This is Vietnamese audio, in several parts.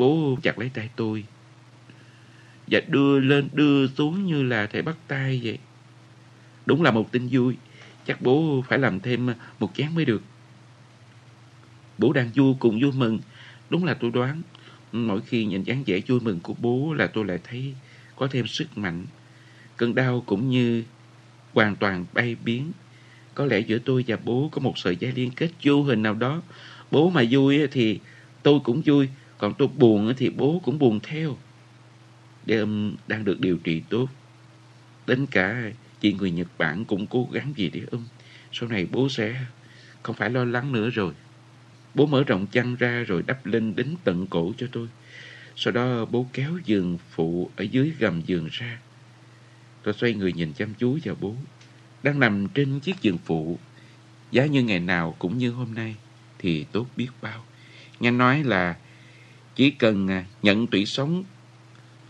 bố chặt lấy tay tôi và đưa lên, đưa xuống như là thể bắt tay vậy. Đúng là một tin vui. Chắc bố phải làm thêm một chén mới được. Bố đang vui cùng vui mừng. Đúng là tôi đoán. Mỗi khi nhìn dáng vẻ vui mừng của bố là tôi lại thấy có thêm sức mạnh. Cơn đau cũng như hoàn toàn bay biến. Có lẽ giữa tôi và bố có một sợi dây liên kết vô hình nào đó. Bố mà vui thì tôi cũng vui. Còn tôi buồn thì bố cũng buồn theo. Đêm đang được điều trị tốt. Đến cả chị người Nhật Bản cũng cố gắng gì để ôm. Sau này bố sẽ không phải lo lắng nữa rồi. Bố mở rộng chăn ra rồi đắp lên đến tận cổ cho tôi. Sau đó bố kéo giường phụ ở dưới gầm giường ra. Tôi xoay người nhìn chăm chú vào bố. Đang nằm trên chiếc giường phụ. Giá như ngày nào cũng như hôm nay thì tốt biết bao. Nghe nói là chỉ cần à, nhận tủy sống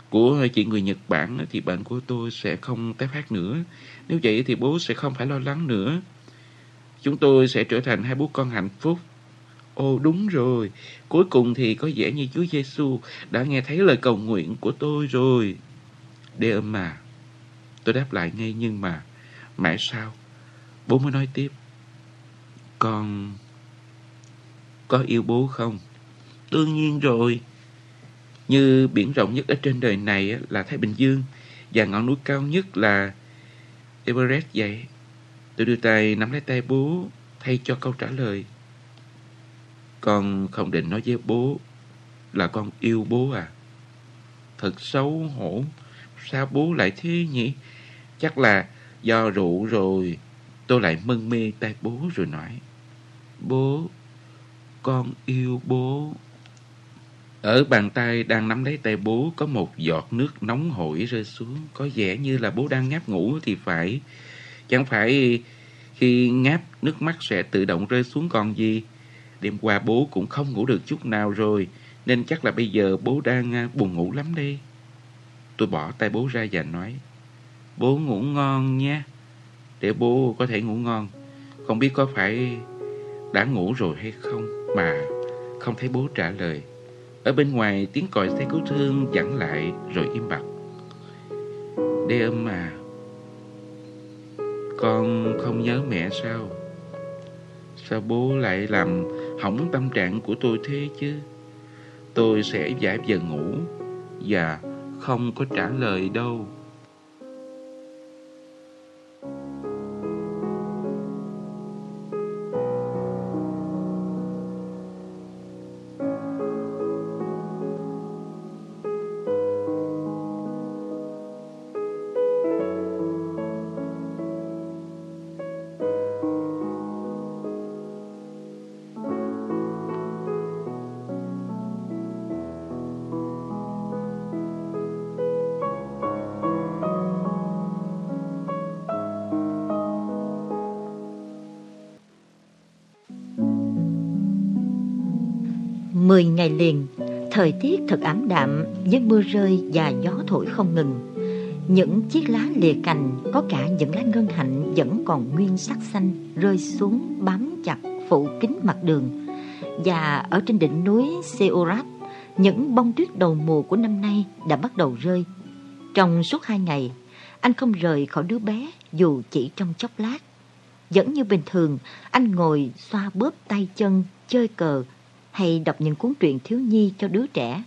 của chị người Nhật Bản thì bệnh của tôi sẽ không tái phát nữa. Nếu vậy thì bố sẽ không phải lo lắng nữa. Chúng tôi sẽ trở thành hai bố con hạnh phúc. Ồ đúng rồi, cuối cùng thì có vẻ như Chúa Giêsu đã nghe thấy lời cầu nguyện của tôi rồi. Đê âm mà. Tôi đáp lại ngay nhưng mà mãi sao? Bố mới nói tiếp. Con có yêu bố không? Đương nhiên rồi. Như biển rộng nhất ở trên đời này là Thái Bình Dương và ngọn núi cao nhất là Everest vậy. Tôi đưa tay nắm lấy tay bố thay cho câu trả lời. Con không định nói với bố là con yêu bố à? Thật xấu hổ. Sao bố lại thế nhỉ? Chắc là do rượu rồi. Tôi lại mân mê tay bố rồi nói. Bố, con yêu bố. Ở bàn tay đang nắm lấy tay bố, có một giọt nước nóng hổi rơi xuống. Có vẻ như là bố đang ngáp ngủ thì phải. Chẳng phải khi ngáp, nước mắt sẽ tự động rơi xuống còn gì. Đêm qua bố cũng không ngủ được chút nào rồi. Nên chắc là bây giờ bố đang à, buồn ngủ lắm đây. Tôi bỏ tay bố ra và nói. Bố ngủ ngon nha. Để bố có thể ngủ ngon. Không biết có phải đã ngủ rồi hay không mà không thấy bố trả lời. Ở bên ngoài tiếng còi xe cứu thương vẳng lại rồi im bặt. Đê âm à, con không nhớ mẹ sao? Sao bố lại làm hỏng tâm trạng của tôi thế chứ? Tôi sẽ giải giờ ngủ và không có trả lời đâu. Mười ngày liền, thời tiết thật ảm đạm với mưa rơi và gió thổi không ngừng. Những chiếc lá lìa cành, có cả những lá ngân hạnh vẫn còn nguyên sắc xanh rơi xuống bám chặt phủ kín mặt đường. Và ở trên đỉnh núi Seorat, những bông tuyết đầu mùa của năm nay đã bắt đầu rơi. Trong suốt hai ngày, anh không rời khỏi đứa bé dù chỉ trong chốc lát. Vẫn như bình thường, anh ngồi xoa bóp tay chân, chơi cờ, hay đọc những cuốn truyện thiếu nhi cho đứa trẻ,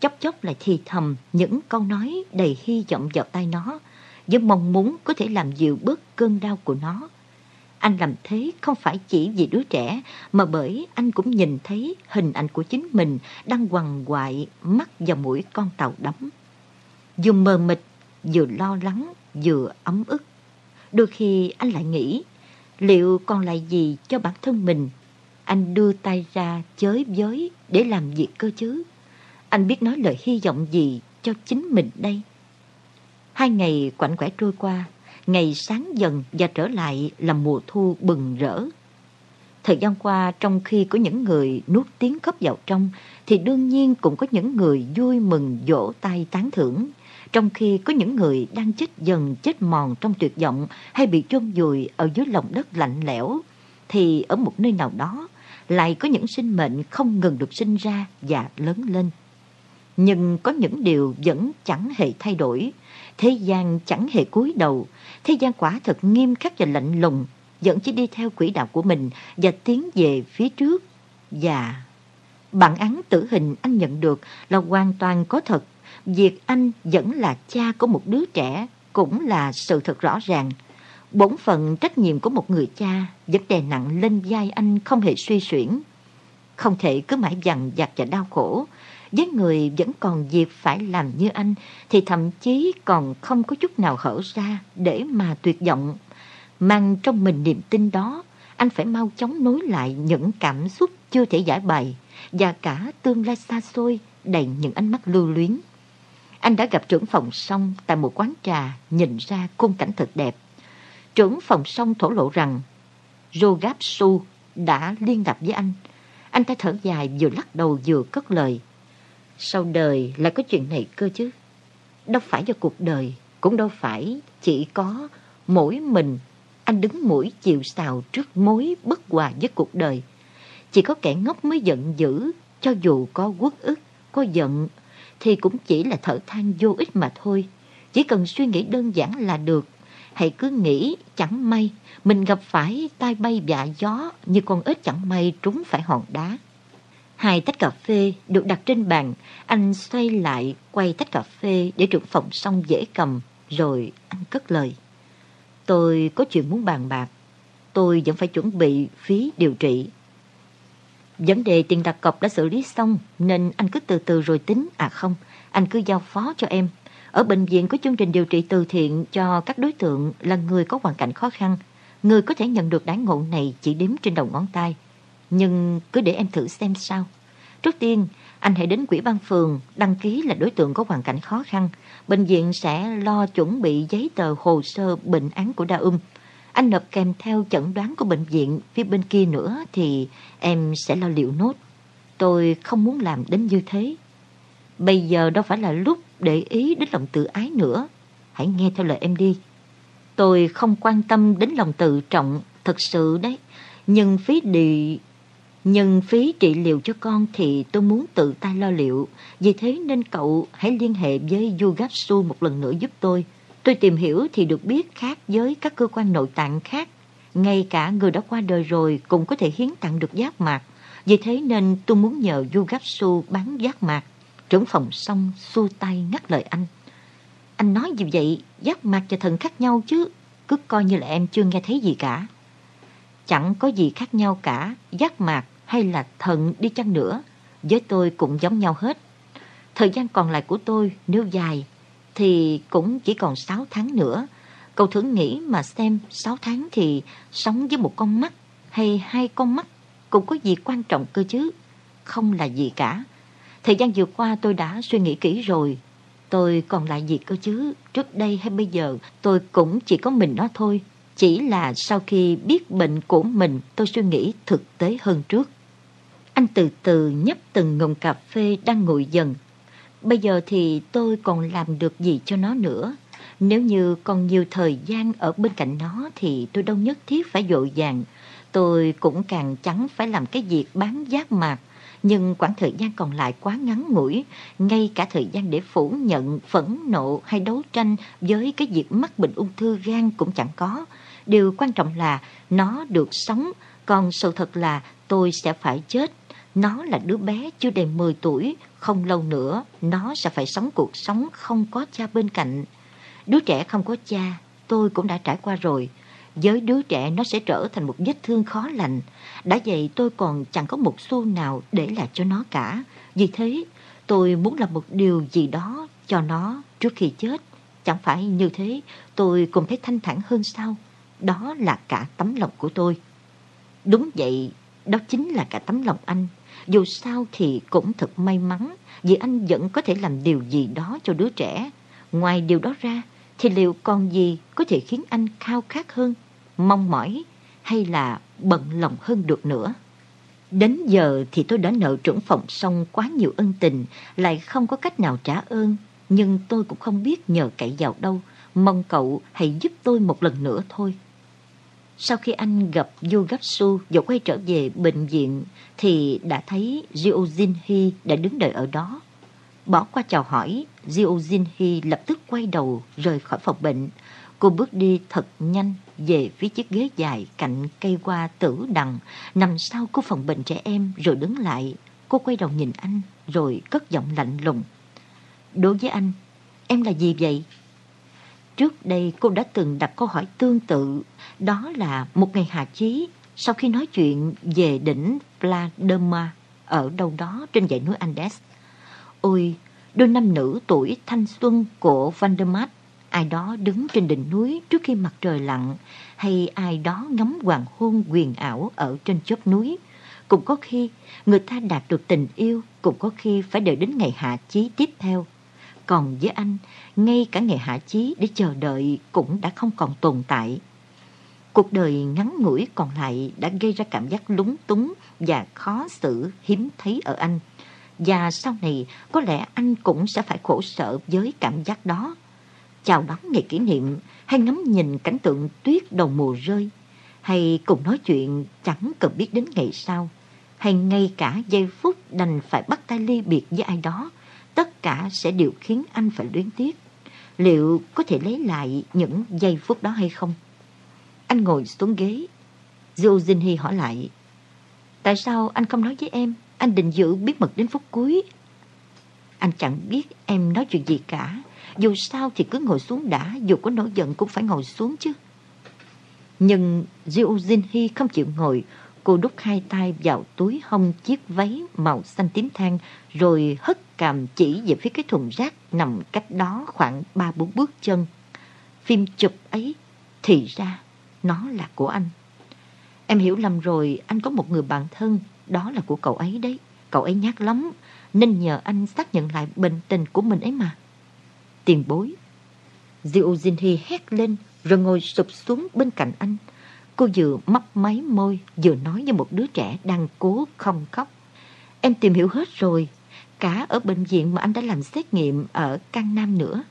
chốc chốc lại thì thầm những câu nói đầy hy vọng vào tay nó, với mong muốn có thể làm dịu bớt cơn đau của nó. Anh làm thế không phải chỉ vì đứa trẻ, mà bởi anh cũng nhìn thấy hình ảnh của chính mình đang quằn quại mắt vào mũi con tàu đắm. Vừa mờ mịt, vừa lo lắng, vừa ấm ức. Đôi khi anh lại nghĩ, liệu còn lại gì cho bản thân mình anh đưa tay ra chới với để làm việc cơ chứ. Anh biết nói lời hy vọng gì cho chính mình đây. Hai ngày quạnh quẻ trôi qua, ngày sáng dần và trở lại là mùa thu bừng rỡ. Thời gian qua, trong khi có những người nuốt tiếng khóc vào trong, thì đương nhiên cũng có những người vui mừng vỗ tay tán thưởng. Trong khi có những người đang chết dần chết mòn trong tuyệt vọng hay bị chôn vùi ở dưới lòng đất lạnh lẽo, thì ở một nơi nào đó lại có những sinh mệnh không ngừng được sinh ra và lớn lên. Nhưng có những điều vẫn chẳng hề thay đổi. Thế gian chẳng hề cúi đầu. Thế gian quả thật nghiêm khắc và lạnh lùng, vẫn chỉ đi theo quỹ đạo của mình và tiến về phía trước. Và bản án tử hình anh nhận được là hoàn toàn có thật. Việc anh vẫn là cha của một đứa trẻ cũng là sự thật rõ ràng. Bổn phận trách nhiệm của một người cha vẫn đè nặng lên vai anh không hề suy xuyển. Không thể cứ mãi dằn vặt và đau khổ. Với người vẫn còn việc phải làm như anh thì thậm chí còn không có chút nào hở ra để mà tuyệt vọng. Mang trong mình niềm tin đó, anh phải mau chóng nối lại những cảm xúc chưa thể giải bày và cả tương lai xa xôi đầy những ánh mắt lưu luyến. Anh đã gặp trưởng phòng xong tại một quán trà nhìn ra khung cảnh thật đẹp. Trưởng phòng sông thổ lộ rằng Rogap Su đã liên lạc với anh. Anh ta thở dài vừa lắc đầu vừa cất lời. Sau đời lại có chuyện này cơ chứ. Đâu phải do cuộc đời, cũng đâu phải chỉ có mỗi mình anh đứng mũi chịu sào trước mối bất hòa với cuộc đời. Chỉ có kẻ ngốc mới giận dữ, cho dù có quốc ức, có giận, thì cũng chỉ là thở than vô ích mà thôi. Chỉ cần suy nghĩ đơn giản là được. Hãy cứ nghĩ chẳng may mình gặp phải tai bay vạ gió như con ếch chẳng may trúng phải hòn đá. Hai tách cà phê được đặt trên bàn, anh xoay lại quay tách cà phê để trưởng phòng xong dễ cầm, rồi anh cất lời. Tôi có chuyện muốn bàn bạc, tôi vẫn phải chuẩn bị phí điều trị. Vấn đề tiền đặt cọc đã xử lý xong nên anh cứ từ từ rồi tính. À không, anh cứ giao phó cho em. Ở bệnh viện có chương trình điều trị từ thiện cho các đối tượng là người có hoàn cảnh khó khăn. Người có thể nhận được đái ngộ này chỉ đếm trên đầu ngón tay. Nhưng cứ để em thử xem sao. Trước tiên, anh hãy đến quỹ ban phường đăng ký là đối tượng có hoàn cảnh khó khăn. Bệnh viện sẽ lo chuẩn bị giấy tờ hồ sơ bệnh án của đa um Anh nộp kèm theo chẩn đoán của bệnh viện phía bên kia nữa thì em sẽ lo liệu nốt. Tôi không muốn làm đến như thế. Bây giờ đâu phải là lúc để ý đến lòng tự ái nữa. Hãy nghe theo lời em đi. Tôi không quan tâm đến lòng tự trọng thật sự đấy. Nhưng phí đi, nhưng phí trị liệu cho con thì tôi muốn tự tay lo liệu. Vì thế nên cậu hãy liên hệ với Yugatsu một lần nữa giúp tôi. Tôi tìm hiểu thì được biết khác với các cơ quan nội tạng khác. Ngay cả người đã qua đời rồi cũng có thể hiến tặng được giác mạc. Vì thế nên tôi muốn nhờ Yugatsu bán giác mạc. Trưởng phòng xong xua tay ngắt lời anh. Anh nói gì vậy? Giác mặt và thần khác nhau chứ. Cứ coi như là em chưa nghe thấy gì cả. Chẳng có gì khác nhau cả. Giác mạc hay là thần đi chăng nữa. Với tôi cũng giống nhau hết. Thời gian còn lại của tôi nếu dài, thì cũng chỉ còn 6 tháng nữa. Cậu thử nghĩ mà xem 6 tháng thì sống với một con mắt hay hai con mắt cũng có gì quan trọng cơ chứ. Không là gì cả. Thời gian vừa qua tôi đã suy nghĩ kỹ rồi. Tôi còn lại gì cơ chứ. Trước đây hay bây giờ, tôi cũng chỉ có mình nó thôi. Chỉ là sau khi biết bệnh của mình, tôi suy nghĩ thực tế hơn trước. Anh từ từ nhấp từng ngụm cà phê đang nguội dần Bây giờ thì tôi còn làm được gì cho nó nữa. Nếu như còn nhiều thời gian ở bên cạnh nó thì tôi đâu nhất thiết phải dội vàng. Tôi cũng càng chẳng phải làm cái việc bán giác mạc. Nhưng quãng thời gian còn lại quá ngắn ngủi, ngay cả thời gian để phủ nhận, phẫn nộ hay đấu tranh với cái việc mắc bệnh ung thư gan cũng chẳng có. Điều quan trọng là nó được sống, còn sự thật là tôi sẽ phải chết. Nó là đứa bé chưa đầy 10 tuổi, không lâu nữa nó sẽ phải sống cuộc sống không có cha bên cạnh. Đứa trẻ không có cha, tôi cũng đã trải qua rồi. Với đứa trẻ nó sẽ trở thành một vết thương khó lành. Đã vậy tôi còn chẳng có một xu nào để lại cho nó cả. Vì thế tôi muốn làm một điều gì đó cho nó trước khi chết. Chẳng phải như thế tôi cũng thấy thanh thản hơn sao. Đó là cả tấm lòng của tôi. Đúng vậy, đó chính là cả tấm lòng anh. Dù sao thì cũng thật may mắn vì anh vẫn có thể làm điều gì đó cho đứa trẻ. Ngoài điều đó ra thì liệu còn gì có thể khiến anh khao khát hơn, mong mỏi hay là bận lòng hơn được nữa. Đến giờ thì tôi đã nợ trưởng phòng xong quá nhiều ân tình, lại không có cách nào trả ơn. Nhưng tôi cũng không biết nhờ cậy vào đâu, mong cậu hãy giúp tôi một lần nữa thôi. Sau khi anh gặp Yogatsu và quay trở về bệnh viện thì đã thấy Ryojin Hee đã đứng đợi ở đó. Bỏ qua chào hỏi, Jiu Jinhee lập tức quay đầu rời khỏi phòng bệnh. Cô bước đi thật nhanh về phía chiếc ghế dài cạnh cây hoa tử đằng nằm sau của phòng bệnh trẻ em rồi đứng lại. Cô quay đầu nhìn anh rồi cất giọng lạnh lùng. Đối với anh, em là gì vậy? Trước đây cô đã từng đặt câu hỏi tương tự, đó là một ngày hạ chí sau khi nói chuyện về đỉnh Pladerma ở đâu đó trên dãy núi Andes. Ôi, đôi nam nữ tuổi thanh xuân của Vandermat, ai đó đứng trên đỉnh núi trước khi mặt trời lặn, hay ai đó ngắm hoàng hôn quyền ảo ở trên chóp núi. Cũng có khi người ta đạt được tình yêu, cũng có khi phải đợi đến ngày hạ chí tiếp theo. Còn với anh, ngay cả ngày hạ chí để chờ đợi cũng đã không còn tồn tại. Cuộc đời ngắn ngủi còn lại đã gây ra cảm giác lúng túng và khó xử hiếm thấy ở anh. Và sau này có lẽ anh cũng sẽ phải khổ sở với cảm giác đó. Chào đón ngày kỷ niệm, hay ngắm nhìn cảnh tượng tuyết đầu mùa rơi, hay cùng nói chuyện chẳng cần biết đến ngày sau, hay ngay cả giây phút đành phải bắt tay ly biệt với ai đó, tất cả sẽ đều khiến anh phải luyến tiếc. Liệu có thể lấy lại những giây phút đó hay không? Anh ngồi xuống ghế. Zhu Jinhi hỏi lại. Tại sao anh không nói với em? Anh định giữ bí mật đến phút cuối. Anh chẳng biết em nói chuyện gì cả. Dù sao thì cứ ngồi xuống đã, dù có nổi giận cũng phải ngồi xuống chứ. Nhưng Zhou Jinhee không chịu ngồi, Cô đút hai tay vào túi hông chiếc váy màu xanh tím than rồi hất cằm chỉ về phía cái thùng rác nằm cách đó khoảng ba bốn bước chân. Phim chụp ấy thì ra nó là của anh. Em hiểu lầm rồi, anh có một người bạn thân, đó là của cậu ấy đấy. Cậu ấy nhát lắm, nên nhờ anh xác nhận lại bình tình của mình ấy mà. Tiền bối. Diệu Jinhee hét lên rồi ngồi sụp xuống bên cạnh anh. Cô vừa mấp máy môi, vừa nói như một đứa trẻ đang cố không khóc. Em tìm hiểu hết rồi, cả ở bệnh viện mà anh đã làm xét nghiệm ở Cang Nam nữa.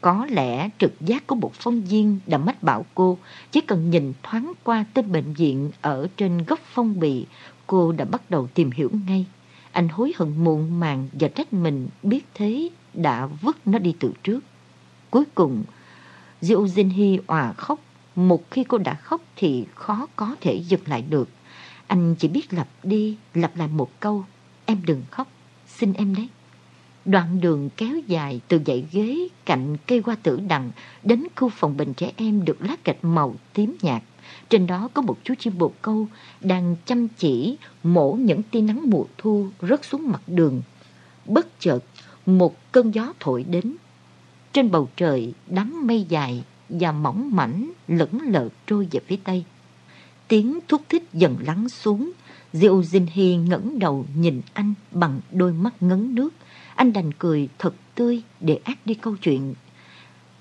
Có lẽ trực giác của một phong viên đã mách bảo cô, chỉ cần nhìn thoáng qua tên bệnh viện ở trên góc phong bì, cô đã bắt đầu tìm hiểu ngay. Anh hối hận muộn màng và trách mình biết thế đã vứt nó đi từ trước. Cuối cùng, Diệu Jin Hy òa khóc một khi cô đã khóc thì khó có thể dừng lại được. Anh chỉ biết lặp đi, lặp lại một câu. Em đừng khóc, xin em đấy. Đoạn đường kéo dài từ dãy ghế cạnh cây hoa tử đằng đến khu phòng bệnh trẻ em được lát gạch màu tím nhạt. Trên đó có một chú chim bồ câu đang chăm chỉ mổ những tia nắng mùa thu rớt xuống mặt đường. Bất chợt, một cơn gió thổi đến. Trên bầu trời, đám mây dài và mỏng mảnh lững lờ trôi về phía tây. Tiếng thúc thích dần lắng xuống, Diệu Dinh Hy ngẩng đầu nhìn anh bằng đôi mắt ngấn nước. Anh đành cười thật tươi để át đi câu chuyện.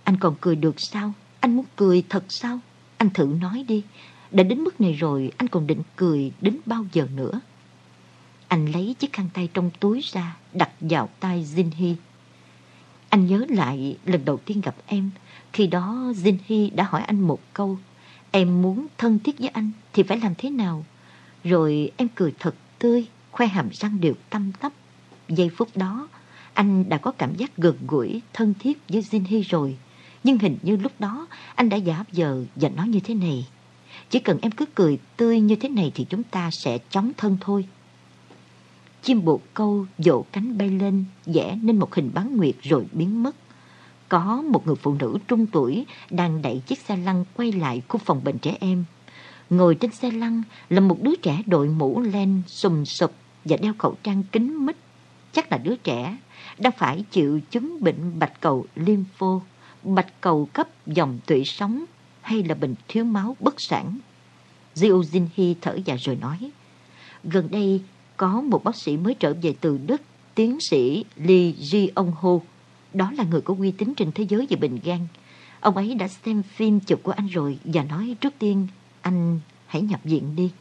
Anh còn cười được sao? Anh muốn cười thật sao? Anh thử nói đi. Đã đến mức này rồi, anh còn định cười đến bao giờ nữa? Anh lấy chiếc khăn tay trong túi ra, đặt vào tay Jin Hy. Anh nhớ lại lần đầu tiên gặp em, khi đó Jin Hy đã hỏi anh một câu, em muốn thân thiết với anh thì phải làm thế nào? Rồi em cười thật tươi, khoe hàm răng đều tăm tắp. Giây phút đó, anh đã có cảm giác gần gũi, thân thiết với Jin Hy rồi. Nhưng hình như lúc đó anh đã giả vờ và nói như thế này. Chỉ cần em cứ cười tươi như thế này thì chúng ta sẽ chóng thân thôi. Chim bồ câu dỗ cánh bay lên, vẽ nên một hình bán nguyệt rồi biến mất có một người phụ nữ trung tuổi đang đẩy chiếc xe lăn quay lại khu phòng bệnh trẻ em. Ngồi trên xe lăn là một đứa trẻ đội mũ len sùm sụp và đeo khẩu trang kính mít. Chắc là đứa trẻ đang phải chịu chứng bệnh bạch cầu lympho, bạch cầu cấp dòng tủy sống hay là bệnh thiếu máu bất sản. Jiu Jinhee thở dài rồi nói, gần đây có một bác sĩ mới trở về từ Đức, tiến sĩ Lee Ji-ong-ho, đó là người có uy tín trên thế giới về bệnh gan. Ông ấy đã xem phim chụp của anh rồi và nói trước tiên anh hãy nhập viện đi.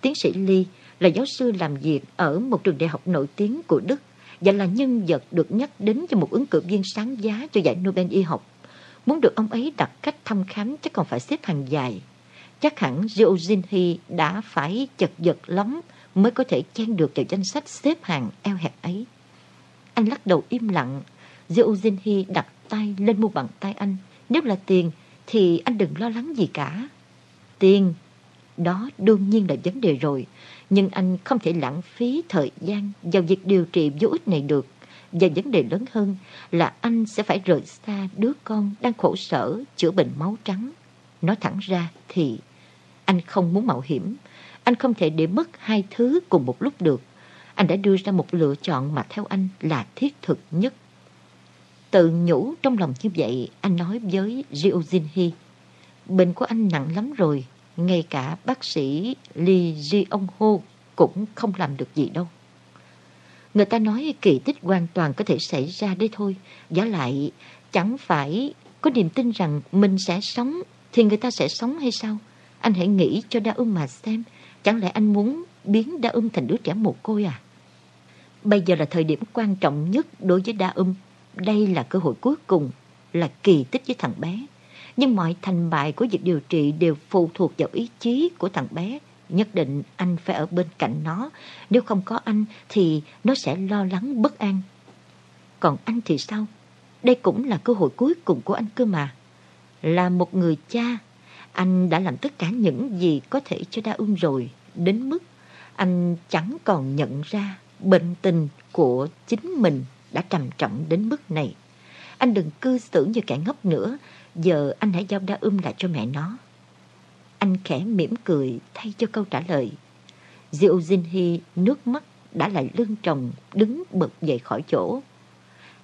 Tiến sĩ Lee là giáo sư làm việc ở một trường đại học nổi tiếng của Đức và là nhân vật được nhắc đến cho một ứng cử viên sáng giá cho giải Nobel y học. Muốn được ông ấy đặt cách thăm khám chắc còn phải xếp hàng dài. Chắc hẳn Joe Jinhee đã phải chật vật lắm mới có thể chen được vào danh sách xếp hàng eo hẹp ấy. Anh lắc đầu im lặng. Diêu Jinhi đặt tay lên mu bàn tay anh. Nếu là tiền thì anh đừng lo lắng gì cả. Tiền, đó đương nhiên là vấn đề rồi. Nhưng anh không thể lãng phí thời gian vào việc điều trị vô ích này được. Và vấn đề lớn hơn là anh sẽ phải rời xa đứa con đang khổ sở chữa bệnh máu trắng. Nói thẳng ra thì anh không muốn mạo hiểm. Anh không thể để mất hai thứ cùng một lúc được. Anh đã đưa ra một lựa chọn mà theo anh là thiết thực nhất. Tự nhủ trong lòng như vậy, anh nói với Ryo Jinhee. Bệnh của anh nặng lắm rồi, ngay cả bác sĩ Lee Ji-ong Ho cũng không làm được gì đâu. Người ta nói kỳ tích hoàn toàn có thể xảy ra đấy thôi. Giả lại, chẳng phải có niềm tin rằng mình sẽ sống thì người ta sẽ sống hay sao? Anh hãy nghĩ cho đa ưng mà xem. Chẳng lẽ anh muốn biến đa Âm thành đứa trẻ mồ côi à? Bây giờ là thời điểm quan trọng nhất đối với đa Âm. Đây là cơ hội cuối cùng, là kỳ tích với thằng bé. Nhưng mọi thành bại của việc điều trị đều phụ thuộc vào ý chí của thằng bé. Nhất định anh phải ở bên cạnh nó. Nếu không có anh thì nó sẽ lo lắng bất an. Còn anh thì sao? Đây cũng là cơ hội cuối cùng của anh cơ mà. Là một người cha, anh đã làm tất cả những gì có thể cho đa ưng rồi. Đến mức anh chẳng còn nhận ra bệnh tình của chính mình đã trầm trọng đến mức này. Anh đừng cư xử như kẻ ngốc nữa, giờ anh hãy giao đa ưng lại cho mẹ nó. Anh khẽ mỉm cười thay cho câu trả lời. Diệu Jin Hy nước mắt đã lại lưng tròng đứng bật dậy khỏi chỗ.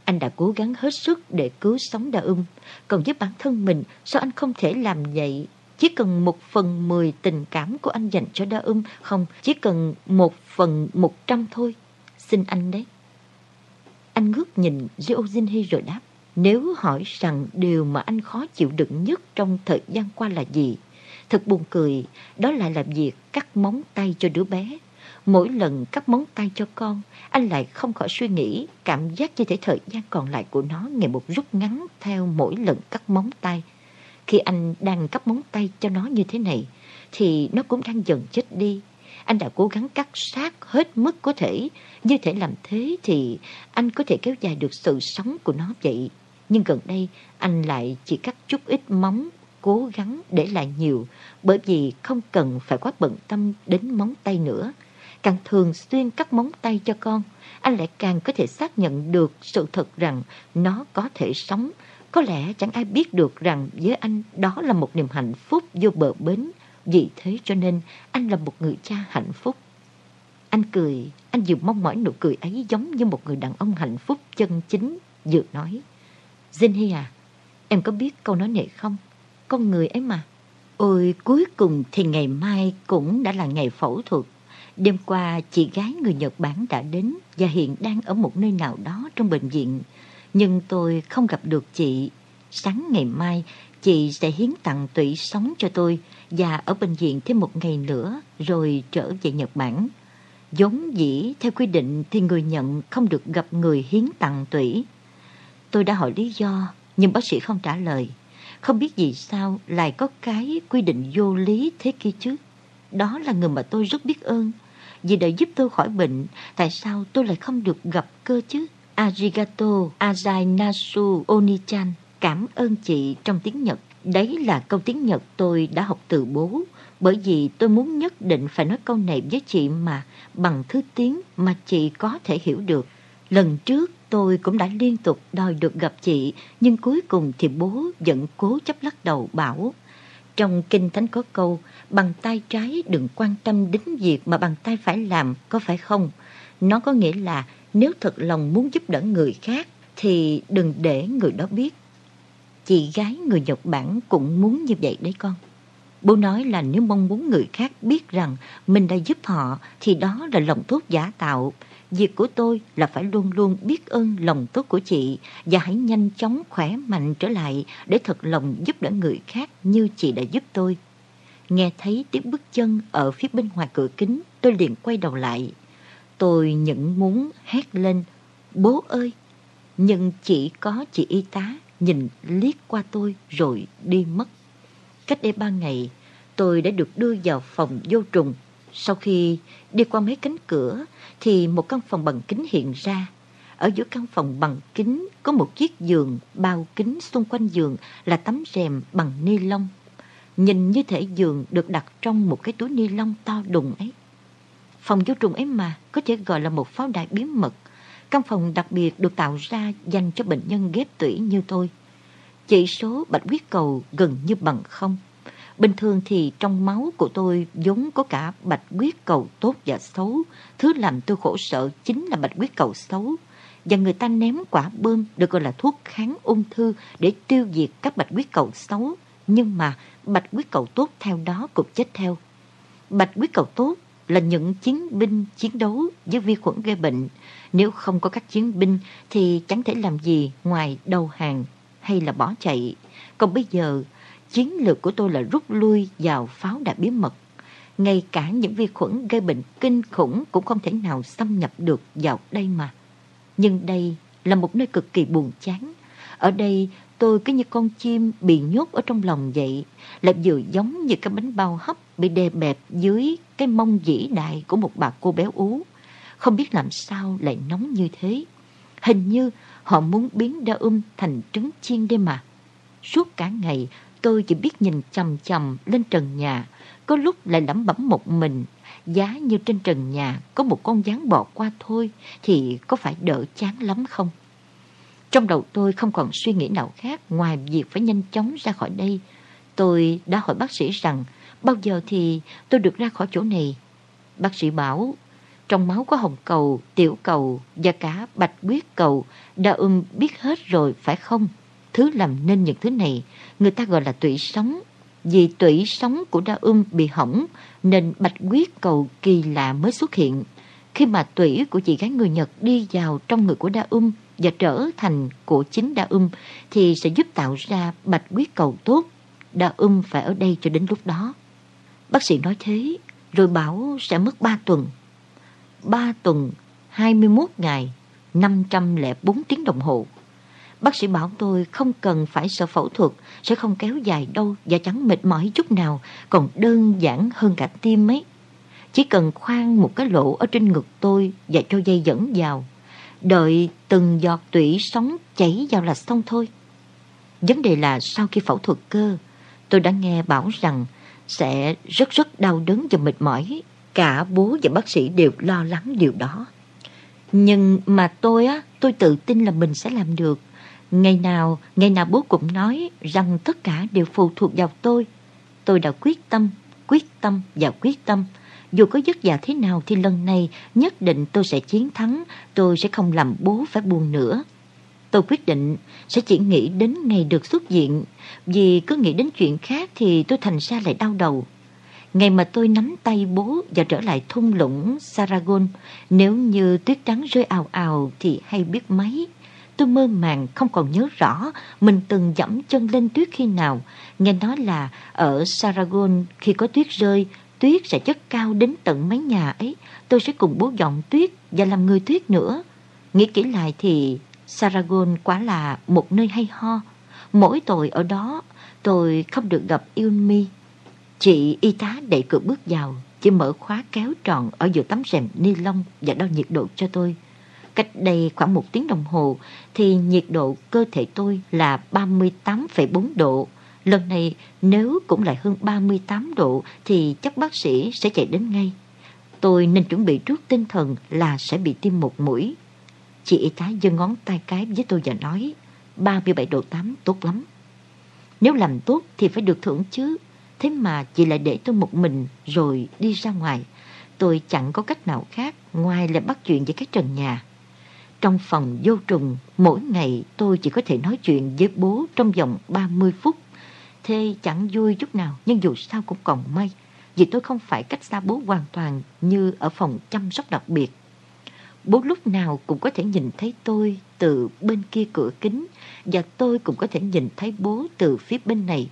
Anh đã cố gắng hết sức để cứu sống đa ưng, còn với bản thân mình sao anh không thể làm vậy? Chỉ cần một phần mười tình cảm của anh dành cho đa um không, chỉ cần một phần một trăm thôi. Xin anh đấy. Anh ngước nhìn Rio Jinhee rồi đáp. Nếu hỏi rằng điều mà anh khó chịu đựng nhất trong thời gian qua là gì? Thật buồn cười, đó lại là việc cắt móng tay cho đứa bé. Mỗi lần cắt móng tay cho con, anh lại không khỏi suy nghĩ, cảm giác như thể thời gian còn lại của nó ngày một rút ngắn theo mỗi lần cắt móng tay. Khi anh đang cắt móng tay cho nó như thế này, thì nó cũng đang dần chết đi. Anh đã cố gắng cắt sát hết mức có thể. Như thể làm thế thì anh có thể kéo dài được sự sống của nó vậy. Nhưng gần đây anh lại chỉ cắt chút ít móng, cố gắng để lại nhiều. Bởi vì không cần phải quá bận tâm đến móng tay nữa. Càng thường xuyên cắt móng tay cho con, anh lại càng có thể xác nhận được sự thật rằng nó có thể sống. Có lẽ chẳng ai biết được rằng với anh đó là một niềm hạnh phúc vô bờ bến vì thế cho nên anh là một người cha hạnh phúc. Anh cười, anh vừa mong mỏi nụ cười ấy giống như một người đàn ông hạnh phúc chân chính, vừa nói. Zinhi à, em có biết câu nói này không? Con người ấy mà. Ôi, cuối cùng thì ngày mai cũng đã là ngày phẫu thuật. Đêm qua, chị gái người Nhật Bản đã đến và hiện đang ở một nơi nào đó trong bệnh viện. Nhưng tôi không gặp được chị. Sáng ngày mai, chị sẽ hiến tặng tủy sống cho tôi và ở bệnh viện thêm một ngày nữa rồi trở về Nhật Bản. Giống dĩ theo quy định thì người nhận không được gặp người hiến tặng tủy. Tôi đã hỏi lý do nhưng bác sĩ không trả lời. Không biết vì sao lại có cái quy định vô lý thế kia chứ. Đó là người mà tôi rất biết ơn. Vì đã giúp tôi khỏi bệnh, tại sao tôi lại không được gặp cơ chứ? Arigato, Azai Nasu Onichan, cảm ơn chị trong tiếng Nhật. Đấy là câu tiếng Nhật tôi đã học từ bố, bởi vì tôi muốn nhất định phải nói câu này với chị mà bằng thứ tiếng mà chị có thể hiểu được. Lần trước tôi cũng đã liên tục đòi được gặp chị, nhưng cuối cùng thì bố vẫn cố chấp lắc đầu bảo. Trong Kinh Thánh có câu, bằng tay trái đừng quan tâm đến việc mà bằng tay phải làm, có phải không? Nó có nghĩa là nếu thật lòng muốn giúp đỡ người khác thì đừng để người đó biết Chị gái người Nhật Bản cũng muốn như vậy đấy con. Bố nói là nếu mong muốn người khác biết rằng mình đã giúp họ thì đó là lòng tốt giả tạo. Việc của tôi là phải luôn luôn biết ơn lòng tốt của chị và hãy nhanh chóng khỏe mạnh trở lại để thật lòng giúp đỡ người khác như chị đã giúp tôi. Nghe thấy tiếng bước chân ở phía bên ngoài cửa kính, tôi liền quay đầu lại. Tôi những muốn hét lên, bố ơi! Nhưng chỉ có chị y tá nhìn liếc qua tôi rồi đi mất. Cách đây ba ngày, tôi đã được đưa vào phòng vô trùng. Sau khi đi qua mấy cánh cửa, thì một căn phòng bằng kính hiện ra. Ở giữa căn phòng bằng kính có một chiếc giường bao kính xung quanh giường là tấm rèm bằng ni lông. Nhìn như thể giường được đặt trong một cái túi ni lông to đùng ấy. Phòng vô trùng ấy mà, có thể gọi là một pháo đài bí mật. Căn phòng đặc biệt được tạo ra dành cho bệnh nhân ghép tủy như tôi. Chỉ số bạch huyết cầu gần như bằng không. Bình thường thì trong máu của tôi vốn có cả bạch huyết cầu tốt và xấu. Thứ làm tôi khổ sợ chính là bạch huyết cầu xấu. Và người ta ném quả bơm được gọi là thuốc kháng ung thư để tiêu diệt các bạch huyết cầu xấu. Nhưng mà bạch huyết cầu tốt theo đó cũng chết theo. Bạch huyết cầu tốt là những chiến binh chiến đấu với vi khuẩn gây bệnh. Nếu không có các chiến binh thì chẳng thể làm gì ngoài đầu hàng hay là bỏ chạy. Còn bây giờ, chiến lược của tôi là rút lui vào pháo đài bí mật. Ngay cả những vi khuẩn gây bệnh kinh khủng cũng không thể nào xâm nhập được vào đây mà. Nhưng đây là một nơi cực kỳ buồn chán. Ở đây tôi cứ như con chim bị nhốt ở trong lòng vậy, lại vừa giống như cái bánh bao hấp bị đè bẹp dưới cái mông vĩ đại của một bà cô béo ú. Không biết làm sao lại nóng như thế. Hình như họ muốn biến đa um thành trứng chiên đây mà. Suốt cả ngày tôi chỉ biết nhìn chầm chầm lên trần nhà, có lúc lại lẩm bẩm một mình. Giá như trên trần nhà có một con gián bò qua thôi thì có phải đỡ chán lắm không? Trong đầu tôi không còn suy nghĩ nào khác ngoài việc phải nhanh chóng ra khỏi đây. Tôi đã hỏi bác sĩ rằng bao giờ thì tôi được ra khỏi chỗ này. Bác sĩ bảo trong máu có hồng cầu, tiểu cầu và cả bạch huyết cầu. Đa ưng um biết hết rồi phải không? Thứ làm nên những thứ này người ta gọi là tủy sống. Vì tủy sống của đa ưng bị hỏng nên bạch huyết cầu kỳ lạ mới xuất hiện. Khi mà tủy của chị gái người Nhật đi vào trong người của đa ưng và trở thành của chính đa ưng thì sẽ giúp tạo ra bạch huyết cầu tốt. Đa ưng phải ở đây cho đến lúc đó. Bác sĩ nói thế rồi bảo sẽ mất 3 tuần 3 tuần, 21 ngày, 504 tiếng đồng hồ. Bác sĩ bảo tôi không cần phải sợ phẫu thuật, sẽ không kéo dài đâu và chẳng mệt mỏi chút nào, còn đơn giản hơn cả tim ấy. Chỉ cần khoan một cái lỗ ở trên ngực tôi và cho dây dẫn vào. Đợi từng giọt tủy sống chảy vào là xong thôi. Vấn đề là sau khi phẫu thuật cơ, tôi đã nghe bảo rằng sẽ rất rất đau đớn và mệt mỏi Cả bố và bác sĩ đều lo lắng điều đó. Nhưng mà tôi á, tôi tự tin là mình sẽ làm được. Ngày nào, ngày nào bố cũng nói rằng tất cả đều phụ thuộc vào tôi. Tôi đã quyết tâm, quyết tâm và quyết tâm. Dù có vất vả thế nào thì lần này nhất định tôi sẽ chiến thắng, tôi sẽ không làm bố phải buồn nữa. Tôi quyết định sẽ chỉ nghĩ đến ngày được xuất viện, vì cứ nghĩ đến chuyện khác thì tôi thành ra lại đau đầu. Ngày mà tôi nắm tay bố và trở lại thung lũng Saragon, nếu như tuyết trắng rơi ào ào thì hay biết mấy. Tôi mơ màng không còn nhớ rõ mình từng dẫm chân lên tuyết khi nào. Nghe nói là ở Saragon khi có tuyết rơi, tuyết sẽ chất cao đến tận mái nhà ấy. Tôi sẽ cùng bố dọn tuyết và làm người tuyết nữa. Nghĩ kỹ lại thì Saragon quả là một nơi hay ho. Mỗi tội ở đó tôi không được gặp Yunmi Chị y tá đẩy cửa bước vào, chỉ mở khóa kéo tròn ở giữa tấm rèm ni lông và đo nhiệt độ cho tôi. Cách đây khoảng một tiếng đồng hồ thì nhiệt độ cơ thể tôi là 38,4 độ. Lần này nếu cũng lại hơn 38 độ thì chắc bác sĩ sẽ chạy đến ngay. Tôi nên chuẩn bị trước tinh thần là sẽ bị tiêm một mũi. Chị y tá giơ ngón tay cái với tôi và nói 37 độ 8 tốt lắm. Nếu làm tốt thì phải được thưởng chứ. Thế mà chị lại để tôi một mình rồi đi ra ngoài. Tôi chẳng có cách nào khác ngoài là bắt chuyện với các trần nhà. Trong phòng vô trùng, mỗi ngày tôi chỉ có thể nói chuyện với bố trong vòng 30 phút. Thế chẳng vui chút nào, nhưng dù sao cũng còn may. Vì tôi không phải cách xa bố hoàn toàn như ở phòng chăm sóc đặc biệt. Bố lúc nào cũng có thể nhìn thấy tôi từ bên kia cửa kính và tôi cũng có thể nhìn thấy bố từ phía bên này.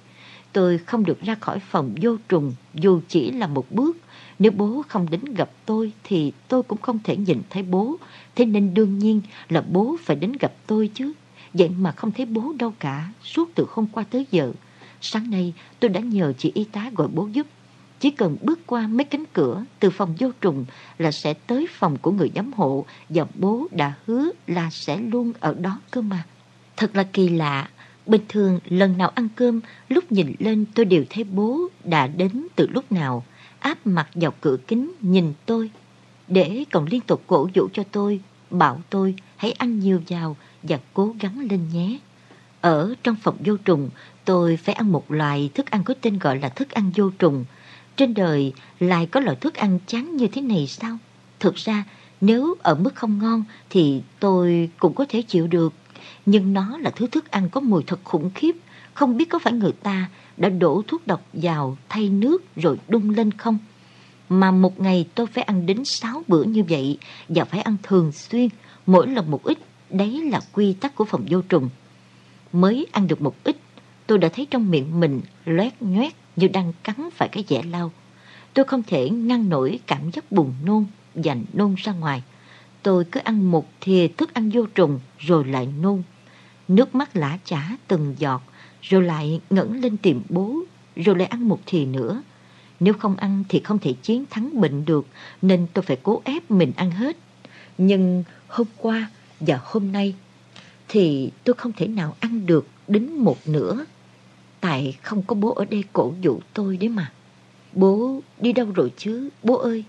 Tôi không được ra khỏi phòng vô trùng, dù chỉ là một bước. Nếu bố không đến gặp tôi thì tôi cũng không thể nhìn thấy bố. Thế nên đương nhiên là bố phải đến gặp tôi chứ. Vậy mà không thấy bố đâu cả, suốt từ hôm qua tới giờ. Sáng nay tôi đã nhờ chị y tá gọi bố giúp. Chỉ cần bước qua mấy cánh cửa từ phòng vô trùng là sẽ tới phòng của người giám hộ và bố đã hứa là sẽ luôn ở đó cơ mà. Thật là kỳ lạ, bình thường lần nào ăn cơm lúc nhìn lên tôi đều thấy bố đã đến từ lúc nào, áp mặt vào cửa kính nhìn tôi. Để còn liên tục cổ vũ cho tôi, bảo tôi hãy ăn nhiều vào và cố gắng lên nhé. Ở trong phòng vô trùng, tôi phải ăn một loại thức ăn có tên gọi là thức ăn vô trùng. Trên đời lại có loại thức ăn chán như thế này sao? Thực ra, nếu ở mức không ngon thì tôi cũng có thể chịu được. Nhưng nó là thứ thức ăn có mùi thật khủng khiếp. Không biết có phải người ta đã đổ thuốc độc vào thay nước rồi đun lên không? Mà một ngày tôi phải ăn đến 6 bữa như vậy và phải ăn thường xuyên, mỗi lần một ít. Đấy là quy tắc của phòng vô trùng. Mới ăn được một ít, tôi đã thấy trong miệng mình loét nhoét như đang cắn phải cái dẻ lau. Tôi không thể ngăn nổi cảm giác buồn nôn dành nôn ra ngoài. Tôi cứ ăn một thìa thức ăn vô trùng rồi lại nôn. Nước mắt lã chả từng giọt, rồi lại ngẩng lên tìm bố, rồi lại ăn một thìa nữa. Nếu không ăn thì không thể chiến thắng bệnh được, nên tôi phải cố ép mình ăn hết. Nhưng hôm qua và hôm nay thì tôi không thể nào ăn được đến một nửa. Tại không có bố ở đây cổ vũ tôi đấy mà. Bố đi đâu rồi chứ, bố ơi?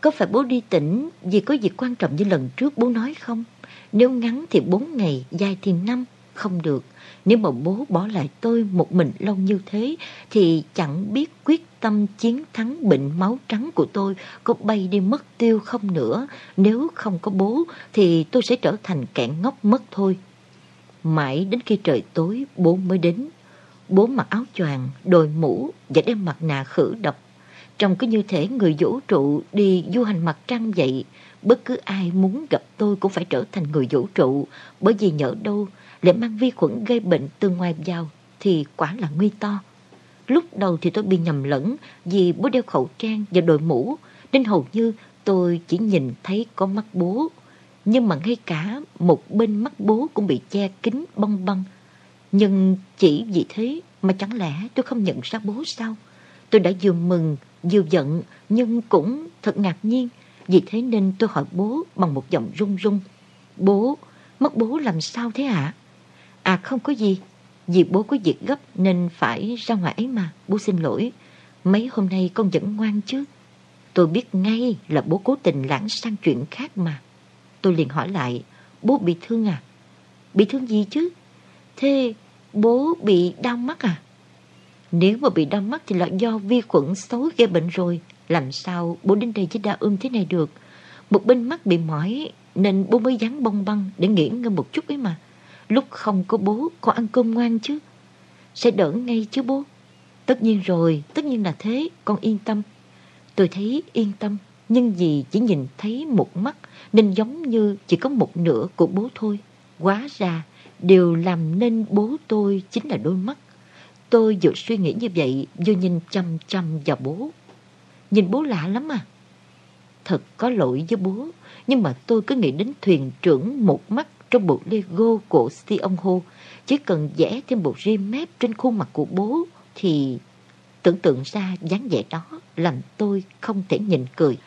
Có phải bố đi tỉnh vì có việc quan trọng như lần trước bố nói không? Nếu ngắn thì bốn ngày, dài thì năm, không được. Nếu mà bố bỏ lại tôi một mình lâu như thế thì chẳng biết quyết tâm chiến thắng bệnh máu trắng của tôi có bay đi mất tiêu không nữa. Nếu không có bố thì tôi sẽ trở thành kẻ ngốc mất thôi. Mãi đến khi trời tối bố mới đến. Bố mặc áo choàng, đội mũ và đem mặt nạ khử độc. Trông cứ như thể người vũ trụ đi du hành mặt trăng vậy. Bất cứ ai muốn gặp tôi cũng phải trở thành người vũ trụ bởi vì nhỡ đâu lại mang vi khuẩn gây bệnh từ ngoài vào thì quả là nguy to. Lúc đầu thì tôi bị nhầm lẫn vì bố đeo khẩu trang và đội mũ nên hầu như tôi chỉ nhìn thấy có mắt bố. Nhưng mà ngay cả một bên mắt bố cũng bị che kín bong bong. Nhưng chỉ vì thế mà chẳng lẽ tôi không nhận ra bố sao? Tôi đã vừa mừng, vừa giận nhưng cũng thật ngạc nhiên. Vì thế nên tôi hỏi bố bằng một giọng run run. Bố, mất bố làm sao thế ạ? À? À không có gì, vì bố có việc gấp nên phải ra ngoài ấy mà, bố xin lỗi. Mấy hôm nay con vẫn ngoan chứ. Tôi biết ngay là bố cố tình lãng sang chuyện khác mà. Tôi liền hỏi lại, bố bị thương à? Bị thương gì chứ? Thế bố bị đau mắt à? Nếu mà bị đau mắt thì là do vi khuẩn xấu gây bệnh rồi. Làm sao bố đến đây với đa ôm thế này được? Một bên mắt bị mỏi, nên bố mới dán bông băng để nghỉ ngơi một chút ấy mà. Lúc không có bố con ăn cơm ngoan chứ Sẽ đỡ ngay chứ bố Tất nhiên rồi, Tất nhiên là thế, Con yên tâm Tôi thấy yên tâm, Nhưng vì chỉ nhìn thấy một mắt Nên giống như chỉ có một nửa của bố thôi Quá ra Điều làm nên bố tôi chính là đôi mắt Tôi vừa suy nghĩ như vậy, Vừa nhìn chăm chăm vào bố Nhìn bố lạ lắm à Thật có lỗi với bố, Nhưng mà tôi cứ nghĩ đến thuyền trưởng một mắt trong bộ Lego của Si ông Hô. Chỉ cần vẽ thêm bộ ri mép trên khuôn mặt của bố thì tưởng tượng ra dáng vẻ đó làm tôi không thể nhìn cười.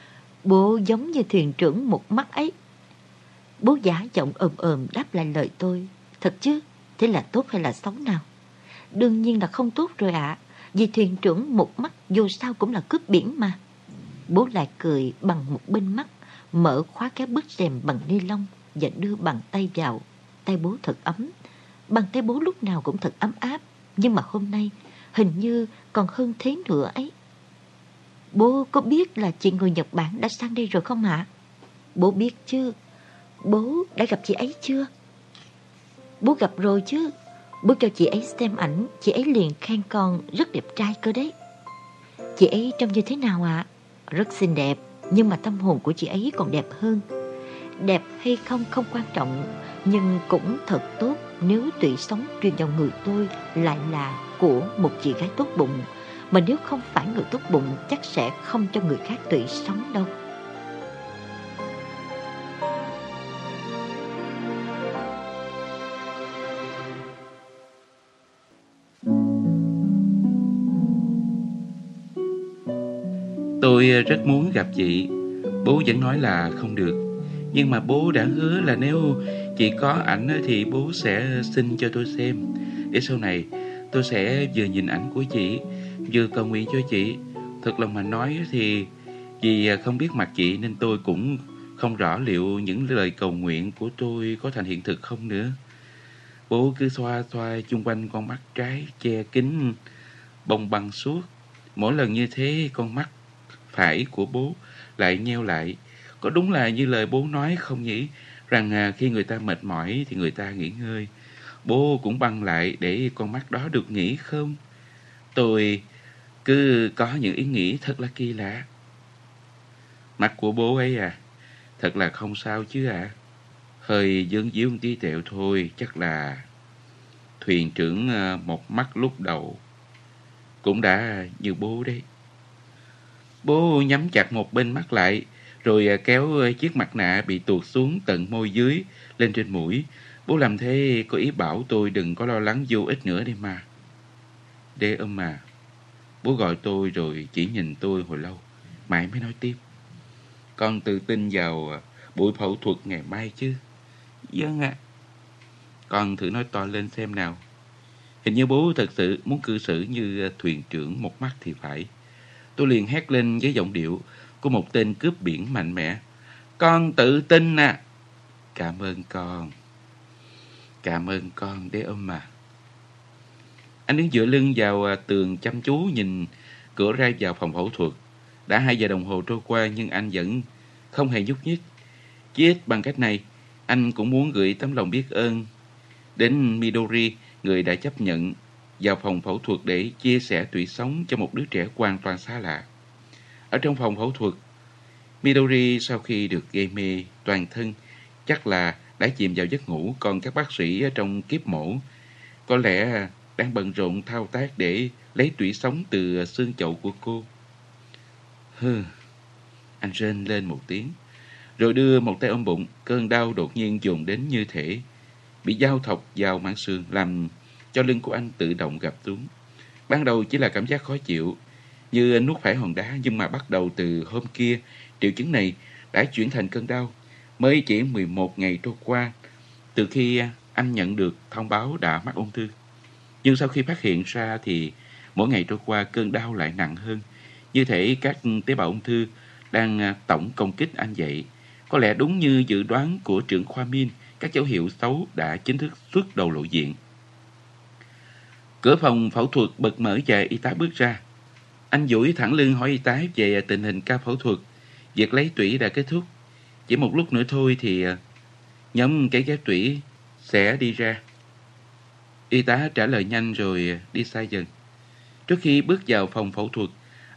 Bố giống như thuyền trưởng một mắt ấy. Bố giả giọng ồm ồm đáp lại lời tôi. Thật chứ, thế là tốt hay là xấu nào? Đương nhiên là không tốt rồi ạ. Vì thuyền trưởng một mắt dù sao cũng là cướp biển mà. Bố lại cười bằng một bên mắt, mở khóa cái bức rèm bằng ni lông và đưa bàn tay vào. Tay bố thật ấm. Bàn tay bố lúc nào cũng thật ấm áp. Nhưng mà hôm nay hình như còn hơn thế nữa ấy. Bố có biết là chị người Nhật Bản đã sang đây rồi không ạ? Bố biết chứ. Bố đã gặp chị ấy chưa? Bố gặp rồi chứ. Bố cho chị ấy xem ảnh, chị ấy liền khen con rất đẹp trai cơ đấy. Chị ấy trông như thế nào ạ? Rất xinh đẹp, nhưng mà tâm hồn của chị ấy còn đẹp hơn đẹp hay không không quan trọng nhưng cũng thật tốt nếu tủy sống truyền vào người tôi lại là của một chị gái tốt bụng mà nếu không phải người tốt bụng chắc sẽ không cho người khác tủy sống đâu Tôi ờ, rất muốn gặp chị. Bố vẫn nói là không được. Nhưng mà bố đã hứa là nếu chị có ảnh ờ, thì bố sẽ xin cho tôi xem. Để sau này tôi sẽ vừa nhìn ảnh của chị, vừa cầu nguyện cho chị. Thật lòng mà nói thì vì ờ, không biết mặt chị nên tôi cũng không rõ liệu những lời cầu nguyện của tôi có thành hiện thực không nữa. Bố cứ xoa xoa chung quanh con mắt trái che kín bông băng suốt. Mỗi lần như thế con mắt phải của bố lại nheo lại. Có đúng là như lời bố nói không nhỉ? Rằng à, khi người ta mệt mỏi thì người ta nghỉ ngơi. Bố cũng băng lại để con mắt đó được nghỉ không? Tôi cứ có những ý nghĩ thật là kỳ lạ. Mắt của bố ấy à, thật là không sao chứ à. Hơi dương díu một tí tẹo thôi, chắc là thuyền trưởng à, một mắt lúc đầu cũng đã như bố đấy. Bố nhắm chặt một bên mắt lại, rồi à, kéo chiếc mặt nạ bị tuột xuống tận môi dưới, lên trên mũi. Bố làm thế có ý bảo tôi đừng có lo lắng vô ích nữa đi mà. Đê âm mà, bố gọi tôi rồi chỉ nhìn tôi hồi lâu, mãi mới nói tiếp. Con tự tin vào à, buổi phẫu thuật ngày mai chứ? Vâng ạ. Con thử nói to lên xem nào. Hình như bố thật sự muốn cư xử như à, thuyền trưởng một mắt thì phải. Tôi liền hét lên với giọng điệu của một tên cướp biển mạnh mẽ. Con tự tin nè. Cảm ơn con. Cảm ơn con đế ôm mà. Anh đứng dựa lưng vào à, tường chăm chú nhìn cửa ra vào phòng phẫu thuật. Đã hai giờ đồng hồ trôi qua nhưng anh vẫn không hề nhúc nhích. Chỉ ít bằng cách này, anh cũng muốn gửi tấm lòng biết ơn đến Midori, người đã chấp nhận vào phòng phẫu thuật để chia sẻ tủy sống cho một đứa trẻ hoàn toàn xa lạ. Ở trong phòng phẫu thuật, Midori sau khi được gây mê toàn thân chắc là đã chìm vào giấc ngủ, còn các bác sĩ ở trong kiếp mổ có lẽ đang bận rộn thao tác để lấy tủy sống từ xương chậu của cô. Hừ, anh rên lên một tiếng, rồi đưa một tay ôm bụng, cơn đau đột nhiên dồn đến như thể bị dao thọc vào mảng xương làm cho lưng của anh tự động gập xuống. Ban đầu chỉ là cảm giác khó chịu, như anh nuốt phải hòn đá nhưng mà bắt đầu từ hôm kia, triệu chứng này đã chuyển thành cơn đau. Mới chỉ 11 ngày trôi qua, từ khi anh nhận được thông báo đã mắc ung thư. Nhưng sau khi phát hiện ra thì mỗi ngày trôi qua cơn đau lại nặng hơn. Như thể các tế bào ung thư đang à, tổng công kích anh vậy. Có lẽ đúng như dự đoán của trưởng khoa Min, các dấu hiệu xấu đã chính thức xuất đầu lộ diện. Cửa phòng phẫu thuật bật mở và y tá bước ra. Anh duỗi thẳng lưng hỏi y tá về tình hình ca phẫu thuật. Việc lấy tủy đã kết thúc. Chỉ một lúc nữa thôi thì à, nhóm cái ghép tủy sẽ đi ra. Y tá trả lời nhanh rồi đi xa dần. Trước khi bước vào phòng phẫu thuật,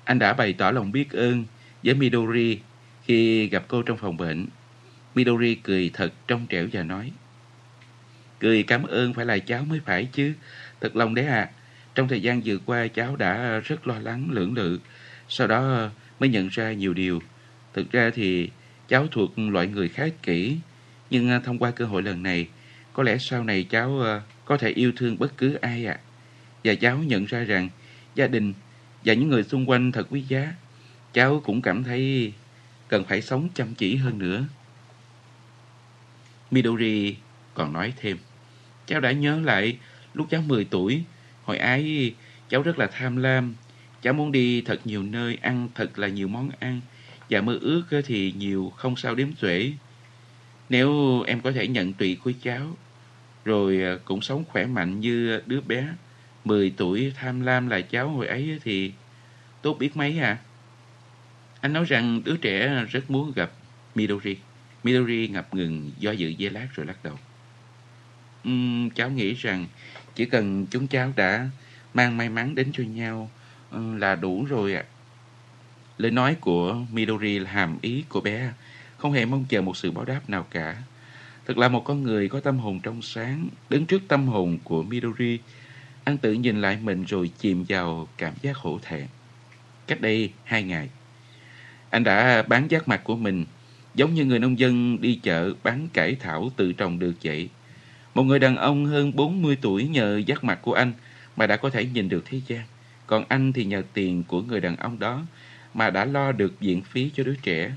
anh đã bày tỏ lòng biết ơn với Midori khi gặp cô trong phòng bệnh. Midori cười thật trong trẻo và nói Cười cảm ơn phải là cháu mới phải chứ Thật lòng đấy à. Trong thời gian vừa qua, cháu đã rất lo lắng, lưỡng lự, Sau đó mới nhận ra nhiều điều. Thực ra thì cháu thuộc loại người khá kỹ, Nhưng à, thông qua cơ hội lần này, Có lẽ sau này cháu à, có thể yêu thương bất cứ ai ạ. Và cháu nhận ra rằng Gia đình và những người xung quanh thật quý giá. Cháu cũng cảm thấy cần phải sống chăm chỉ hơn nữa. Midori còn nói thêm, Cháu đã nhớ lại lúc cháu 10 tuổi Hồi ấy cháu rất là tham lam. Cháu muốn đi thật nhiều nơi Ăn thật là nhiều món ăn. Và mơ ước thì nhiều không sao đếm xuể. Nếu em có thể nhận tùy của cháu Rồi à, cũng sống khỏe mạnh như đứa bé 10 tuổi tham lam là cháu hồi ấy thì tốt biết mấy à. Anh nói rằng đứa trẻ rất muốn gặp Midori. Midori ngập ngừng do dự dây lát rồi lắc đầu. Uhm, cháu nghĩ rằng chỉ cần chúng cháu đã mang may mắn đến cho nhau ừ, là đủ rồi ạ. Lời nói của Midori là hàm ý của bé, không hề mong chờ một sự báo đáp nào cả. Thật là một con người có tâm hồn trong sáng, đứng trước tâm hồn của Midori, anh tự nhìn lại mình rồi chìm vào cảm giác hổ thẹn. Cách đây hai ngày, anh đã bán giác mặt của mình giống như người nông dân đi chợ bán cải thảo tự trồng được vậy. Một người đàn ông hơn 40 tuổi nhờ giác mặt của anh mà đã có thể nhìn được thế gian. Còn anh thì nhờ tiền của người đàn ông đó mà đã lo được viện phí cho đứa trẻ.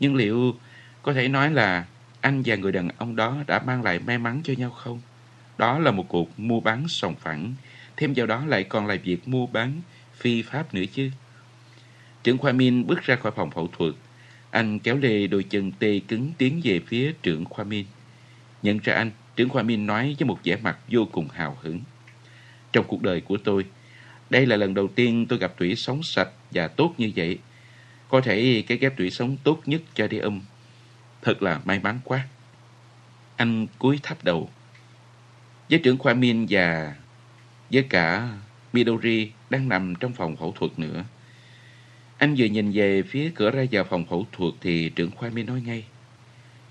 Nhưng liệu có thể nói là anh và người đàn ông đó đã mang lại may mắn cho nhau không? Đó là một cuộc mua bán sòng phẳng, thêm vào đó lại còn là việc mua bán phi pháp nữa chứ. Trưởng khoa Min bước ra khỏi phòng phẫu thuật. Anh kéo lê đôi chân tê cứng tiến về phía trưởng khoa Min. Nhận ra anh, trưởng khoa Min nói với một vẻ mặt vô cùng hào hứng. Trong cuộc đời của tôi, đây là lần đầu tiên tôi gặp tủy sống sạch và tốt như vậy. Có thể cái ghép tủy sống tốt nhất cho đi âm. Thật là may mắn quá. Anh cúi thấp đầu. Với trưởng khoa Min và với cả Midori đang nằm trong phòng phẫu thuật nữa. Anh vừa nhìn về phía cửa ra vào phòng phẫu thuật thì trưởng khoa Min nói ngay.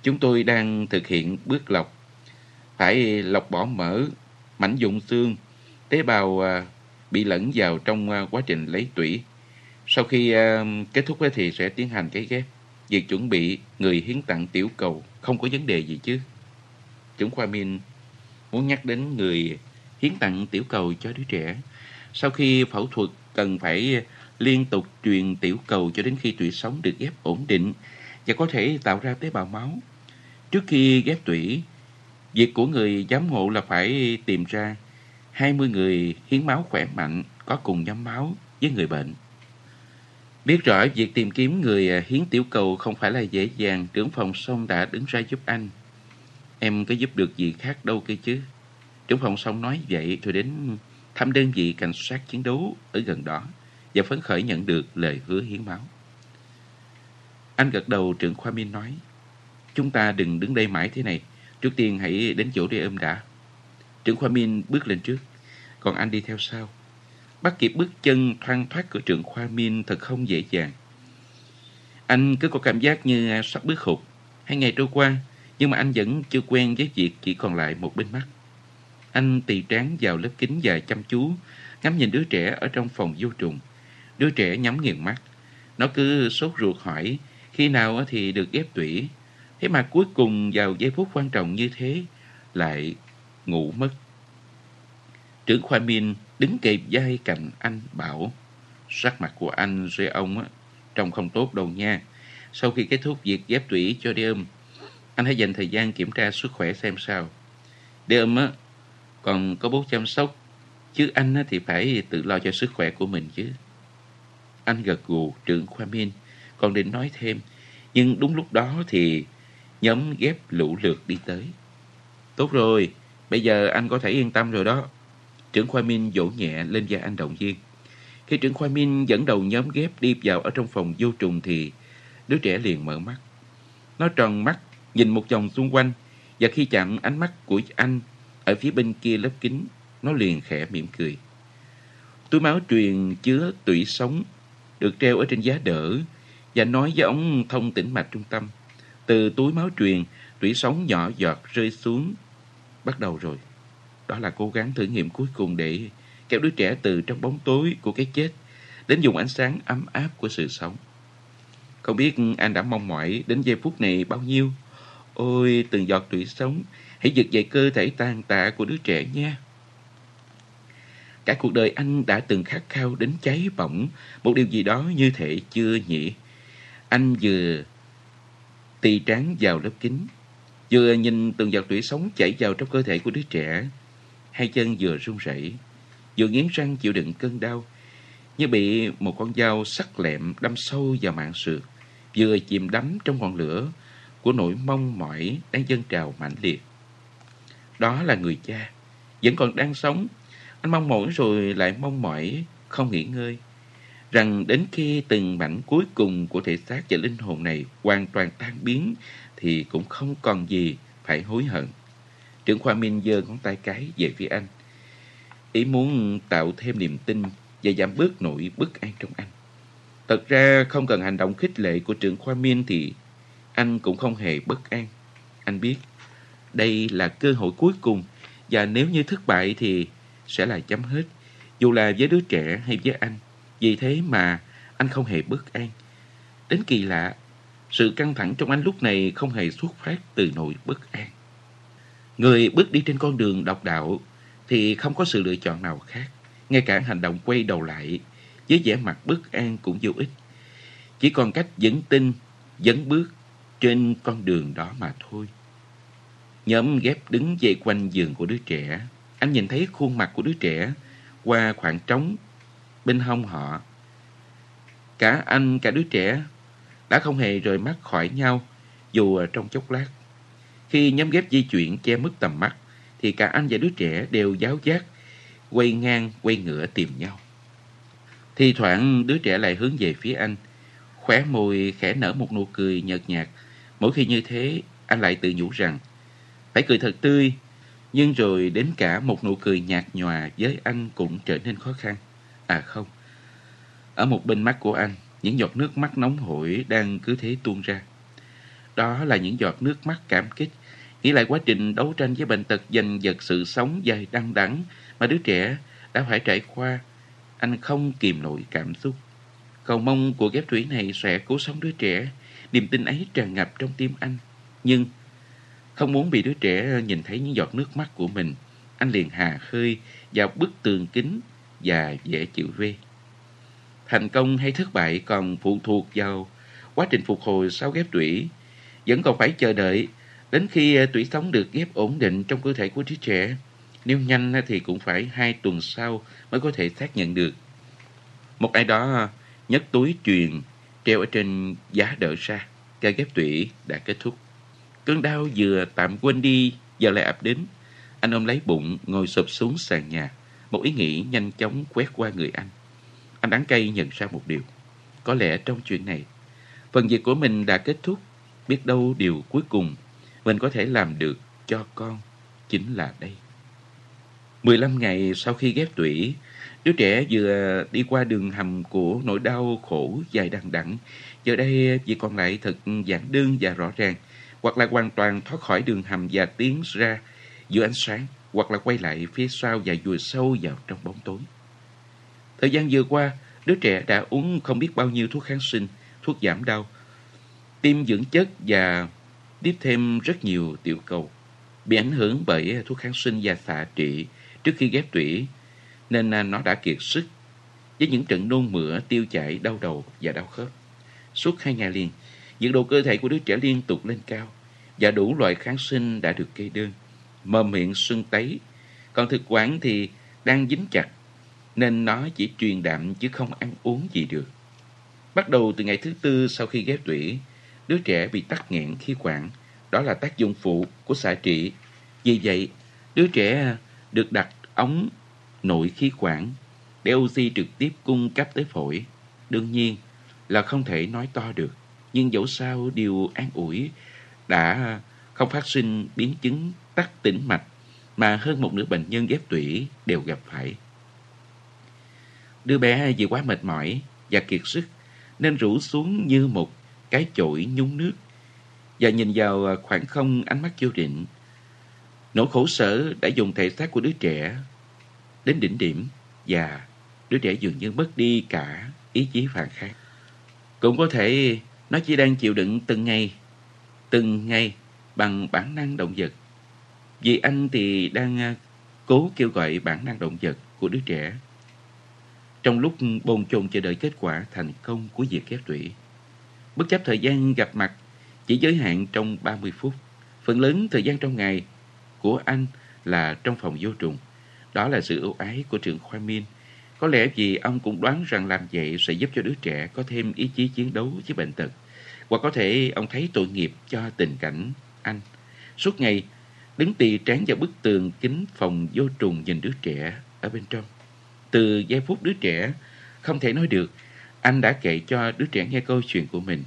Chúng tôi đang thực hiện bước lọc. Phải lọc bỏ mỡ, mảnh dụng xương, tế bào à, bị lẫn vào trong à, quá trình lấy tủy. Sau khi à, kết thúc thì sẽ tiến hành cái ghép. Việc chuẩn bị người hiến tặng tiểu cầu không có vấn đề gì chứ. Trưởng khoa Min muốn nhắc đến người hiến tặng tiểu cầu cho đứa trẻ. Sau khi phẫu thuật cần phải liên tục truyền tiểu cầu cho đến khi tủy sống được ghép ổn định và có thể tạo ra tế bào máu. Trước khi ghép tủy, việc của người giám hộ là phải tìm ra 20 người hiến máu khỏe mạnh có cùng nhóm máu với người bệnh. Biết rõ việc tìm kiếm người à, hiến tiểu cầu không phải là dễ dàng, trưởng phòng sông đã đứng ra giúp anh. Em có giúp được gì khác đâu kia chứ. Trưởng phòng sông nói vậy rồi đến thăm đơn vị cảnh sát chiến đấu ở gần đó và phấn khởi nhận được lời hứa hiến máu. Anh gật đầu trưởng khoa Min nói, chúng ta đừng đứng đây mãi thế này, trước tiên hãy đến chỗ để ôm đã. Trưởng khoa Min bước lên trước, còn anh đi theo sau. Bắt kịp bước chân thoang thoát của trưởng khoa Min thật không dễ dàng. Anh cứ có cảm giác như sắp bước hụt. Hai ngày trôi qua, nhưng mà anh vẫn chưa quen với việc chỉ còn lại một bên mắt. Anh tì trán vào lớp kính và chăm chú, ngắm nhìn đứa trẻ ở trong phòng vô trùng. Đứa trẻ nhắm nghiền mắt. Nó cứ sốt ruột hỏi khi nào thì được ghép tủy. Thế mà cuối cùng vào giây phút quan trọng như thế lại ngủ mất. Trưởng khoa Min đứng kề vai cạnh anh bảo sắc mặt của anh rê ông á, trông không tốt đâu nha. Sau khi kết thúc việc ghép tủy cho đêm, anh hãy dành thời gian kiểm tra sức khỏe xem sao. Đêm á, còn có bố chăm sóc, chứ anh á, thì phải tự lo cho sức khỏe của mình chứ. Anh gật gù trưởng khoa Min, còn định nói thêm, nhưng đúng lúc đó thì nhóm ghép lũ lượt đi tới. Tốt rồi, bây giờ anh có thể yên tâm rồi đó. Trưởng khoa Min vỗ nhẹ lên vai anh động viên. Khi trưởng khoa Min dẫn đầu nhóm ghép đi vào ở trong phòng vô trùng thì đứa trẻ liền mở mắt. Nó tròn mắt, nhìn một vòng xung quanh và khi chạm ánh mắt của anh ở phía bên kia lớp kính, nó liền khẽ mỉm cười. Túi máu truyền chứa tủy sống được treo ở trên giá đỡ và nói với ống thông tĩnh mạch trung tâm. Từ túi máu truyền, tủy sống nhỏ giọt rơi xuống. Bắt đầu rồi. Đó là cố gắng thử nghiệm cuối cùng để kéo đứa trẻ từ trong bóng tối của cái chết đến dùng ánh sáng ấm áp của sự sống. Không biết anh đã mong mỏi đến giây phút này bao nhiêu. Ôi, từng giọt tủy sống, hãy giật dậy cơ thể tàn tạ của đứa trẻ nha. Cả cuộc đời anh đã từng khát khao đến cháy bỏng một điều gì đó như thể chưa nhỉ. Anh vừa tì trán vào lớp kính, vừa nhìn từng giọt tủy sống chảy vào trong cơ thể của đứa trẻ. Hai chân vừa run rẩy, vừa nghiến răng chịu đựng cơn đau, như bị một con dao sắc lẹm đâm sâu vào mạng sườn, vừa chìm đắm trong ngọn lửa của nỗi mong mỏi đang dâng trào mãnh liệt. Đó là người cha, vẫn còn đang sống. Anh mong mỏi rồi lại mong mỏi, không nghỉ ngơi. Rằng đến khi từng mảnh cuối cùng của thể xác và linh hồn này hoàn toàn tan biến, thì cũng không còn gì phải hối hận. Trưởng khoa Minh giơ ngón tay cái về phía anh. Ý muốn tạo thêm niềm tin và giảm bớt nỗi bất an trong anh. Thật ra không cần hành động khích lệ của trưởng khoa Minh thì anh cũng không hề bất an. Anh biết, đây là cơ hội cuối cùng và nếu như thất bại thì sẽ là chấm hết. Dù là với đứa trẻ hay với anh. Vì thế mà anh không hề bất an. Đến kỳ lạ, sự căng thẳng trong anh lúc này không hề xuất phát từ nỗi bất an. Người bước đi trên con đường độc đạo thì không có sự lựa chọn nào khác. Ngay cả hành động quay đầu lại với vẻ mặt bất an cũng vô ích. chỉ còn cách dẫn tin, dẫn bước trên con đường đó mà thôi. Nhóm ghép đứng dây quanh giường của đứa trẻ. Anh nhìn thấy khuôn mặt của đứa trẻ qua khoảng trống bên hông họ. Cả anh, cả đứa trẻ đã không hề rời mắt khỏi nhau, dù trong chốc lát. Khi nhóm ghép di chuyển che mất tầm mắt, thì cả anh và đứa trẻ đều giáo giác, quay ngang, quay ngửa tìm nhau. Thì thoảng, đứa trẻ lại hướng về phía anh, khóe môi khẽ nở một nụ cười nhợt nhạt. Mỗi khi như thế, anh lại tự nhủ rằng, phải cười thật tươi nhưng rồi đến cả một nụ cười nhạt nhòa với anh cũng trở nên khó khăn. À không, ở một bên mắt của anh, những giọt nước mắt nóng hổi đang cứ thế tuôn ra. Đó là những giọt nước mắt cảm kích, nghĩ lại quá trình đấu tranh với bệnh tật giành giật sự sống dài đăng đắng mà đứa trẻ đã phải trải qua. Anh không kìm nổi cảm xúc. Cầu mong của ghép thủy này sẽ cứu sống đứa trẻ, niềm tin ấy tràn ngập trong tim anh. Nhưng không muốn bị đứa trẻ nhìn thấy những giọt nước mắt của mình, anh liền hà khơi vào bức tường kính và dễ chịu vê. Thành công hay thất bại còn phụ thuộc vào quá trình phục hồi sau ghép tủy. Vẫn còn phải chờ đợi đến khi ờ, tủy sống được ghép ổn định trong cơ thể của đứa trẻ. Nếu nhanh thì cũng phải hai tuần sau mới có thể xác nhận được. Một ai đó nhấc túi truyền treo ở trên giá đỡ ra. Ca ghép tủy đã kết thúc. Cơn đau vừa tạm quên đi, giờ lại ập đến. Anh ôm lấy bụng, ngồi sụp xuống sàn nhà. Một ý nghĩ nhanh chóng quét qua người anh. Anh đắng cay nhận ra một điều. Có lẽ trong chuyện này, phần việc của mình đã kết thúc. Biết đâu điều cuối cùng mình có thể làm được cho con chính là đây. 15 ngày sau khi ghép tủy, đứa trẻ vừa đi qua đường hầm của nỗi đau khổ dài đằng đẵng. Giờ đây chỉ còn lại thật giản đơn và rõ ràng hoặc là hoàn toàn thoát khỏi đường hầm và tiến ra giữa ánh sáng, hoặc là quay lại phía sau và vùi sâu vào trong bóng tối. Thời gian vừa qua, đứa trẻ đã uống không biết bao nhiêu thuốc kháng sinh, thuốc giảm đau, tiêm dưỡng chất và tiếp thêm rất nhiều tiểu cầu. Bị ảnh hưởng bởi thuốc kháng sinh và xạ trị trước khi ghép tủy, nên nó đã kiệt sức với những trận nôn mửa, tiêu chảy, đau đầu và đau khớp. Suốt hai ngày liền, nhiệt độ cơ thể của đứa trẻ liên tục lên cao và đủ loại kháng sinh đã được kê đơn mờ miệng sưng tấy, còn thực quản thì đang dính chặt nên nó chỉ truyền đạm chứ không ăn uống gì được. Bắt đầu từ ngày thứ tư sau khi ghép tủy, đứa trẻ bị tắc nghẹn khí quản. Đó là tác dụng phụ của xạ trị. Vì vậy, đứa trẻ được đặt ống nội khí quản để oxy trực tiếp cung cấp tới phổi. Đương nhiên là không thể nói to được nhưng dẫu sao điều an ủi đã không phát sinh biến chứng tắc tĩnh mạch mà hơn một nửa bệnh nhân ghép tủy đều gặp phải. Đứa bé vì quá mệt mỏi và kiệt sức nên rủ xuống như một cái chổi nhúng nước và nhìn vào khoảng không ánh mắt vô định. Nỗi khổ sở đã dùng thể xác của đứa trẻ đến đỉnh điểm và đứa trẻ dường như mất đi cả ý chí phản kháng. Cũng có thể nó chỉ đang chịu đựng từng ngày, từng ngày bằng bản năng động vật. Vì anh thì đang à, cố kêu gọi bản năng động vật của đứa trẻ. Trong lúc bồn chồn chờ đợi kết quả thành công của việc ghép tủy. Bất chấp thời gian gặp mặt chỉ giới hạn trong 30 phút. Phần lớn thời gian trong ngày của anh là trong phòng vô trùng. Đó là sự ưu ái của trưởng khoa Min có lẽ vì ông cũng đoán rằng làm vậy sẽ giúp cho đứa trẻ có thêm ý chí chiến đấu với bệnh tật. Hoặc có thể ông thấy tội nghiệp cho tình cảnh anh. Suốt ngày, đứng tì trán vào bức tường kính phòng vô trùng nhìn đứa trẻ ở bên trong. Từ giây phút đứa trẻ không thể nói được, anh đã kể cho đứa trẻ nghe câu chuyện của mình.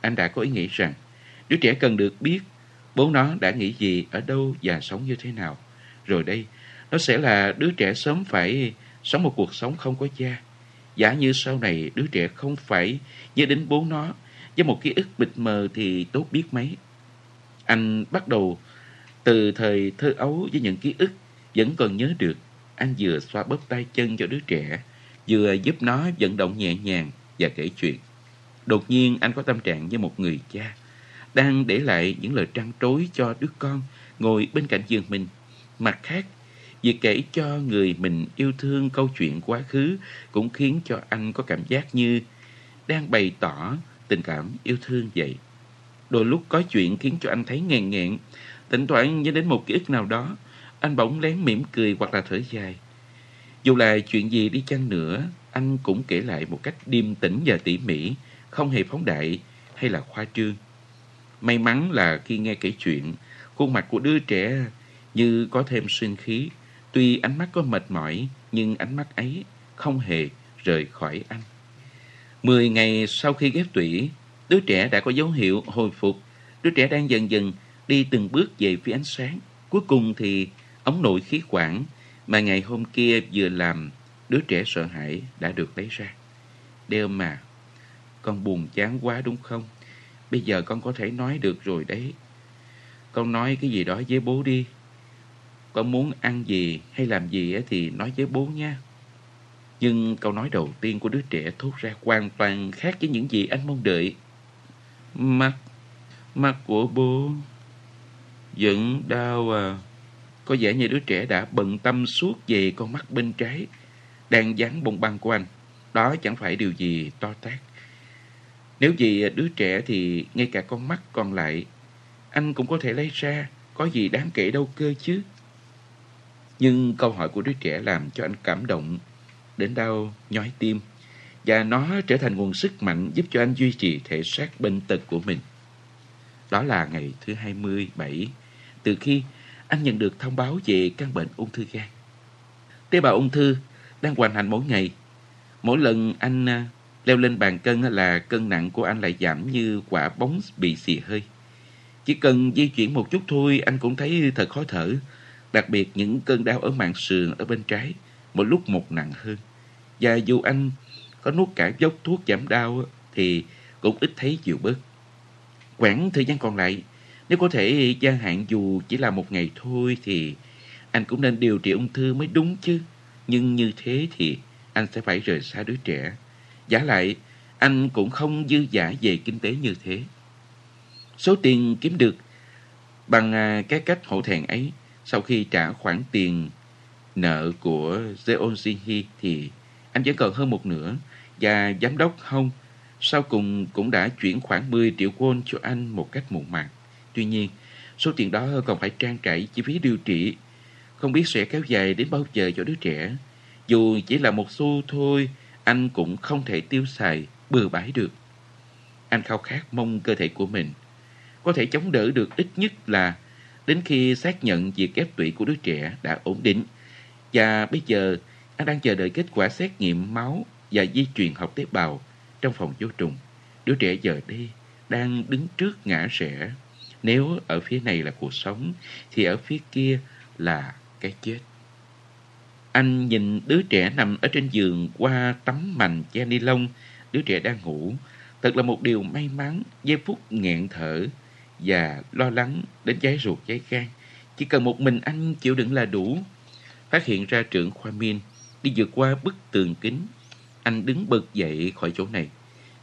Anh đã có ý nghĩ rằng đứa trẻ cần được biết bố nó đã nghĩ gì, ở đâu và sống như thế nào. Rồi đây, nó sẽ là đứa trẻ sớm phải sống một cuộc sống không có cha. Giả như sau này đứa trẻ không phải nhớ đến bố nó với một ký ức bịt mờ thì tốt biết mấy. Anh bắt đầu từ thời thơ ấu với những ký ức vẫn còn nhớ được. Anh vừa xoa bóp tay chân cho đứa trẻ, vừa giúp nó vận động nhẹ nhàng và kể chuyện. Đột nhiên anh có tâm trạng như một người cha, đang để lại những lời trăn trối cho đứa con ngồi bên cạnh giường mình. Mặt khác, Việc kể cho người mình yêu thương câu chuyện quá khứ cũng khiến cho anh có cảm giác như đang bày tỏ tình cảm yêu thương vậy. Đôi lúc có chuyện khiến cho anh thấy nghèn nghẹn, thỉnh thoảng nhớ đến một ký ức nào đó, anh bỗng lén mỉm cười hoặc là thở dài. Dù là chuyện gì đi chăng nữa, anh cũng kể lại một cách điềm tĩnh và tỉ mỉ, không hề phóng đại hay là khoa trương. May mắn là khi nghe kể chuyện, khuôn mặt của đứa trẻ như có thêm sinh khí. Tuy ánh mắt có mệt mỏi, nhưng ánh mắt ấy không hề rời khỏi anh. Mười ngày sau khi ghép tủy, đứa trẻ đã có dấu hiệu hồi phục. Đứa trẻ đang dần dần đi từng bước về phía ánh sáng. Cuối cùng thì ống nội khí quản mà ngày hôm kia vừa làm đứa trẻ sợ hãi đã được lấy ra. Đeo mà, con buồn chán quá đúng không? Bây giờ con có thể nói được rồi đấy. Con nói cái gì đó với bố đi. Con muốn ăn gì hay làm gì thì nói với bố nha. Nhưng câu nói đầu tiên của đứa trẻ thốt ra hoàn toàn khác với những gì anh mong đợi. Mặt mặt của bố Dựng đau à. Có vẻ như đứa trẻ đã bận tâm suốt về con mắt bên trái đang dán bông băng của anh. Đó chẳng phải điều gì to tát. Nếu vì đứa trẻ thì ngay cả con mắt còn lại anh cũng có thể lấy ra, có gì đáng kể đâu cơ chứ. Nhưng câu hỏi của đứa trẻ làm cho anh cảm động, đến đau nhói tim, và nó trở thành nguồn sức mạnh giúp cho anh duy trì thể xác bệnh tật của mình. Đó là ngày thứ 27, từ khi anh nhận được thông báo về căn bệnh ung thư gan. Tế bào ung thư đang hoàn hành mỗi ngày. Mỗi lần anh à, leo lên bàn cân là cân nặng của anh lại giảm như quả bóng bị xì hơi. Chỉ cần di chuyển một chút thôi anh cũng thấy thật khó thở. Đặc biệt những cơn đau ở mạng sườn ở bên trái, mỗi lúc một nặng hơn. Và dù anh có nuốt cả dốc thuốc giảm đau thì cũng ít thấy chịu bớt. Quãng thời gian còn lại, nếu có thể gia hạn dù chỉ là một ngày thôi thì anh cũng nên điều trị ung thư mới đúng chứ. Nhưng như thế thì anh sẽ phải rời xa đứa trẻ. Giả lại, anh cũng không dư giả về kinh tế như thế. Số tiền kiếm được bằng à, cái cách hổ thẹn ấy, sau khi trả khoản tiền nợ của Zeon Jinhee thì anh vẫn còn hơn một nửa và giám đốc Hong sau cùng cũng đã chuyển khoảng 10 triệu won cho anh một cách muộn màng. Tuy nhiên, số tiền đó còn phải trang trải chi phí điều trị, không biết sẽ kéo dài đến bao giờ cho đứa trẻ. Dù chỉ là một xu thôi, anh cũng không thể tiêu xài bừa bãi được. Anh khao khát mong cơ thể của mình có thể chống đỡ được ít nhất là đến khi xác nhận việc ghép tủy của đứa trẻ đã ổn định. Và bây giờ, anh đang chờ đợi kết quả xét nghiệm máu và di truyền học tế bào trong phòng vô trùng. Đứa trẻ giờ đây đang đứng trước ngã rẽ. Nếu ở phía này là cuộc sống, thì ở phía kia là cái chết. Anh nhìn đứa trẻ nằm ở trên giường qua tấm mành che ni lông. Đứa trẻ đang ngủ. Thật là một điều may mắn, giây phút nghẹn thở và lo lắng đến cháy ruột cháy gan. Chỉ cần một mình anh chịu đựng là đủ. Phát hiện ra trưởng khoa Min đi vượt qua bức tường kính. Anh đứng bật dậy khỏi chỗ này.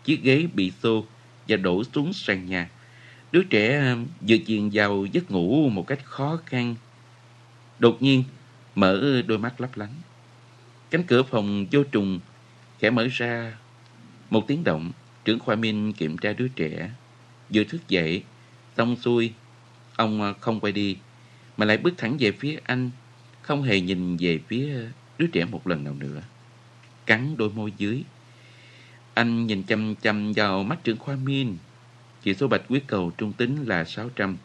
Chiếc ghế bị xô và đổ xuống sàn nhà. Đứa trẻ ờ, vừa chìm vào giấc ngủ một cách khó khăn. Đột nhiên, mở đôi mắt lấp lánh. Cánh cửa phòng vô trùng khẽ mở ra. Một tiếng động, trưởng khoa Minh kiểm tra đứa trẻ. Vừa thức dậy, Xong xuôi, ông ờ, không quay đi, mà lại bước thẳng về phía anh, không hề nhìn về phía đứa trẻ một lần nào nữa. Cắn đôi môi dưới. Anh nhìn chăm chăm vào mắt trưởng khoa Min. Chỉ số bạch huyết cầu trung tính là 600,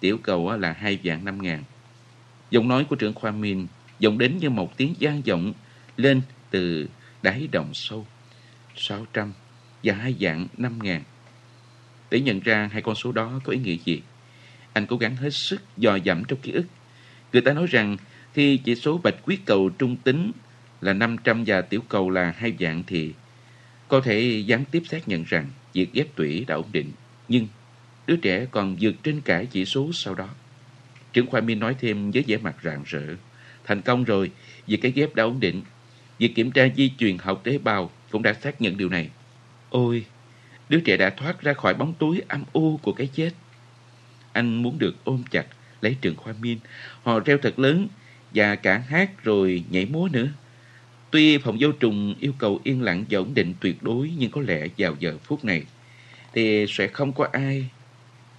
tiểu cầu là hai vạn năm ngàn. Giọng nói của trưởng khoa Min vọng đến như một tiếng gian vọng lên từ đáy đồng sâu. 600 và hai vạn năm ngàn. Để nhận ra hai con số đó có ý nghĩa gì, anh cố gắng hết sức dò dẫm trong ký ức. Người ta nói rằng khi chỉ số bạch huyết cầu trung tính là 500 và tiểu cầu là hai vạn thì có thể gián tiếp xác nhận rằng việc ghép tủy đã ổn định. Nhưng đứa trẻ còn vượt trên cả chỉ số sau đó. Trưởng khoa Min nói thêm với vẻ mặt rạng rỡ. Thành công rồi, việc cái ghép đã ổn định. Việc kiểm tra di truyền học tế bào cũng đã xác nhận điều này. Ôi, Đứa trẻ đã thoát ra khỏi bóng tối âm u của cái chết. Anh muốn được ôm chặt, lấy trường khoa min. Họ reo thật lớn và cả hát rồi nhảy múa nữa. Tuy phòng vô trùng yêu cầu yên lặng và ổn định tuyệt đối nhưng có lẽ vào giờ phút này thì sẽ không có ai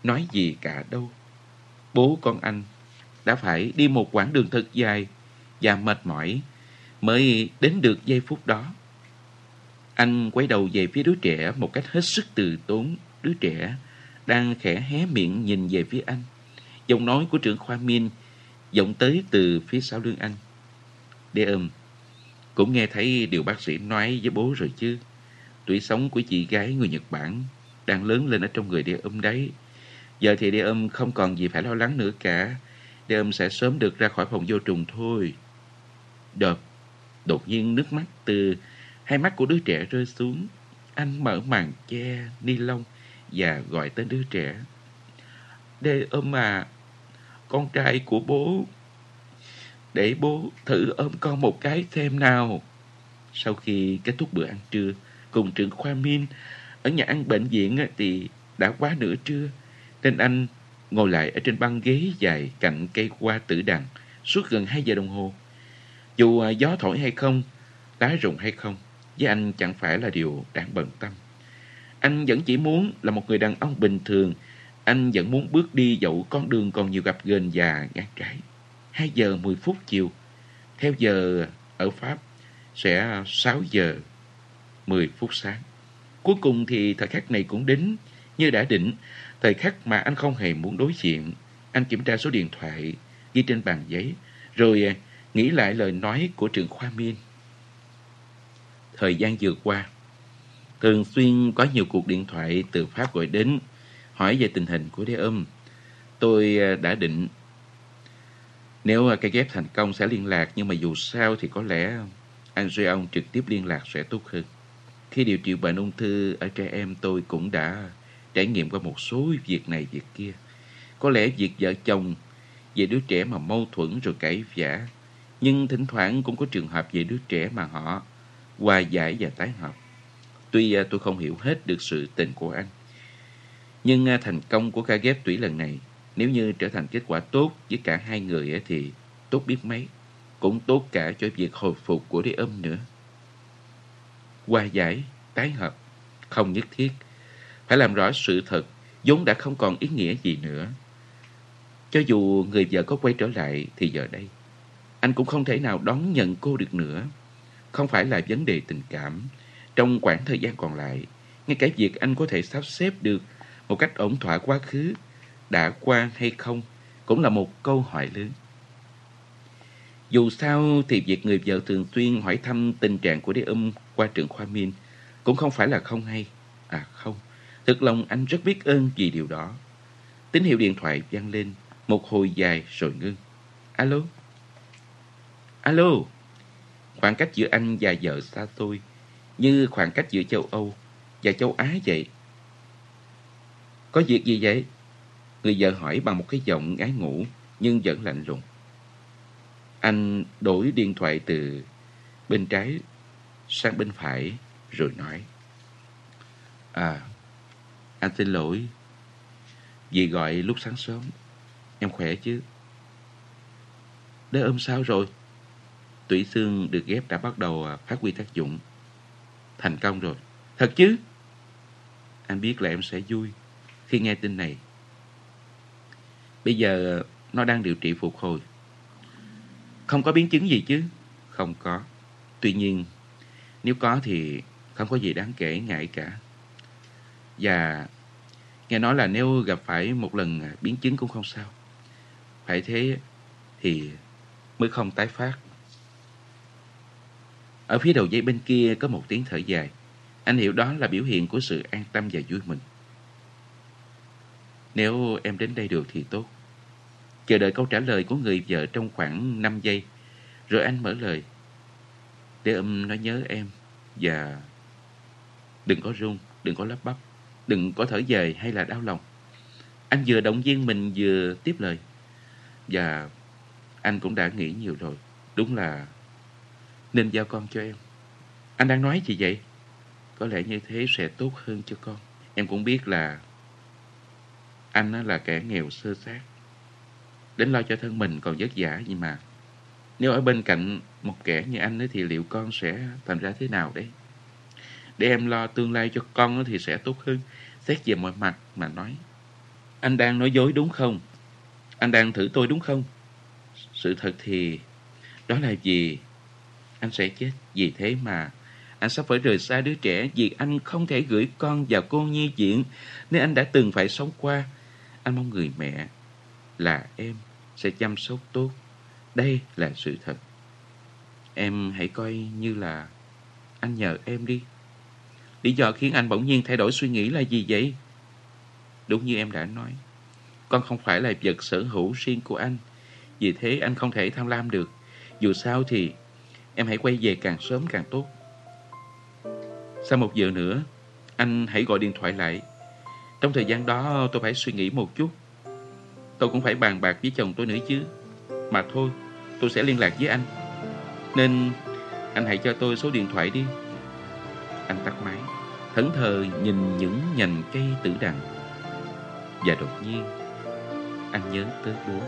nói gì cả đâu. Bố con anh đã phải đi một quãng đường thật dài và mệt mỏi mới đến được giây phút đó. Anh quay đầu về phía đứa trẻ một cách hết sức từ tốn. Đứa trẻ đang khẽ hé miệng nhìn về phía anh. Giọng nói của trưởng khoa Min vọng tới từ phía sau lưng anh. Đê ôm, cũng nghe thấy điều bác sĩ nói với bố rồi chứ. Tuổi sống của chị gái người Nhật Bản đang lớn lên ở trong người đê ôm đấy. Giờ thì đê ôm không còn gì phải lo lắng nữa cả. Đê ôm sẽ sớm được ra khỏi phòng vô trùng thôi. Đợt, đột nhiên nước mắt từ hai mắt của đứa trẻ rơi xuống. Anh mở màn che ni lông và gọi tên đứa trẻ. Đê ôm à, con trai của bố. Để bố thử ôm con một cái xem nào. Sau khi kết thúc bữa ăn trưa, cùng trưởng khoa Min ở nhà ăn bệnh viện thì đã quá nửa trưa. Nên anh ngồi lại ở trên băng ghế dài cạnh cây hoa tử đằng suốt gần 2 giờ đồng hồ. Dù à, gió thổi hay không, lá rụng hay không, với anh chẳng phải là điều đáng bận tâm. Anh vẫn chỉ muốn là một người đàn ông bình thường. Anh vẫn muốn bước đi dẫu con đường còn nhiều gặp ghềnh và ngang trái. 2 giờ 10 phút chiều. Theo giờ ở Pháp sẽ 6 giờ 10 phút sáng. Cuối cùng thì thời khắc này cũng đến như đã định. Thời khắc mà anh không hề muốn đối diện. Anh kiểm tra số điện thoại ghi trên bàn giấy. Rồi à, nghĩ lại lời nói của trường khoa Miên. Thời gian vừa qua, thường xuyên có nhiều cuộc điện thoại từ Pháp gọi đến hỏi về tình hình của đế âm. Tôi à, đã định nếu à, cái ghép thành công sẽ liên lạc nhưng mà dù sao thì có lẽ anh Jeong trực tiếp liên lạc sẽ tốt hơn. Khi điều trị bệnh ung thư ở trẻ em tôi cũng đã trải nghiệm qua một số việc này việc kia. Có lẽ việc vợ chồng về đứa trẻ mà mâu thuẫn rồi cãi vã. Nhưng thỉnh thoảng cũng có trường hợp về đứa trẻ mà họ hòa giải và tái hợp. Tuy à, tôi không hiểu hết được sự tình của anh. Nhưng à, thành công của ca ghép tủy lần này, nếu như trở thành kết quả tốt với cả hai người thì tốt biết mấy. Cũng tốt cả cho việc hồi phục của đi âm nữa. Hòa giải, tái hợp, không nhất thiết. Phải làm rõ sự thật, vốn đã không còn ý nghĩa gì nữa. Cho dù người vợ có quay trở lại thì giờ đây, anh cũng không thể nào đón nhận cô được nữa. Không phải là vấn đề tình cảm. Trong khoảng thời gian còn lại, ngay cả việc anh có thể sắp xếp được một cách ổn thỏa quá khứ, đã qua hay không, cũng là một câu hỏi lớn. Dù sao thì việc người vợ thường xuyên hỏi thăm tình trạng của đế âm qua trường khoa Min cũng không phải là không hay. À không, thực lòng anh rất biết ơn vì điều đó. Tín hiệu điện thoại vang lên một hồi dài rồi ngưng. Alo? Alo? Khoảng cách giữa anh và vợ xa xôi như khoảng cách giữa châu Âu và châu Á vậy. Có việc gì vậy? Người vợ hỏi bằng một cái giọng ngái ngủ nhưng vẫn lạnh lùng. Anh đổi điện thoại từ bên trái sang bên phải rồi nói. À, anh xin lỗi vì gọi lúc sáng sớm. Em khỏe chứ? Đã ôm sao rồi? Tủy xương được ghép đã bắt đầu phát huy tác dụng. Thành công rồi. Thật chứ? Anh biết là em sẽ vui khi nghe tin này. Bây giờ nó đang điều trị phục hồi. Không có biến chứng gì chứ? Không có. Tuy nhiên, nếu có thì không có gì đáng kể ngại cả. Và nghe nói là nếu gặp phải một lần à, biến chứng cũng không sao. Phải thế thì mới không tái phát. Ở phía đầu dây bên kia có một tiếng thở dài. Anh hiểu đó là biểu hiện của sự an tâm và vui mừng. Nếu em đến đây được thì tốt. Chờ đợi câu trả lời của người vợ trong khoảng 5 giây. Rồi anh mở lời. Để âm nó nhớ em. Và đừng có run, đừng có lắp bắp. Đừng có thở dài hay là đau lòng. Anh vừa động viên mình vừa tiếp lời. Và anh cũng đã nghĩ nhiều rồi. Đúng là nên giao con cho em. Anh đang nói gì vậy? Có lẽ như thế sẽ tốt hơn cho con. Em cũng biết là anh là kẻ nghèo sơ sát. Đến lo cho thân mình còn vất vả gì mà. Nếu ở bên cạnh một kẻ như anh ấy, thì liệu con sẽ thành ra thế nào đấy? Để em lo tương lai cho con thì sẽ tốt hơn. Xét về mọi mặt mà nói. Anh đang nói dối đúng không? Anh đang thử tôi đúng không? Sự thật thì đó là gì? Anh sẽ chết. Vì thế mà anh sắp phải rời xa đứa trẻ vì anh không thể gửi con vào cô nhi viện nên anh đã từng phải sống qua. Anh mong người mẹ là em sẽ chăm sóc tốt. Đây là sự thật. Em hãy coi như là anh nhờ em đi. Lý do khiến anh bỗng nhiên thay đổi suy nghĩ là gì vậy? Đúng như em đã nói, con không phải là vật sở hữu riêng của anh. Vì thế anh không thể tham lam được. Dù sao thì em hãy quay về càng sớm càng tốt. Sau một giờ nữa, anh hãy gọi điện thoại lại. Trong thời gian đó tôi phải suy nghĩ một chút. Tôi cũng phải bàn bạc với chồng tôi nữa chứ. Mà thôi, tôi sẽ liên lạc với anh. Nên anh hãy cho tôi số điện thoại đi. Anh tắt máy, thẫn thờ nhìn những nhành cây tử đằng. Và đột nhiên, anh nhớ tới bố.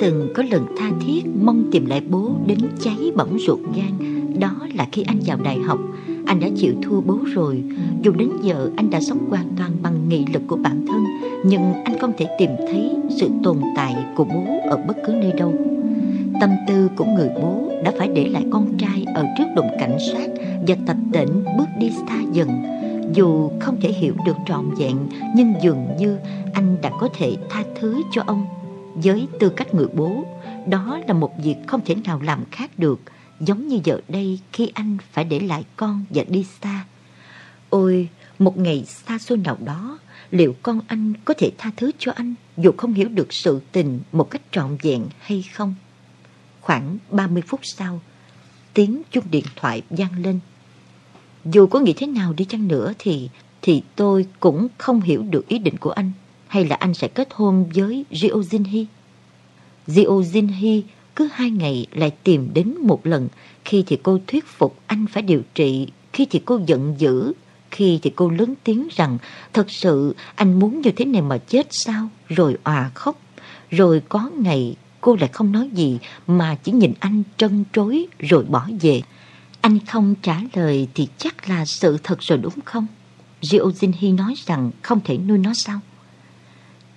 Từng có lần tha thiết mong tìm lại bố đến cháy bỏng ruột gan. Đó là khi anh vào đại học, anh đã chịu thua bố rồi. Dù đến giờ anh đã sống hoàn toàn bằng nghị lực của bản thân, nhưng anh không thể tìm thấy sự tồn tại của bố ở bất cứ nơi đâu. Tâm tư của người bố đã phải để lại con trai ở trước đồn cảnh sát và tập tễnh bước đi xa dần. Dù không thể hiểu được trọn vẹn, nhưng dường như anh đã có thể tha thứ cho ông với tư cách người bố, đó là một việc không thể nào làm khác được, giống như giờ đây khi anh phải để lại con và đi xa. Ôi, một ngày xa xôi nào đó, liệu con anh có thể tha thứ cho anh dù không hiểu được sự tình một cách trọn vẹn hay không? Khoảng 30 phút sau, tiếng chuông điện thoại vang lên. Dù có nghĩ thế nào đi chăng nữa thì thì tôi cũng không hiểu được ý định của anh hay là anh sẽ kết hôn với Rio Jinhi. Rio Jinhi cứ hai ngày lại tìm đến một lần, khi thì cô thuyết phục anh phải điều trị, khi thì cô giận dữ, khi thì cô lớn tiếng rằng thật sự anh muốn như thế này mà chết sao, rồi òa khóc. Rồi có ngày cô lại không nói gì mà chỉ nhìn anh trân trối rồi bỏ về. Anh không trả lời thì chắc là sự thật rồi đúng không? Rio Jinhi nói rằng không thể nuôi nó sao?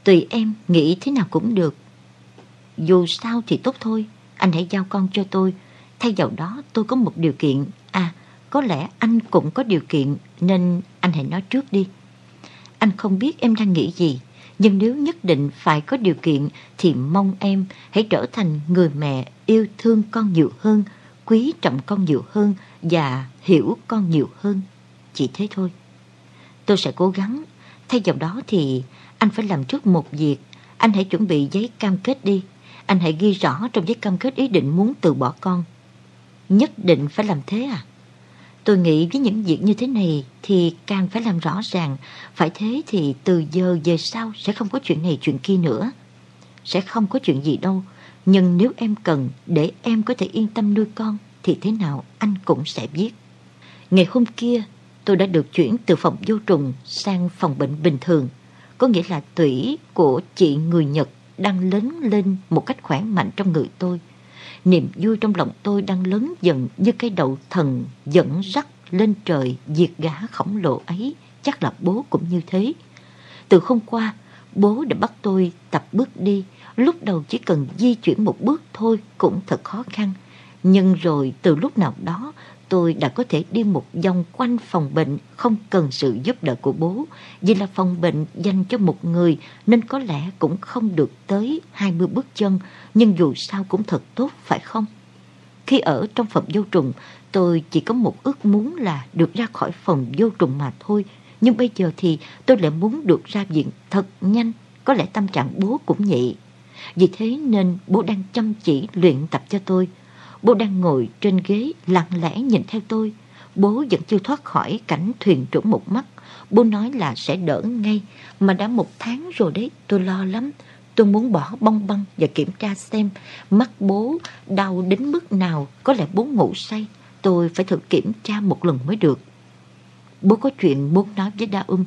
Tùy em nghĩ thế nào cũng được. Dù sao thì tốt thôi, anh hãy giao con cho tôi. Thay vào đó tôi có một điều kiện. À, có lẽ anh cũng có điều kiện nên anh hãy nói trước đi. Anh không biết em đang nghĩ gì, nhưng nếu nhất định phải có điều kiện thì mong em hãy trở thành người mẹ yêu thương con nhiều hơn, quý trọng con nhiều hơn và hiểu con nhiều hơn. Chỉ thế thôi. Tôi sẽ cố gắng. Thay vào đó thì anh phải làm trước một việc. Anh hãy chuẩn bị giấy cam kết đi. Anh hãy ghi rõ trong giấy cam kết ý định muốn từ bỏ con. Nhất định phải làm thế à? Tôi nghĩ với những việc như thế này thì càng phải làm rõ ràng. Phải thế thì từ giờ về sau sẽ không có chuyện này chuyện kia nữa. Sẽ không có chuyện gì đâu. Nhưng nếu em cần để em có thể yên tâm nuôi con, thì thế nào anh cũng sẽ biết. Ngày hôm kia, tôi đã được chuyển từ phòng vô trùng sang phòng bệnh bình thường. Có nghĩa là tủy của chị người Nhật đang lớn lên một cách khỏe mạnh trong người tôi. Niềm vui trong lòng tôi đang lớn dần như cái đầu thần dẫn rắc lên trời diệt gã khổng lồ ấy. Chắc là bố cũng như thế. Từ hôm qua, bố đã bắt tôi tập bước đi. Lúc đầu chỉ cần di chuyển một bước thôi cũng thật khó khăn. Nhưng rồi từ lúc nào đó tôi đã có thể đi một vòng quanh phòng bệnh không cần sự giúp đỡ của bố. Vì là phòng bệnh dành cho một người nên có lẽ cũng không được tới 20 bước chân, nhưng dù sao cũng thật tốt phải không? Khi ở trong phòng vô trùng, tôi chỉ có một ước muốn là được ra khỏi phòng vô trùng mà thôi. Nhưng bây giờ thì tôi lại muốn được ra viện thật nhanh, có lẽ tâm trạng bố cũng vậy. Vì thế nên bố đang chăm chỉ luyện tập cho tôi bố đang ngồi trên ghế lặng lẽ nhìn theo tôi. Bố vẫn chưa thoát khỏi cảnh thuyền trưởng một mắt. Bố nói là sẽ đỡ ngay, mà đã một tháng rồi đấy, tôi lo lắm. Tôi muốn bỏ bong băng và kiểm tra xem mắt bố đau đến mức nào, có lẽ bố ngủ say. Tôi phải thử kiểm tra một lần mới được. Bố có chuyện muốn nói với Đa Um.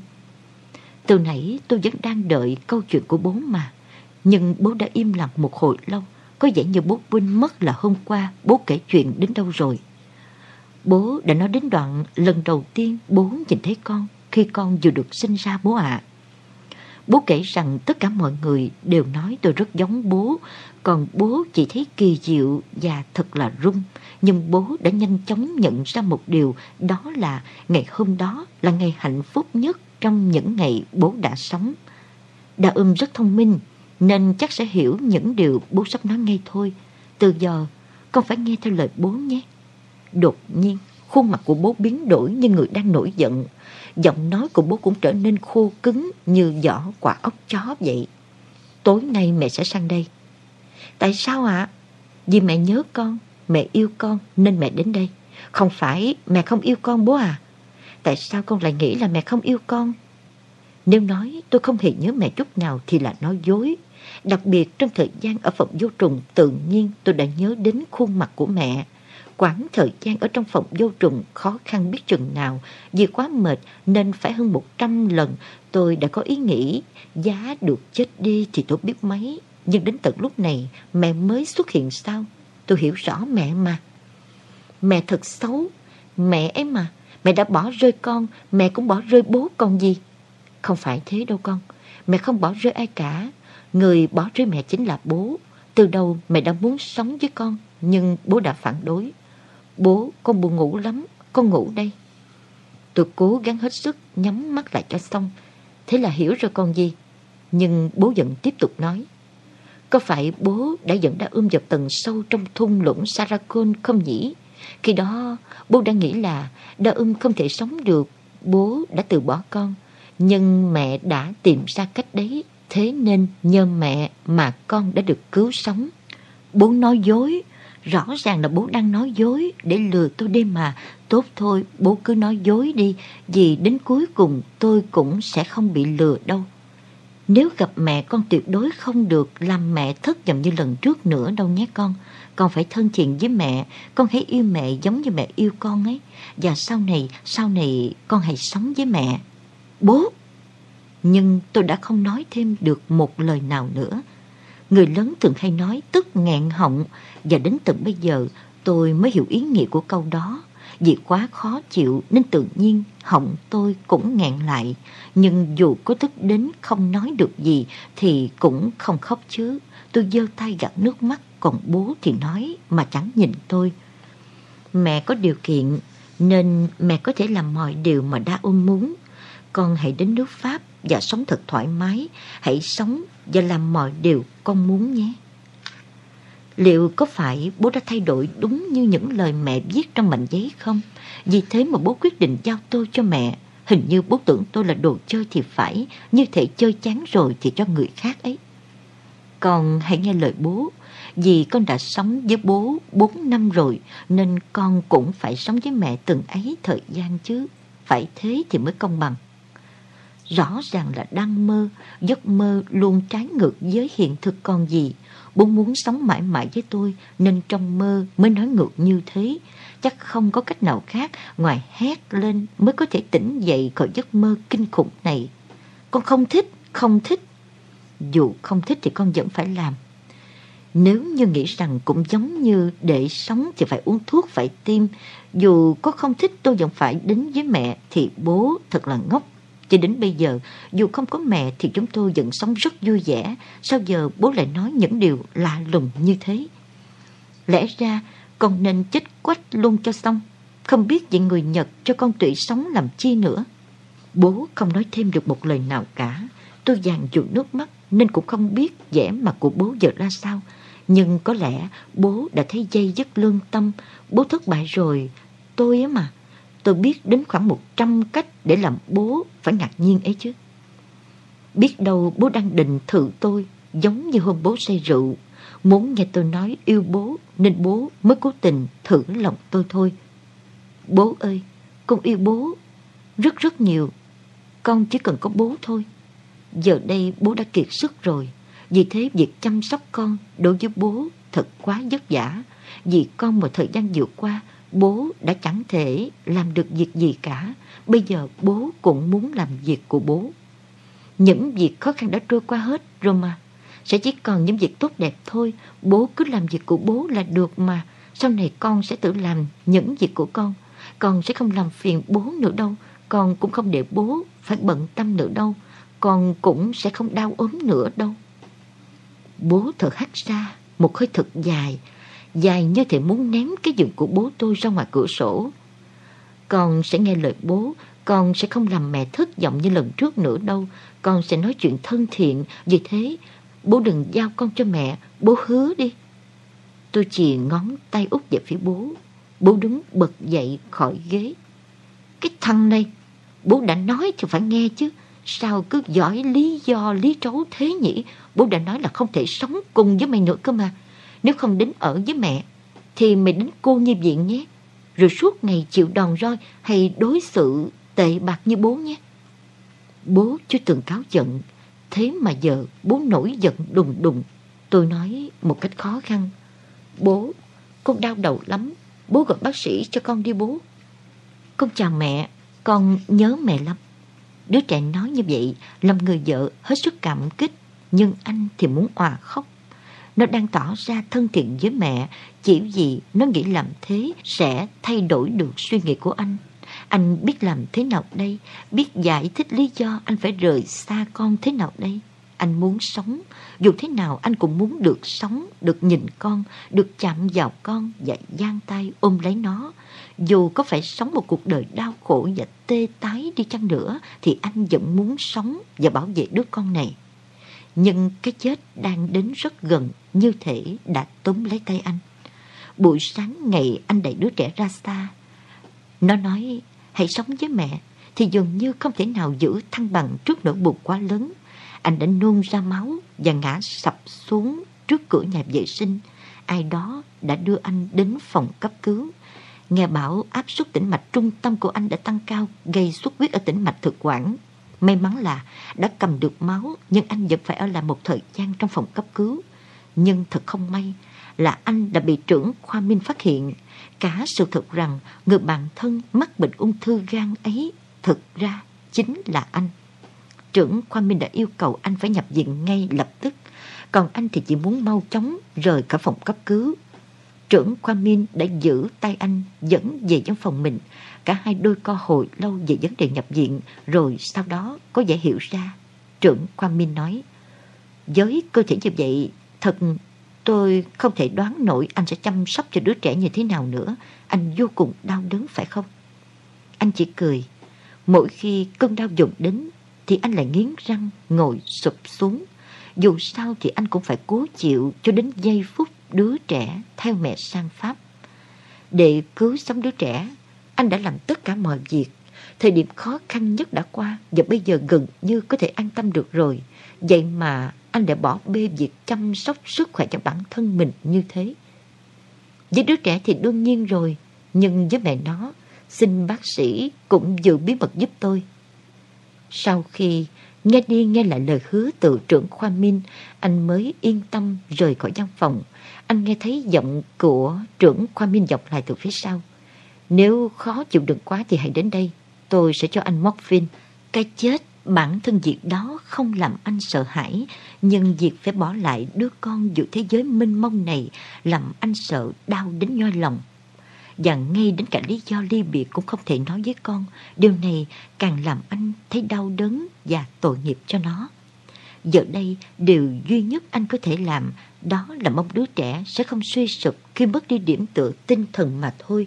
Từ nãy tôi vẫn đang đợi câu chuyện của bố mà. Nhưng bố đã im lặng một hồi lâu. Có vẻ như bố quên mất là hôm qua bố kể chuyện đến đâu rồi. Bố đã nói đến đoạn lần đầu tiên bố nhìn thấy con khi con vừa được sinh ra bố ạ. Bố kể rằng tất cả mọi người đều nói tôi rất giống bố, còn bố chỉ thấy kỳ diệu và thật là rung. Nhưng bố đã nhanh chóng nhận ra một điều, đó là ngày hôm đó là ngày hạnh phúc nhất trong những ngày bố đã sống. Đa âm rất thông minh, nên chắc sẽ hiểu những điều bố sắp nói ngay thôi. Từ giờ, con phải nghe theo lời bố nhé. Đột nhiên, khuôn mặt của bố biến đổi như người đang nổi giận. Giọng nói của bố cũng trở nên khô cứng như vỏ quả ốc chó vậy. Tối nay mẹ sẽ sang đây. Tại sao ạ? Vì mẹ nhớ con, mẹ yêu con nên mẹ đến đây. Không phải mẹ không yêu con bố à? Tại sao con lại nghĩ là mẹ không yêu con? Nếu nói tôi không hề nhớ mẹ chút nào thì là nói dối. Đặc biệt trong thời gian ở phòng vô trùng, tự nhiên tôi đã nhớ đến khuôn mặt của mẹ. Quãng thời gian ở trong phòng vô trùng khó khăn biết chừng nào vì quá mệt nên phải hơn 100 lần tôi đã có ý nghĩ, giá được chết đi thì tôi biết mấy. Nhưng đến tận lúc này, mẹ mới xuất hiện sao? Tôi hiểu rõ mẹ mà. Mẹ thật xấu. Mẹ ấy mà. Mẹ đã bỏ rơi con. Mẹ cũng bỏ rơi bố con gì. Không phải thế đâu con. Mẹ không bỏ rơi ai cả. Người bỏ rơi mẹ chính là bố. Từ đầu mẹ đã muốn sống với con. Nhưng bố đã phản đối. Bố, con buồn ngủ lắm. Con ngủ đây. Tôi cố gắng hết sức nhắm mắt lại cho xong. Thế là hiểu rồi con gì. Nhưng bố vẫn tiếp tục nói. Có phải bố đã dẫn đã ươm vào tầng sâu trong thung lũng Saracon không nhỉ? Khi đó bố đã nghĩ là đã ươm không thể sống được. Bố đã từ bỏ con. Nhưng mẹ đã tìm ra cách đấy. Thế nên nhờ mẹ mà con đã được cứu sống. Bố nói dối. Rõ ràng là bố đang nói dối để lừa tôi đi mà. Tốt thôi, bố cứ nói dối đi. Vì đến cuối cùng tôi cũng sẽ không bị lừa đâu. Nếu gặp mẹ con tuyệt đối không được làm mẹ thất vọng như lần trước nữa đâu nhé con. Con phải thân thiện với mẹ, con hãy yêu mẹ giống như mẹ yêu con ấy. Và sau này, sau này con hãy sống với mẹ. Bố! Nhưng tôi đã không nói thêm được một lời nào nữa. Người lớn thường hay nói tức nghẹn họng, và đến tận bây giờ tôi mới hiểu ý nghĩa của câu đó. Vì quá khó chịu nên tự nhiên họng tôi cũng nghẹn lại. Nhưng dù có tức đến không nói được gì thì cũng không khóc chứ. Tôi giơ tay gạt nước mắt, còn bố thì nói mà chẳng nhìn tôi. Mẹ có điều kiện, nên mẹ có thể làm mọi điều mà đã ôm muốn. Con hãy đến nước Pháp và sống thật thoải mái. Hãy sống và làm mọi điều con muốn nhé. Liệu có phải bố đã thay đổi đúng như những lời mẹ viết trong mảnh giấy không? Vì thế mà bố quyết định giao tôi cho mẹ. Hình như bố tưởng tôi là đồ chơi thì phải, như thể chơi chán rồi thì cho người khác ấy. Con hãy nghe lời bố, vì con đã sống với bố 4 năm rồi, nên con cũng phải sống với mẹ từng ấy thời gian chứ. Phải thế thì mới công bằng. Rõ ràng là đang mơ, giấc mơ luôn trái ngược với hiện thực con gì. Bố muốn sống mãi mãi với tôi nên trong mơ mới nói ngược như thế. Chắc không có cách nào khác ngoài hét lên mới có thể tỉnh dậy khỏi giấc mơ kinh khủng này. Con không thích, không thích. Dù không thích thì con vẫn phải làm. Nếu như nghĩ rằng cũng giống như để sống thì phải uống thuốc, phải tiêm. Dù có không thích tôi vẫn phải đến với mẹ thì bố thật là ngốc. Cho đến bây giờ, dù không có mẹ thì chúng tôi vẫn sống rất vui vẻ. Sao giờ bố lại nói những điều lạ lùng như thế? Lẽ ra con nên chết quách luôn cho xong. Không biết vậy người Nhật cho con tụy sống làm chi nữa. Bố không nói thêm được một lời nào cả. Tôi dàn dụ nước mắt nên cũng không biết vẻ mặt của bố giờ ra sao. Nhưng có lẽ bố đã thấy dây dứt lương tâm. Bố thất bại rồi. Tôi á mà. Tôi biết đến khoảng 100 cách để làm bố phải ngạc nhiên ấy chứ. Biết đâu bố đang định thử tôi giống như hôm bố say rượu. Muốn nghe tôi nói yêu bố nên bố mới cố tình thử lòng tôi thôi. Bố ơi, con yêu bố rất rất nhiều. Con chỉ cần có bố thôi. Giờ đây bố đã kiệt sức rồi. Vì thế việc chăm sóc con đối với bố thật quá vất vả. Vì con một thời gian vừa qua, bố đã chẳng thể làm được việc gì cả. Bây giờ bố cũng muốn làm việc của bố. Những việc khó khăn đã trôi qua hết rồi mà. Sẽ chỉ còn những việc tốt đẹp thôi. Bố cứ làm việc của bố là được mà. Sau này con sẽ tự làm những việc của con. Con sẽ không làm phiền bố nữa đâu. Con cũng không để bố phải bận tâm nữa đâu. Con cũng sẽ không đau ốm nữa đâu. Bố thở hắt ra, một hơi thật dài. Dài như thể muốn ném cái giường của bố tôi ra ngoài cửa sổ. Con sẽ nghe lời bố. Con sẽ không làm mẹ thất vọng như lần trước nữa đâu. Con sẽ nói chuyện thân thiện. Vì thế, Bố đừng giao con cho mẹ Bố hứa đi Tôi chỉ ngón tay út về phía bố Bố đứng bật dậy khỏi ghế Cái thằng này, Bố đã nói thì phải nghe chứ Sao cứ giỏi lý do, lý trấu thế nhỉ Bố đã nói là không thể sống cùng với mày nữa cơ mà nếu không đến ở với mẹ Thì mày đến cô nhi viện nhé Rồi suốt ngày chịu đòn roi Hay đối xử tệ bạc như bố nhé Bố chưa từng cáo giận Thế mà giờ bố nổi giận đùng đùng. Tôi nói một cách khó khăn. Bố, con đau đầu lắm. Bố gọi bác sĩ cho con đi bố. Con chào mẹ, con nhớ mẹ lắm. Đứa trẻ nói như vậy làm người vợ hết sức cảm kích. Nhưng anh thì muốn òa khóc. Nó đang tỏ ra thân thiện với mẹ chỉ vì nó nghĩ làm thế sẽ thay đổi được suy nghĩ của anh. Anh biết làm thế nào đây? Biết giải thích lý do anh phải rời xa con thế nào đây? Anh muốn sống, dù thế nào anh cũng muốn được sống, được nhìn con, được chạm vào con và giang tay ôm lấy nó. Dù có phải sống một cuộc đời đau khổ và tê tái đi chăng nữa, thì anh vẫn muốn sống và bảo vệ đứa con này. Nhưng cái chết đang đến rất gần, như thể đã túm lấy tay anh. Buổi sáng ngày anh đẩy đứa trẻ ra xa, nó nói hãy sống với mẹ thì dường như không thể nào giữ thăng bằng trước nỗi buồn quá lớn. Anh đã nôn ra máu và ngã sập xuống trước cửa nhà vệ sinh. Ai đó đã đưa anh đến phòng cấp cứu. Nghe bảo áp suất tĩnh mạch trung tâm của anh đã tăng cao, gây xuất huyết ở tĩnh mạch thực quản. May mắn là đã cầm được máu, nhưng anh vẫn phải ở lại một thời gian trong phòng cấp cứu. Nhưng thật không may là anh đã bị trưởng khoa minh phát hiện cả sự thật rằng người bạn thân mắc bệnh ung thư gan ấy thực ra chính là anh. Trưởng khoa Minh đã yêu cầu anh phải nhập viện ngay lập tức, còn anh thì chỉ muốn mau chóng rời khỏi phòng cấp cứu. Trưởng Quang Minh đã giữ tay anh dẫn về trong phòng mình. Cả hai đôi co hội lâu về vấn đề nhập viện, rồi sau đó có vẻ hiểu ra. Trưởng Quang Minh nói, với cơ thể như vậy, thật Tôi không thể đoán nổi anh sẽ chăm sóc cho đứa trẻ như thế nào nữa. Anh vô cùng đau đớn phải không? Anh chỉ cười. Mỗi khi cơn đau dồn đến thì anh lại nghiến răng ngồi sụp xuống. Dù sao thì anh cũng phải cố chịu cho đến giây phút đứa trẻ theo mẹ sang Pháp. Để cứu sống đứa trẻ, anh đã làm tất cả mọi việc. Thời điểm khó khăn nhất đã qua và bây giờ gần như có thể an tâm được rồi. Vậy mà anh đã bỏ bê việc chăm sóc sức khỏe cho bản thân mình như thế. Với đứa trẻ thì đương nhiên rồi, nhưng với mẹ nó, xin bác sĩ cũng giữ bí mật giúp tôi. Sau khi nghe đi nghe lại lời hứa từ trưởng khoa Minh, anh mới yên tâm rời khỏi văn phòng. Anh nghe thấy giọng của trưởng khoa Minh dọc lại từ phía sau. Nếu khó chịu đựng quá thì hãy đến đây, tôi sẽ cho anh morphine. Cái chết Bản thân việc đó không làm anh sợ hãi, nhưng việc phải bỏ lại đứa con giữa thế giới mênh mông này làm anh sợ đau đến nhoi lòng. Và ngay đến cả lý do ly biệt cũng không thể nói với con, điều này càng làm anh thấy đau đớn và tội nghiệp cho nó. Giờ đây, điều duy nhất anh có thể làm đó là mong đứa trẻ sẽ không suy sụp khi mất đi điểm tựa tinh thần mà thôi.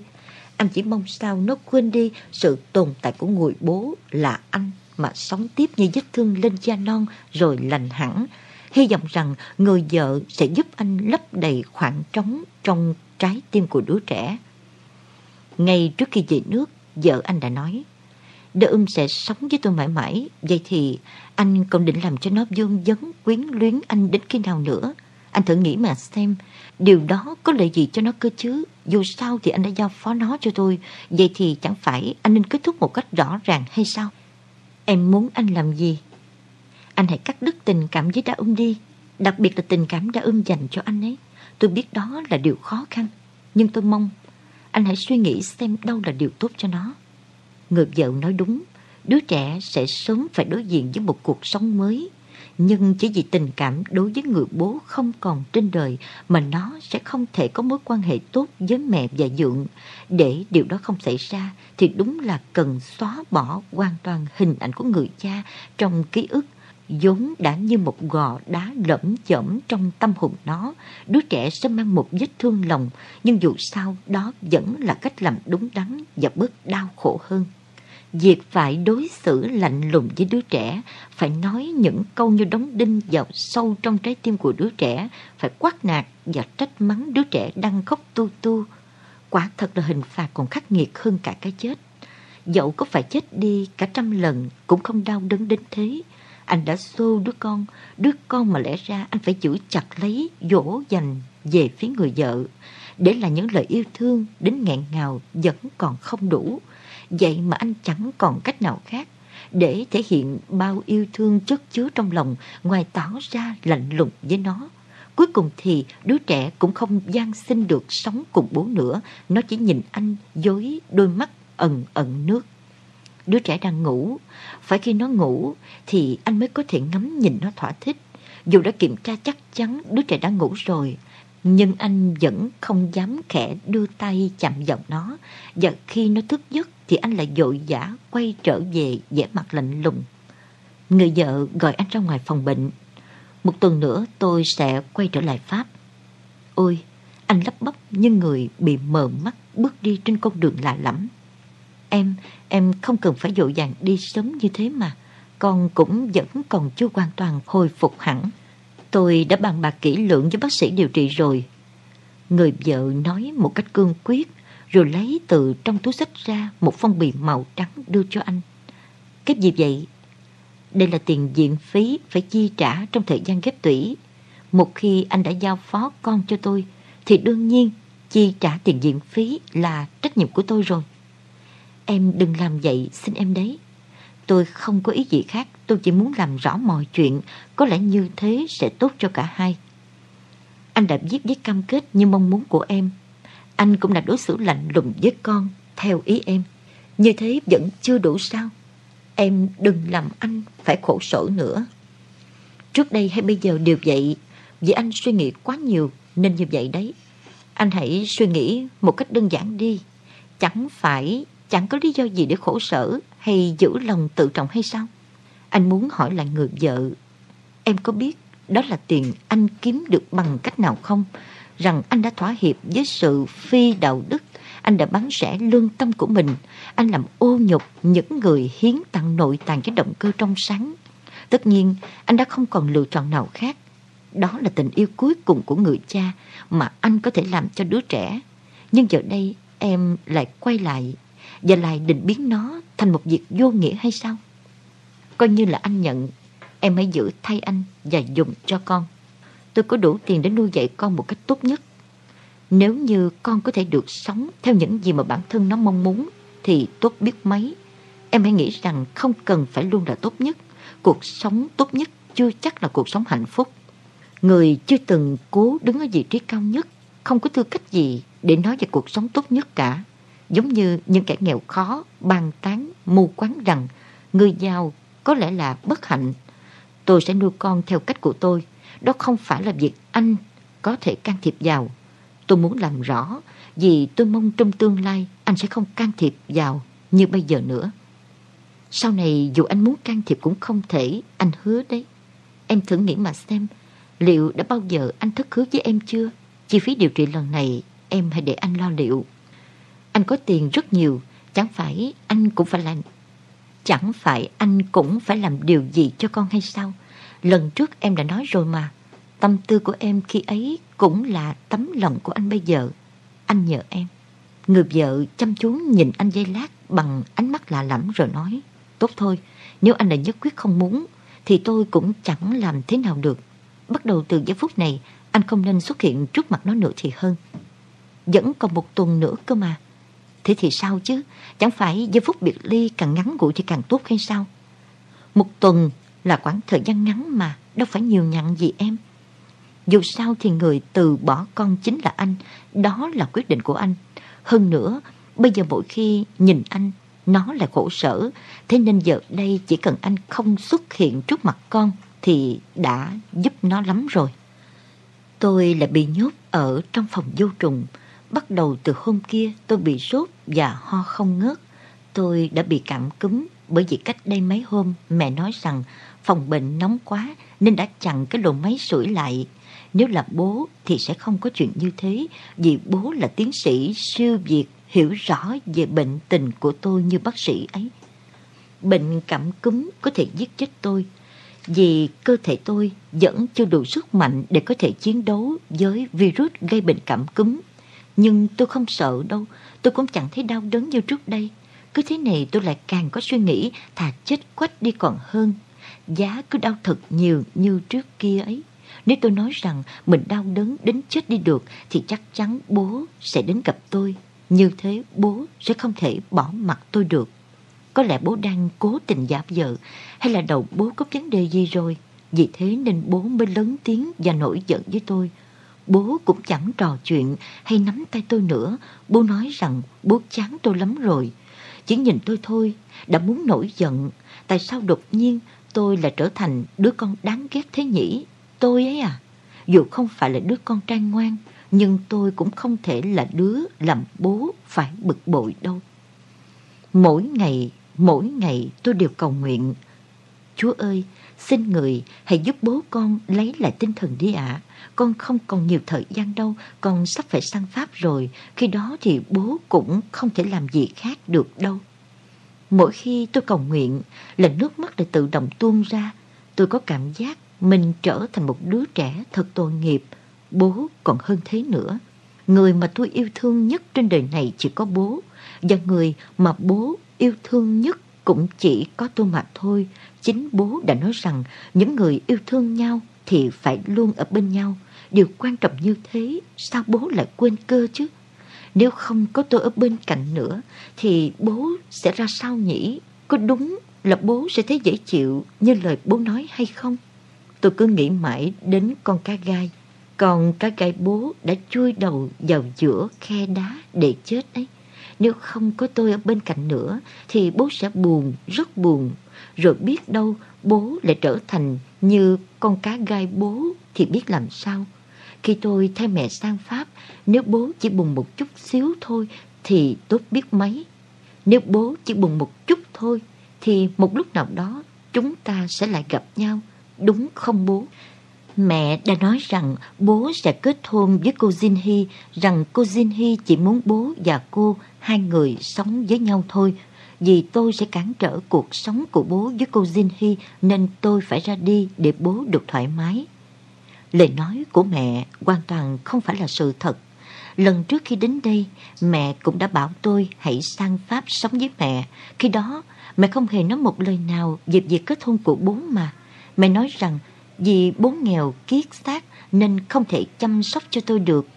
Anh chỉ mong sao nó quên đi sự tồn tại của người bố là anh mà sống tiếp như vết thương lên da non rồi lành hẳn. Hy vọng rằng người vợ sẽ giúp anh lấp đầy khoảng trống trong trái tim của đứa trẻ. Ngay trước khi về nước, vợ anh đã nói, Đỡ ưm sẽ sống với tôi mãi mãi, vậy thì anh còn định làm cho nó vương vấn quyến luyến anh đến khi nào nữa? Anh thử nghĩ mà xem, điều đó có lợi gì cho nó cơ chứ? Dù sao thì anh đã giao phó nó cho tôi, vậy thì chẳng phải anh nên kết thúc một cách rõ ràng hay sao? Em muốn anh làm gì? Anh hãy cắt đứt tình cảm với Đa Um đi, đặc biệt là tình cảm Đa Um dành cho anh ấy. Tôi biết đó là điều khó khăn, nhưng tôi mong anh hãy suy nghĩ xem đâu là điều tốt cho nó. Người vợ nói đúng, đứa trẻ sẽ sớm phải đối diện với một cuộc sống mới. Nhưng chỉ vì tình cảm đối với người bố không còn trên đời mà nó sẽ không thể có mối quan hệ tốt với mẹ và dượng. Để điều đó không xảy ra thì đúng là cần xóa bỏ hoàn toàn hình ảnh của người cha trong ký ức vốn đã như một gò đá lẫm chởm trong tâm hồn nó. Đứa trẻ sẽ mang một vết thương lòng, nhưng dù sao đó vẫn là cách làm đúng đắn và bớt đau khổ hơn. Việc phải đối xử lạnh lùng với đứa trẻ, phải nói những câu như đóng đinh vào sâu trong trái tim của đứa trẻ, phải quát nạt và trách mắng đứa trẻ đang khóc tu tu. Quả thật là hình phạt còn khắc nghiệt hơn cả cái chết. Dẫu có phải chết đi cả trăm lần cũng không đau đớn đến thế. Anh đã xô đứa con, đứa con mà lẽ ra anh phải giữ chặt lấy, dỗ dành về phía người vợ. Để là những lời yêu thương đến nghẹn ngào vẫn còn không đủ. Vậy mà anh chẳng còn cách nào khác để thể hiện bao yêu thương chất chứa trong lòng ngoài tỏ ra lạnh lùng với nó. Cuối cùng thì đứa trẻ cũng không gian sinh được sống cùng bố nữa. Nó chỉ nhìn anh dối đôi mắt ẩn ẩn nước. Đứa trẻ đang ngủ, phải khi nó ngủ thì anh mới có thể ngắm nhìn nó thỏa thích. Dù đã kiểm tra chắc chắn đứa trẻ đã ngủ rồi, nhưng anh vẫn không dám khẽ đưa tay chạm vào nó. Và khi nó thức giấc thì anh lại dội dã quay trở về vẻ mặt lạnh lùng. Người vợ gọi anh ra ngoài phòng bệnh. Một tuần nữa tôi sẽ quay trở lại Pháp. Ôi, anh lắp bắp như người bị mờ mắt bước đi trên con đường lạ lẫm. Em, em không cần phải dội vàng đi sớm như thế mà. Con cũng vẫn còn chưa hoàn toàn hồi phục hẳn. Tôi đã bàn bạc kỹ lưỡng với bác sĩ điều trị rồi. Người vợ nói một cách cương quyết rồi lấy từ trong túi sách ra một phong bì màu trắng đưa cho anh. Cái gì vậy? Đây là tiền viện phí phải chi trả trong thời gian ghép tủy. Một khi anh đã giao phó con cho tôi thì đương nhiên chi trả tiền viện phí là trách nhiệm của tôi rồi. Em đừng làm vậy, xin em đấy. Tôi không có ý gì khác, tôi chỉ muốn làm rõ mọi chuyện, có lẽ như thế sẽ tốt cho cả hai. Anh đã viết giấy cam kết như mong muốn của em. Anh cũng đã đối xử lạnh lùng với con, theo ý em. Như thế vẫn chưa đủ sao? Em đừng làm anh phải khổ sở nữa. Trước đây hay bây giờ đều vậy, vì anh suy nghĩ quá nhiều nên như vậy đấy. Anh hãy suy nghĩ một cách đơn giản đi. Chẳng phải chẳng có lý do gì để khổ sở hay giữ lòng tự trọng hay sao? Anh muốn hỏi lại người vợ. Em có biết đó là tiền anh kiếm được bằng cách nào không? Rằng anh đã thỏa hiệp với sự phi đạo đức. Anh đã bắn rẻ lương tâm của mình. Anh làm ô nhục những người hiến tặng nội tạng cái động cơ trong sáng. Tất nhiên, anh đã không còn lựa chọn nào khác. Đó là tình yêu cuối cùng của người cha mà anh có thể làm cho đứa trẻ. Nhưng giờ đây em lại quay lại và lại định biến nó thành một việc vô nghĩa hay sao? Coi như là anh nhận, em hãy giữ thay anh và dùng cho con. Tôi có đủ tiền để nuôi dạy con một cách tốt nhất. Nếu như con có thể được sống theo những gì mà bản thân nó mong muốn thì tốt biết mấy. Em hãy nghĩ rằng không cần phải luôn là tốt nhất. Cuộc sống tốt nhất chưa chắc là cuộc sống hạnh phúc. Người chưa từng cố đứng ở vị trí cao nhất, không có tư cách gì để nói về cuộc sống tốt nhất cả. Giống như những kẻ nghèo khó, bàn tán, mù quáng rằng người giàu có lẽ là bất hạnh. Tôi sẽ nuôi con theo cách của tôi. Đó không phải là việc anh có thể can thiệp vào. Tôi muốn làm rõ vì tôi mong trong tương lai anh sẽ không can thiệp vào như bây giờ nữa. Sau này dù anh muốn can thiệp cũng không thể, anh hứa đấy. Em thử nghĩ mà xem, liệu đã bao giờ anh thất hứa với em chưa? Chi phí điều trị lần này em hãy để anh lo liệu. Anh có tiền rất nhiều, chẳng phải anh cũng phải làm Chẳng phải anh cũng phải làm điều gì cho con hay sao? Lần trước em đã nói rồi mà. Tâm tư của em khi ấy cũng là tấm lòng của anh bây giờ. Anh nhờ em. Người vợ chăm chú nhìn anh dây lát bằng ánh mắt lạ lẫm rồi nói. Tốt thôi, nếu anh đã nhất quyết không muốn thì tôi cũng chẳng làm thế nào được. Bắt đầu từ giây phút này anh không nên xuất hiện trước mặt nó nữa thì hơn. Vẫn còn một tuần nữa cơ mà. Thế thì sao chứ? Chẳng phải giây phút biệt ly càng ngắn ngủi thì càng tốt hay sao? Một tuần là khoảng thời gian ngắn mà, đâu phải nhiều nhặn gì em. Dù sao thì người từ bỏ con chính là anh, đó là quyết định của anh. Hơn nữa, bây giờ mỗi khi nhìn anh, nó là khổ sở, thế nên giờ đây chỉ cần anh không xuất hiện trước mặt con thì đã giúp nó lắm rồi. Tôi lại bị nhốt ở trong phòng vô trùng. Bắt đầu từ hôm kia tôi bị sốt và ho không ngớt. Tôi đã bị cảm cúm bởi vì cách đây mấy hôm mẹ nói rằng phòng bệnh nóng quá nên đã chặn cái lỗ máy sưởi lại. Nếu là bố thì sẽ không có chuyện như thế vì bố là tiến sĩ siêu việt hiểu rõ về bệnh tình của tôi như bác sĩ ấy. Bệnh cảm cúm có thể giết chết tôi vì cơ thể tôi vẫn chưa đủ sức mạnh để có thể chiến đấu với virus gây bệnh cảm cúm. Nhưng tôi không sợ đâu, tôi cũng chẳng thấy đau đớn như trước đây. Cứ thế này tôi lại càng có suy nghĩ thà chết quách đi còn hơn. Giá cứ đau thật nhiều như trước kia ấy. Nếu tôi nói rằng mình đau đớn đến chết đi được thì chắc chắn bố sẽ đến gặp tôi. Như thế bố sẽ không thể bỏ mặt tôi được. Có lẽ bố đang cố tình giả vợ hay là đầu bố có vấn đề gì rồi. Vì thế nên bố mới lớn tiếng và nổi giận với tôi. Bố cũng chẳng trò chuyện hay nắm tay tôi nữa. Bố nói rằng bố chán tôi lắm rồi. Chỉ nhìn tôi thôi, đã muốn nổi giận. Tại sao đột nhiên tôi là trở thành đứa con đáng ghét thế nhỉ? Tôi ấy à? Dù không phải là đứa con trai ngoan, nhưng tôi cũng không thể là đứa làm bố phải bực bội đâu. Mỗi ngày, mỗi ngày tôi đều cầu nguyện. Chúa ơi, xin người hãy giúp bố con lấy lại tinh thần đi ạ. Con không còn nhiều thời gian đâu, con sắp phải sang Pháp rồi. Khi đó thì bố cũng không thể làm gì khác được đâu. Mỗi khi tôi cầu nguyện là nước mắt lại tự động tuôn ra. Tôi có cảm giác mình trở thành một đứa trẻ thật tội nghiệp. Bố còn hơn thế nữa. Người mà tôi yêu thương nhất trên đời này chỉ có bố. Và người mà bố yêu thương nhất cũng chỉ có tôi mà thôi. Chính bố đã nói rằng những người yêu thương nhau thì phải luôn ở bên nhau. Điều quan trọng như thế, sao bố lại quên cơ chứ? Nếu không có tôi ở bên cạnh nữa, thì bố sẽ ra sao nhỉ? Có đúng là bố sẽ thấy dễ chịu như lời bố nói hay không? Tôi cứ nghĩ mãi đến con cá gai. Còn cá gai bố đã chui đầu vào giữa khe đá để chết ấy. Nếu không có tôi ở bên cạnh nữa, thì bố sẽ buồn, rất buồn. Rồi biết đâu bố lại trở thành như con cá gai bố thì biết làm sao. Khi tôi thay mẹ sang Pháp, nếu bố chỉ buồn một chút xíu thôi thì tốt biết mấy. Nếu bố chỉ buồn một chút thôi thì một lúc nào đó chúng ta sẽ lại gặp nhau, đúng không bố? Mẹ đã nói rằng bố sẽ kết hôn với cô Jin Hy, rằng cô Jin Hy chỉ muốn bố và cô hai người sống với nhau thôi. Vì tôi sẽ cản trở cuộc sống của bố với cô Jin Hy nên tôi phải ra đi để bố được thoải mái. Lời nói của mẹ hoàn toàn không phải là sự thật. Lần trước khi đến đây, mẹ cũng đã bảo tôi hãy sang Pháp sống với mẹ. Khi đó, mẹ không hề nói một lời nào về việc kết hôn của bố mà. Mẹ nói rằng vì bố nghèo kiết xác nên không thể chăm sóc cho tôi được.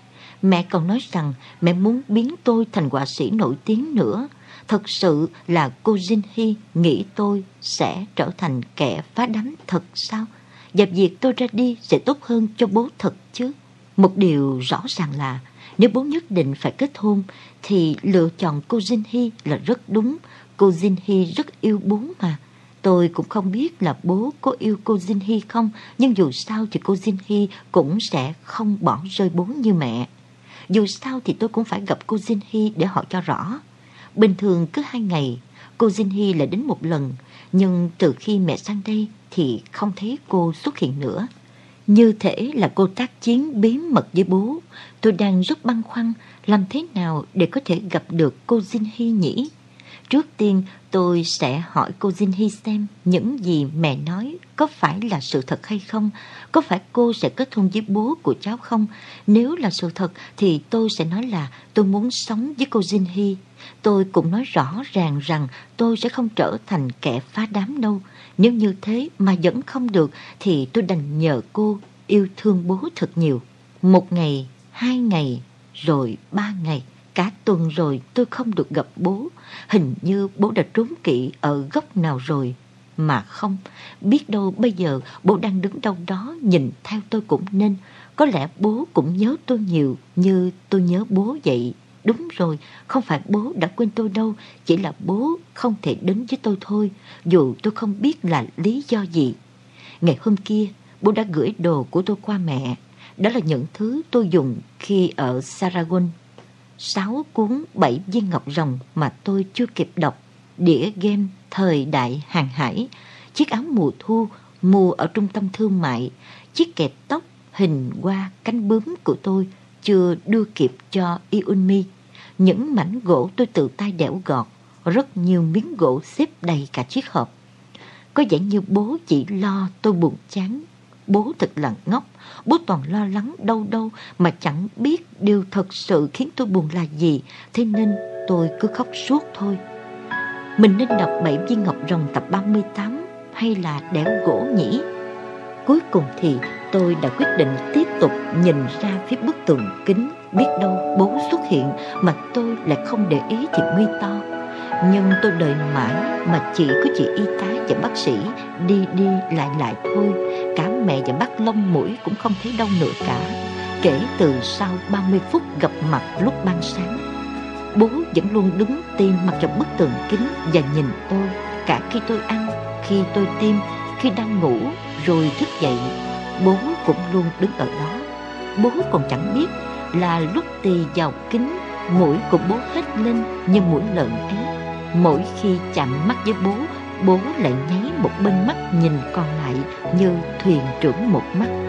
Mẹ còn nói rằng mẹ muốn biến tôi thành họa sĩ nổi tiếng nữa. Thật sự là cô Jin Hy nghĩ tôi sẽ trở thành kẻ phá đám thật sao? Và việc tôi ra đi sẽ tốt hơn cho bố thật chứ. Một điều rõ ràng là nếu bố nhất định phải kết hôn thì lựa chọn cô Jin Hy là rất đúng. Cô Jin Hy rất yêu bố mà. Tôi cũng không biết là bố có yêu cô Jin Hy không, nhưng dù sao thì cô Jin Hy cũng sẽ không bỏ rơi bố như mẹ. Dù sao thì tôi cũng phải gặp cô Jin Hy để hỏi cho rõ. Bình thường cứ hai ngày, cô Jin Hy lại đến một lần, nhưng từ khi mẹ sang đây thì không thấy cô xuất hiện nữa. Như thể là cô tác chiến bí mật với bố. Tôi đang rất băn khoăn làm thế nào để có thể gặp được cô Jin Hy nhỉ? Trước tiên, tôi sẽ hỏi cô Jin Hy xem những gì mẹ nói có phải là sự thật hay không? Có phải cô sẽ kết hôn với bố của cháu không? Nếu là sự thật thì tôi sẽ nói là tôi muốn sống với cô Jin Hy. Tôi cũng nói rõ ràng rằng tôi sẽ không trở thành kẻ phá đám đâu. Nếu như thế mà vẫn không được thì tôi đành nhờ cô yêu thương bố thật nhiều. Một ngày, hai ngày, rồi ba ngày, cả tuần rồi tôi không được gặp bố. Hình như bố đã trốn kỵ ở góc nào rồi. Mà không, biết đâu bây giờ bố đang đứng đâu đó nhìn theo tôi cũng nên. Có lẽ bố cũng nhớ tôi nhiều như tôi nhớ bố vậy. Đúng rồi, không phải bố đã quên tôi đâu, chỉ là bố không thể đến với tôi thôi, dù tôi không biết là lý do gì. Ngày hôm kia, bố đã gửi đồ của tôi qua mẹ. Đó là những thứ tôi dùng khi ở Saragon. Sáu cuốn bảy viên ngọc rồng mà tôi chưa kịp đọc. Đĩa game thời đại hàng hải, chiếc áo mùa thu mua ở trung tâm thương mại, chiếc kẹp tóc hình hoa cánh bướm của tôi chưa đưa kịp cho Iunmi. Những mảnh gỗ tôi tự tay đẽo gọt, rất nhiều miếng gỗ xếp đầy cả chiếc hộp. Có vẻ như bố chỉ lo tôi buồn chán. Bố thật là ngốc, bố toàn lo lắng đâu đâu mà chẳng biết điều thật sự khiến tôi buồn là gì, thế nên tôi cứ khóc suốt thôi. Mình nên đọc Bảy viên ngọc rồng tập 38 hay là đẽo gỗ nhỉ? Cuối cùng thì tôi đã quyết định tiếp tục nhìn ra phía bức tường kính Biết đâu bố xuất hiện mà tôi lại không để ý thì nguy to. Nhưng tôi đợi mãi mà chỉ có chị y tá và bác sĩ đi đi lại lại thôi. Cả mẹ và bác lông mũi cũng không thấy đâu nữa cả. Kể từ sau 30 phút gặp mặt lúc ban sáng Bố vẫn luôn đứng tim mặt vào bức tường kính và nhìn tôi Cả khi tôi ăn, khi tôi tiêm, khi đang ngủ rồi thức dậy. Bố cũng luôn đứng ở đó. Bố còn chẳng biết là lúc tì vào kính mũi của bố hết lên như mũi lợn ấy mỗi khi chạm mắt với bố bố lại nháy một bên mắt nhìn còn lại như thuyền trưởng một mắt.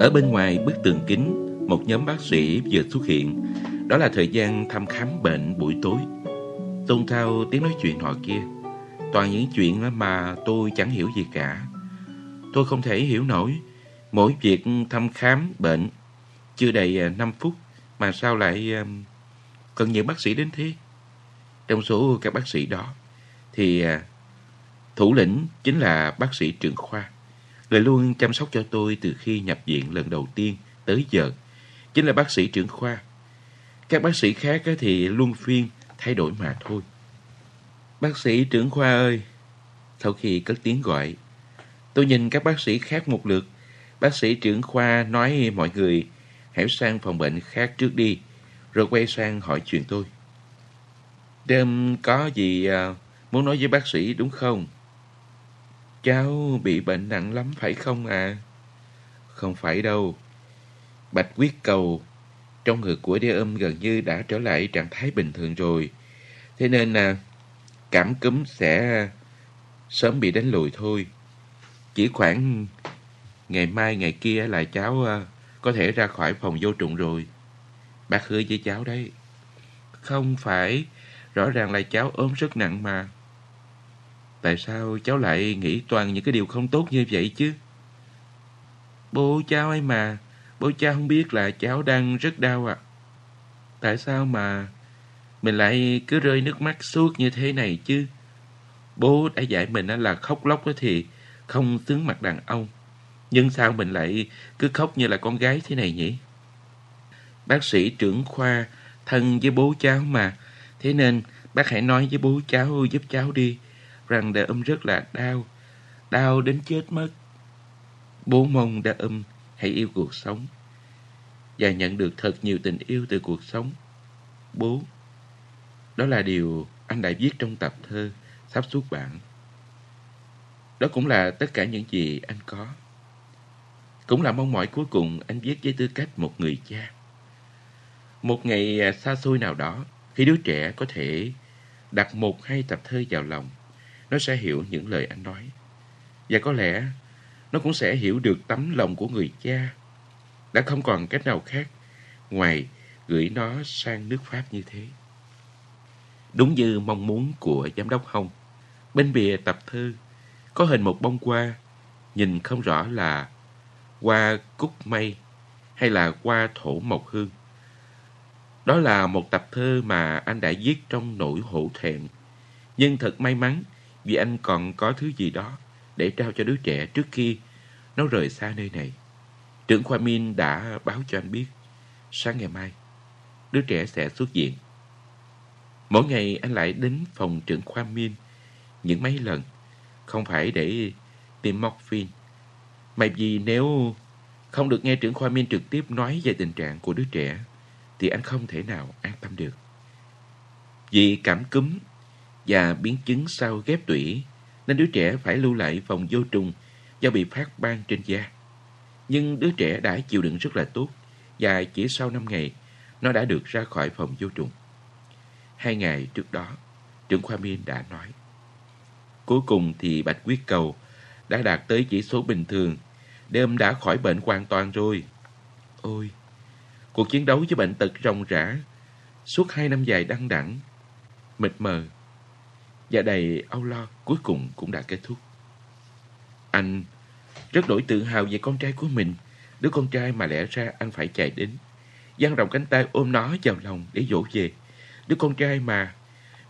Ở bên ngoài bức tường kính, một nhóm bác sĩ vừa xuất hiện. Đó là thời gian thăm khám bệnh buổi tối. Tôn thao tiếng nói chuyện họ kia. Toàn những chuyện mà tôi chẳng hiểu gì cả. Tôi không thể hiểu nổi. Mỗi việc thăm khám bệnh chưa đầy à, 5 phút mà sao lại à, cần nhiều bác sĩ đến thế? Trong số các bác sĩ đó thì à, thủ lĩnh chính là bác sĩ trưởng khoa. Người luôn chăm sóc cho tôi từ khi nhập viện lần đầu tiên tới giờ chính là bác sĩ trưởng khoa. Các bác sĩ khác thì luôn phiên thay đổi mà thôi. Bác sĩ trưởng khoa ơi! Sau khi cất tiếng gọi, tôi nhìn các bác sĩ khác một lượt. Bác sĩ trưởng khoa nói mọi người hãy sang phòng bệnh khác trước đi, rồi quay sang hỏi chuyện tôi. Đêm có gì à, muốn nói với bác sĩ đúng không? Cháu bị bệnh nặng lắm phải không à? Không phải đâu. Bạch quyết cầu trong ngực của đế âm gần như đã trở lại trạng thái bình thường rồi. Thế nên là cảm cúm sẽ sớm bị đánh lùi thôi. Chỉ khoảng ngày mai ngày kia là cháu à, có thể ra khỏi phòng vô trùng rồi. Bác hứa với cháu đấy. Không phải, rõ ràng là cháu ốm rất nặng mà. Tại sao cháu lại nghĩ toàn những cái điều không tốt như vậy chứ? Bố cháu ấy mà, bố cháu không biết là cháu đang rất đau à. Tại sao mà mình lại cứ rơi nước mắt suốt như thế này chứ? Bố đã dạy mình là khóc lóc thì không tướng mặt đàn ông. Nhưng sao mình lại cứ khóc như là con gái thế này nhỉ? Bác sĩ trưởng khoa thân với bố cháu mà. Thế nên bác hãy nói với bố cháu giúp cháu đi rằng đã âm rất là đau, đau đến chết mất. Bố mong đã âm hãy yêu cuộc sống và nhận được thật nhiều tình yêu từ cuộc sống. Bố, đó là điều anh đã viết trong tập thơ sắp xuất bản. Đó cũng là tất cả những gì anh có. Cũng là mong mỏi cuối cùng anh viết với tư cách một người cha. Một ngày à, xa xôi nào đó, khi đứa trẻ có thể đặt một hai tập thơ vào lòng, nó sẽ hiểu những lời anh nói. Và có lẽ nó cũng sẽ hiểu được tấm lòng của người cha. Đã không còn cách nào khác ngoài gửi nó sang nước Pháp như thế. Đúng như mong muốn của giám đốc Hồng, bên bìa tập thư có hình một bông hoa, nhìn không rõ là hoa cúc mây hay là hoa thổ mộc hương. Đó là một tập thơ mà anh đã viết trong nỗi hổ thẹn. Nhưng thật may mắn vì anh còn có thứ gì đó để trao cho đứa trẻ trước khi nó rời xa nơi này. Trưởng khoa Min đã báo cho anh biết sáng ngày mai đứa trẻ sẽ xuất viện. Mỗi ngày anh lại đến phòng trưởng khoa Min những mấy lần, không phải để tìm morphine, mà vì nếu không được nghe trưởng khoa Min trực tiếp nói về tình trạng của đứa trẻ, thì anh không thể nào an tâm được. Vì cảm cúm và biến chứng sau ghép tủy, nên đứa trẻ phải lưu lại phòng vô trùng do bị phát ban trên da. Nhưng đứa trẻ đã chịu đựng rất là tốt và chỉ sau 5 ngày, nó đã được ra khỏi phòng vô trùng. Hai ngày trước đó, trưởng khoa Miên đã nói. Cuối cùng thì Bạch Quyết Cầu đã đạt tới chỉ số bình thường. Đêm đã khỏi bệnh hoàn toàn rồi. Ôi, cuộc chiến đấu với bệnh tật ròng rã suốt hai năm dài đăng đẳng, mịt mờ và đầy âu lo cuối cùng cũng đã kết thúc. Anh rất đổi tự hào về con trai của mình, đứa con trai mà lẽ ra anh phải chạy đến, dang rộng cánh tay ôm nó vào lòng để dỗ về. Đứa con trai mà,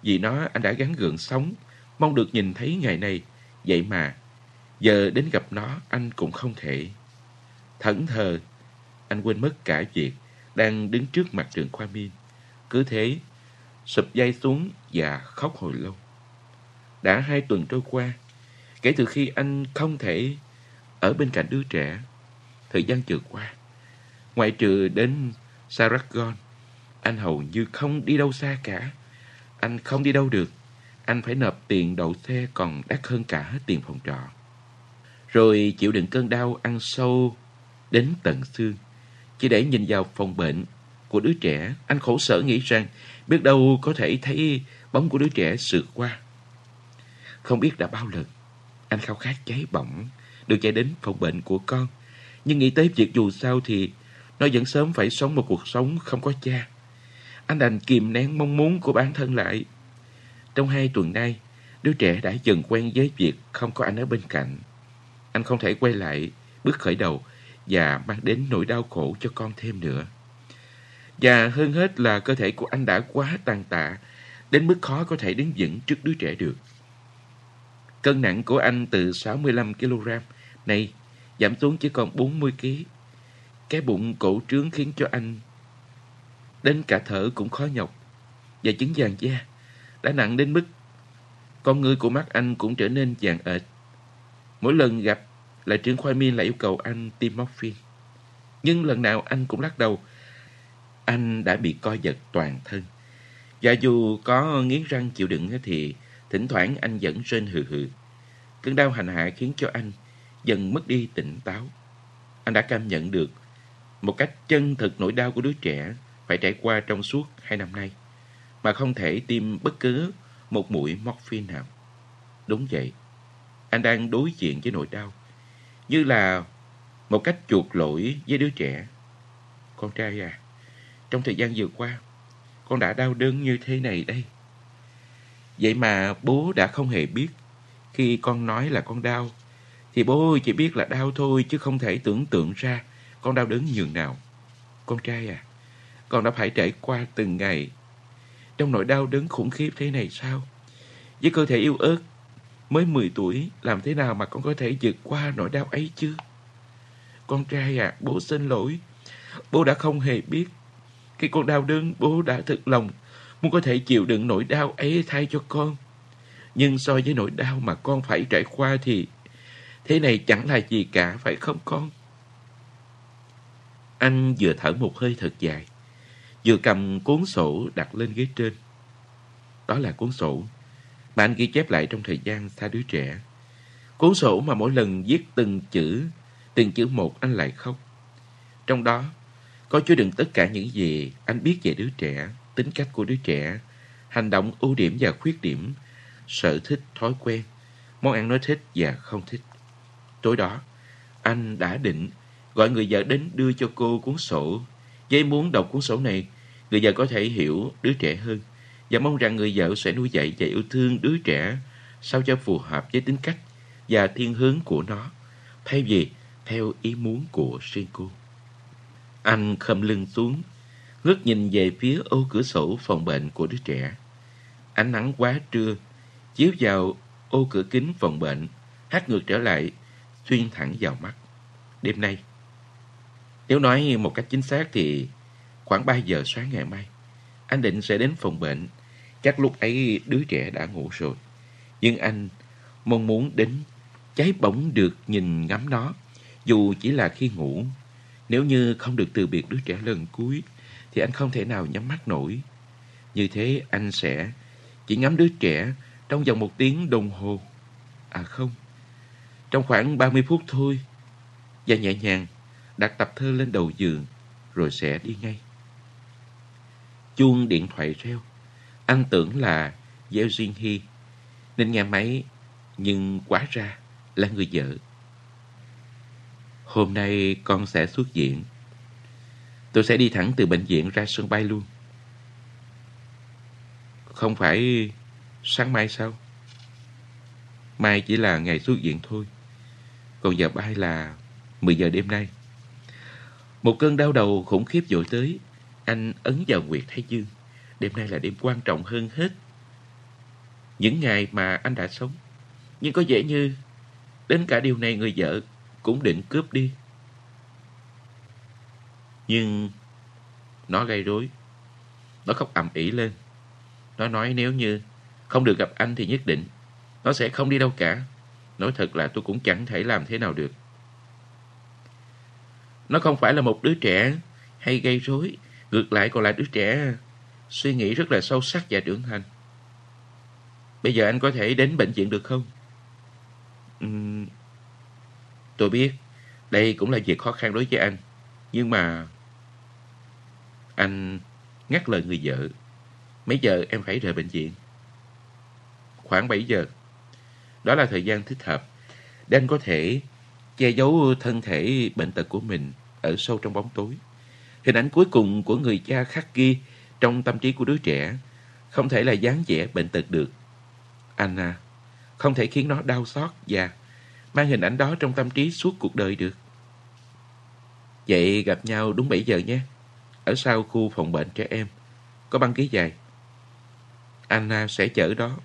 vì nó anh đã gắn gượng sống, mong được nhìn thấy ngày này. Vậy mà, giờ đến gặp nó anh cũng không thể. Thẫn thờ, anh quên mất cả việc đang đứng trước mặt trường khoa miên. Cứ thế, sụp dây xuống và khóc hồi lâu. Đã hai tuần trôi qua, kể từ khi anh không thể ở bên cạnh đứa trẻ, thời gian vừa qua, ngoại trừ đến Saragon, anh hầu như không đi đâu xa cả. Anh không đi đâu được. Anh phải nộp tiền đậu xe còn đắt hơn cả tiền phòng trọ. Rồi chịu đựng cơn đau ăn sâu đến tận xương. Chỉ để nhìn vào phòng bệnh của đứa trẻ, anh khổ sở nghĩ rằng biết đâu có thể thấy bóng của đứa trẻ sượt qua. Không biết đã bao lần, anh khao khát cháy bỏng, được chạy đến phòng bệnh của con. Nhưng nghĩ tới việc dù sao thì nó vẫn sớm phải sống một cuộc sống không có cha. Anh đành kìm nén mong muốn của bản thân lại. Trong hai tuần nay, đứa trẻ đã dần quen với việc không có anh ở bên cạnh. Anh không thể quay lại bước khởi đầu và mang đến nỗi đau khổ cho con thêm nữa. Và hơn hết là cơ thể của anh đã quá tàn tạ, đến mức khó có thể đứng vững trước đứa trẻ được. Cân nặng của anh từ 65 kg, nay giảm xuống chỉ còn 40 kg. Cái bụng cổ trướng khiến cho anh đến cả thở cũng khó nhọc. Và chứng vàng da đã nặng đến mức con người của mắt anh cũng trở nên vàng ệt. Mỗi lần gặp là trưởng khoai miên lại yêu cầu anh tiêm morphine. Nhưng lần nào anh cũng lắc đầu. Anh đã bị co giật toàn thân. Và dù có nghiến răng chịu đựng thì thỉnh thoảng anh vẫn rên hừ hừ. Cơn đau hành hạ khiến cho anh dần mất đi tỉnh táo. Anh đã cảm nhận được một cách chân thực nỗi đau của đứa trẻ phải trải qua trong suốt hai năm nay mà không thể tiêm bất cứ một mũi morphine nào. Đúng vậy, anh đang đối diện với nỗi đau như là một cách chuộc lỗi với đứa trẻ. Con trai à, trong thời gian vừa qua, con đã đau đớn như thế này đây. Vậy mà bố đã không hề biết khi con nói là con đau thì bố chỉ biết là đau thôi chứ không thể tưởng tượng ra con đau đớn nhường nào. Con trai à, con đã phải trải qua từng ngày trong nỗi đau đớn khủng khiếp thế này sao? Với cơ thể yêu ớt, mới 10 tuổi, làm thế nào mà con có thể vượt qua nỗi đau ấy chứ? Con trai à, bố xin lỗi. Bố đã không hề biết. Khi con đau đớn, bố đã thực lòng muốn có thể chịu đựng nỗi đau ấy thay cho con. Nhưng so với nỗi đau mà con phải trải qua thì thế này chẳng là gì cả, phải không con? Anh vừa thở một hơi thật dài, vừa cầm cuốn sổ đặt lên ghế trên. Đó là cuốn sổ mà anh ghi chép lại trong thời gian xa đứa trẻ. Cuốn sổ mà mỗi lần viết từng chữ, từng chữ một anh lại khóc. Trong đó có chứa đựng tất cả những gì anh biết về đứa trẻ, tính cách của đứa trẻ, hành động ưu điểm và khuyết điểm, sở thích, thói quen, món ăn nó thích và không thích. Tối đó, anh đã định gọi người vợ đến đưa cho cô cuốn sổ. Với muốn đọc cuốn sổ này, người vợ có thể hiểu đứa trẻ hơn và mong rằng người vợ sẽ nuôi dạy và yêu thương đứa trẻ sao cho phù hợp với tính cách và thiên hướng của nó, thay vì theo ý muốn của riêng cô. Anh khom lưng xuống, ngước nhìn về phía ô cửa sổ phòng bệnh của đứa trẻ. Ánh nắng quá trưa, chiếu vào ô cửa kính phòng bệnh, hát ngược trở lại, xuyên thẳng vào mắt. Đêm nay, nếu nói một cách chính xác thì khoảng 3 giờ sáng ngày mai, anh định sẽ đến phòng bệnh. Chắc lúc ấy đứa trẻ đã ngủ rồi. Nhưng anh mong muốn đến cháy bỗng được nhìn ngắm nó, dù chỉ là khi ngủ. Nếu như không được từ biệt đứa trẻ lần cuối, thì anh không thể nào nhắm mắt nổi. Như thế anh sẽ chỉ ngắm đứa trẻ trong vòng một tiếng đồng hồ. À không, trong khoảng 30 phút thôi. Và nhẹ nhàng đặt tập thơ lên đầu giường rồi sẽ đi ngay. Chuông điện thoại reo. Anh tưởng là Gieo Duyên Hy nên nghe máy nhưng quá ra là người vợ. Hôm nay con sẽ xuất viện. Tôi sẽ đi thẳng từ bệnh viện ra sân bay luôn. Không phải sáng mai sao? Mai chỉ là ngày xuất viện thôi. Còn giờ bay là 10 giờ đêm nay. Một cơn đau đầu khủng khiếp dội tới. Anh ấn vào Nguyệt Thái Dương. Đêm nay là đêm quan trọng hơn hết. Những ngày mà anh đã sống. Nhưng có vẻ như đến cả điều này người vợ cũng định cướp đi. Nhưng nó gây rối. Nó khóc ầm ĩ lên. Nó nói nếu như không được gặp anh thì nhất định nó sẽ không đi đâu cả. Nói thật là tôi cũng chẳng thể làm thế nào được. Nó không phải là một đứa trẻ hay gây rối, ngược lại còn là đứa trẻ suy nghĩ rất là sâu sắc và trưởng thành. Bây giờ anh có thể đến bệnh viện được không? Uhm, tôi biết đây cũng là việc khó khăn đối với anh. Nhưng mà anh ngắt lời người vợ. Mấy giờ em phải rời bệnh viện? Khoảng 7 giờ. Đó là thời gian thích hợp để anh có thể che giấu thân thể bệnh tật của mình ở sâu trong bóng tối. Hình ảnh cuối cùng của người cha khắc ghi trong tâm trí của đứa trẻ không thể là dáng vẻ bệnh tật được. Anna, không thể khiến nó đau xót và mang hình ảnh đó trong tâm trí suốt cuộc đời được. Vậy gặp nhau đúng 7 giờ nhé. Ở sau khu phòng bệnh trẻ em. Có băng ghế dài. Anna sẽ chở đó.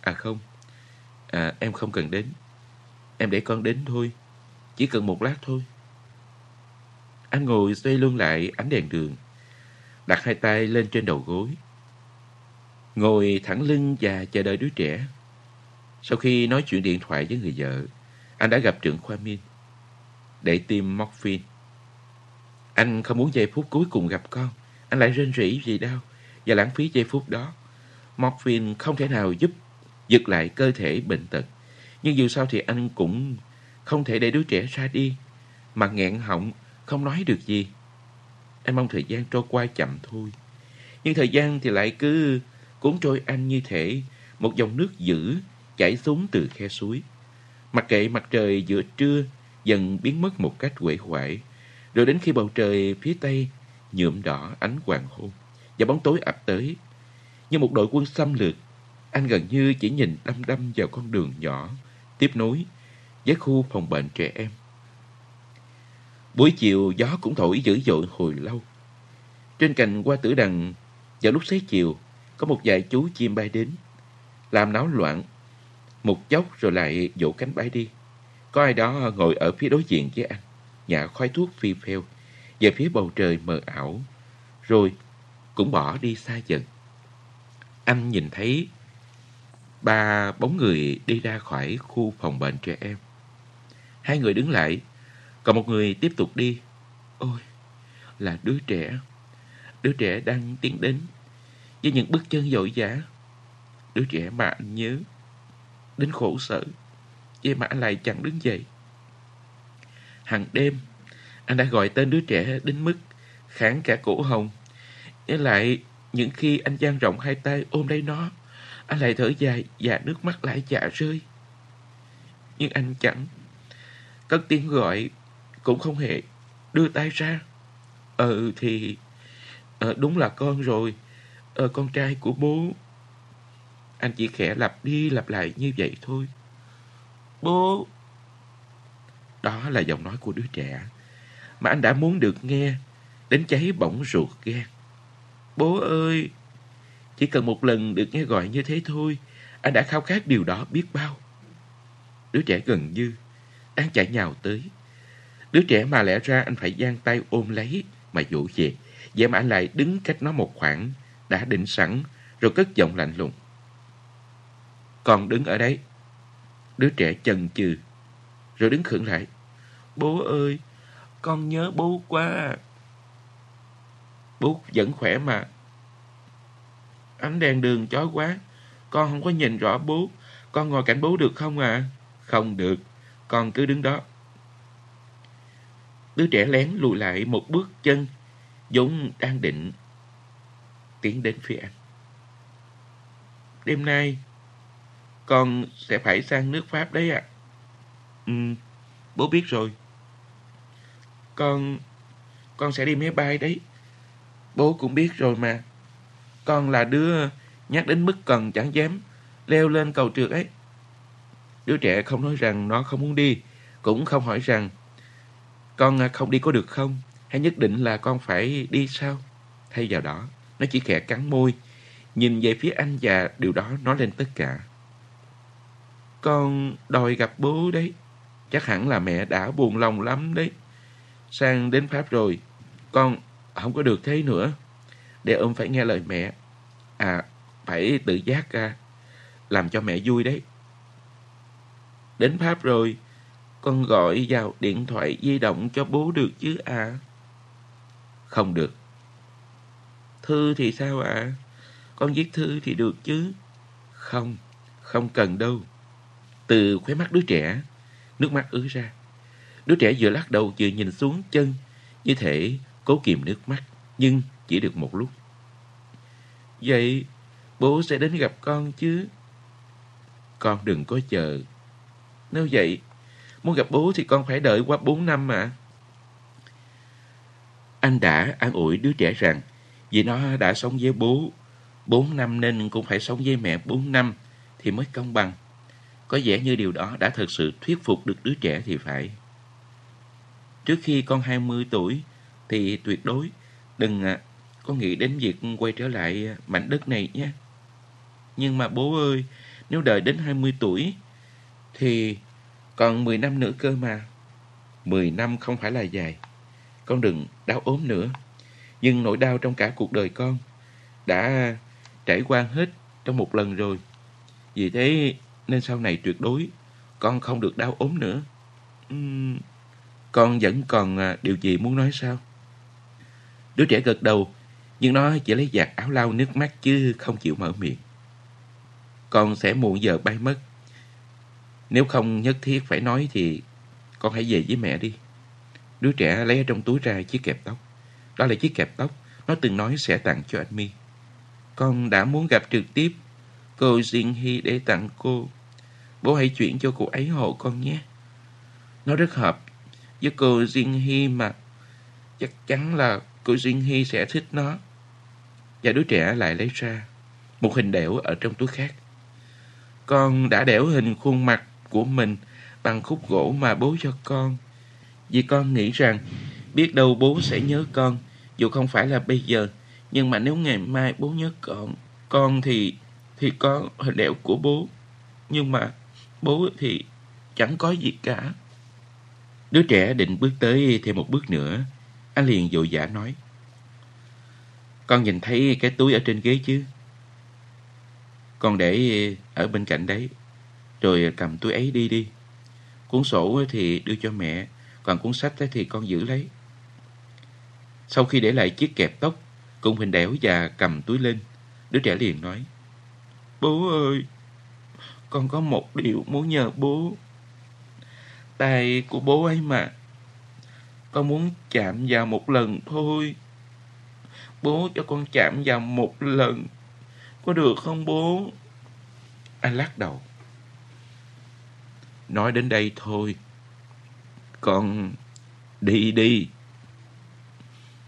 À không. À, em không cần đến. Em để con đến thôi. Chỉ cần một lát thôi. Anh ngồi xoay luôn lại ánh đèn đường. Đặt hai tay lên trên đầu gối. Ngồi thẳng lưng và chờ đợi đứa trẻ. Sau khi nói chuyện điện thoại với người vợ, anh đã gặp trưởng khoa Min để tiêm morphine. Anh không muốn giây phút cuối cùng gặp con. Anh lại rên rỉ vì đau và lãng phí giây phút đó. Morphine không thể nào giúp giật lại cơ thể bệnh tật. Nhưng dù sao thì anh cũng không thể để đứa trẻ ra đi mà nghẹn họng không nói được gì. Anh mong thời gian trôi qua chậm thôi. Nhưng thời gian thì lại cứ cuốn trôi anh như thể một dòng nước dữ chảy xuống từ khe suối. Mặc kệ mặt trời giữa trưa dần biến mất một cách quể hoại, rồi đến khi bầu trời phía tây nhuộm đỏ ánh hoàng hôn và bóng tối ập tới. Như một đội quân xâm lược, anh gần như chỉ nhìn đăm đăm vào con đường nhỏ tiếp nối với khu phòng bệnh trẻ em. Buổi chiều gió cũng thổi dữ dội hồi lâu. Trên cành hoa tử đằng, vào lúc xế chiều, có một vài chú chim bay đến, làm náo loạn, một chốc rồi lại vỗ cánh bay đi. Có ai đó ngồi ở phía đối diện với anh, nhả khói thuốc phi phèo về phía bầu trời mờ ảo, rồi cũng bỏ đi xa dần. Anh nhìn thấy ba bóng người đi ra khỏi khu phòng bệnh trẻ em. Hai người đứng lại, còn một người tiếp tục đi. Ôi, là đứa trẻ. Đứa trẻ đang tiến đến với những bước chân dội dã. Đứa trẻ mà anh nhớ, đến khổ sở, vậy mà anh lại chẳng đứng dậy. hằng đêm, anh đã gọi tên đứa trẻ đến mức kháng cả cổ hồng. Nhớ lại những khi anh dang rộng hai tay ôm lấy nó, anh lại thở dài và nước mắt lại chả rơi. Nhưng anh chẳng cất tiếng gọi cũng không hề đưa tay ra. Ừ thì ờ, đúng là con rồi. Ờ, con trai của bố. Anh chỉ khẽ lặp đi lặp lại như vậy thôi. Bố. Đó là giọng nói của đứa trẻ mà anh đã muốn được nghe đến cháy bỏng ruột gan. Bố ơi! Chỉ cần một lần được nghe gọi như thế thôi, anh đã khao khát điều đó biết bao. Đứa trẻ gần như đang chạy nhào tới. Đứa trẻ mà lẽ ra anh phải giang tay ôm lấy mà dỗ về. Vậy mà anh lại đứng cách nó một khoảng, đã định sẵn, rồi cất giọng lạnh lùng. còn đứng ở đấy. Đứa trẻ chần chừ, rồi đứng khựng lại. Bố ơi, con nhớ bố quá. Bố vẫn khỏe mà. Ánh đèn đường chói quá. Con không có nhìn rõ bố. Con ngồi cạnh bố được không à? Không được. Con cứ đứng đó. Đứa trẻ lén lùi lại một bước chân. Dũng đang định tiến đến phía anh. Đêm nay, con sẽ phải sang nước Pháp đấy ạ. À. Ừ, bố biết rồi. Con, con sẽ đi máy bay đấy. Bố cũng biết rồi mà. Con là đứa nhắc đến mức cần chẳng dám leo lên cầu trượt ấy. Đứa trẻ không nói rằng nó không muốn đi, cũng không hỏi rằng con không đi có được không, hay nhất định là con phải đi sao. Thay vào đó, nó chỉ khẽ cắn môi, nhìn về phía anh và điều đó nói lên tất cả. Con đòi gặp bố đấy. Chắc hẳn là mẹ đã buồn lòng lắm đấy. Sang đến Pháp rồi, con không có được thế nữa. Để ông phải nghe lời mẹ. À, phải tự giác ra, làm cho mẹ vui đấy. Đến Pháp rồi, con gọi vào điện thoại di động cho bố được chứ à? Không được. Thư thì sao ạ? À? Con viết thư thì được chứ? Không, không cần đâu. Từ khóe mắt đứa trẻ, nước mắt ứa ra. Đứa trẻ vừa lắc đầu vừa nhìn xuống chân, như thể cố kìm nước mắt, nhưng chỉ được một lúc. Vậy bố sẽ đến gặp con chứ? Con đừng có chờ. Nếu vậy, muốn gặp bố thì con phải đợi qua bốn năm mà. Anh đã an ủi đứa trẻ rằng vì nó đã sống với bố bốn năm nên cũng phải sống với mẹ bốn năm thì mới công bằng. Có vẻ như điều đó đã thực sự thuyết phục được đứa trẻ thì phải. Trước khi con 20 tuổi thì tuyệt đối đừng à, có nghĩ đến việc quay trở lại mảnh đất này nhé. Nhưng mà bố ơi, nếu đợi đến 20 tuổi thì còn 10 năm nữa cơ mà. 10 năm không phải là dài. Con đừng đau ốm nữa. Nhưng nỗi đau trong cả cuộc đời con đã trải qua hết trong một lần rồi. Vì thế nên sau này tuyệt đối con không được đau ốm nữa. Uhm, con vẫn còn à, điều gì muốn nói sao? Đứa trẻ gật đầu, nhưng nó chỉ lấy giặt áo lau nước mắt chứ không chịu mở miệng. Con sẽ muộn giờ bay mất. Nếu không nhất thiết phải nói thì con hãy về với mẹ đi. Đứa trẻ lấy ở trong túi ra chiếc kẹp tóc. Đó là chiếc kẹp tóc nó từng nói sẽ tặng cho anh Mi. Con đã muốn gặp trực tiếp cô Jin Hy để tặng cô. Bố hãy chuyển cho cô ấy hộ con nhé. Nó rất hợp với cô Jin Hy mà. Chắc chắn là cô Jin Hy sẽ thích nó. Và đứa trẻ lại lấy ra một hình đẽo ở trong túi khác. Con đã đẽo hình khuôn mặt của mình bằng khúc gỗ mà bố cho con. Vì con nghĩ rằng biết đâu bố sẽ nhớ con, dù không phải là bây giờ. Nhưng mà nếu ngày mai bố nhớ con, con thì thì có hình đẽo của bố. Nhưng mà bố thì chẳng có gì cả. Đứa trẻ định bước tới thêm một bước nữa. Anh liền vội vã nói. Con nhìn thấy cái túi ở trên ghế chứ? Con để ở bên cạnh đấy. Rồi cầm túi ấy đi đi. Cuốn sổ thì đưa cho mẹ. Còn cuốn sách thì con giữ lấy. Sau khi để lại chiếc kẹp tóc, cùng hình đẻo và cầm túi lên, đứa trẻ liền nói. Bố ơi, con có một điều muốn nhờ bố. Tay của bố ấy mà. Con muốn chạm vào một lần thôi. Bố cho con chạm vào một lần. Có được không bố? Anh lắc đầu. Nói đến đây thôi. Con đi đi.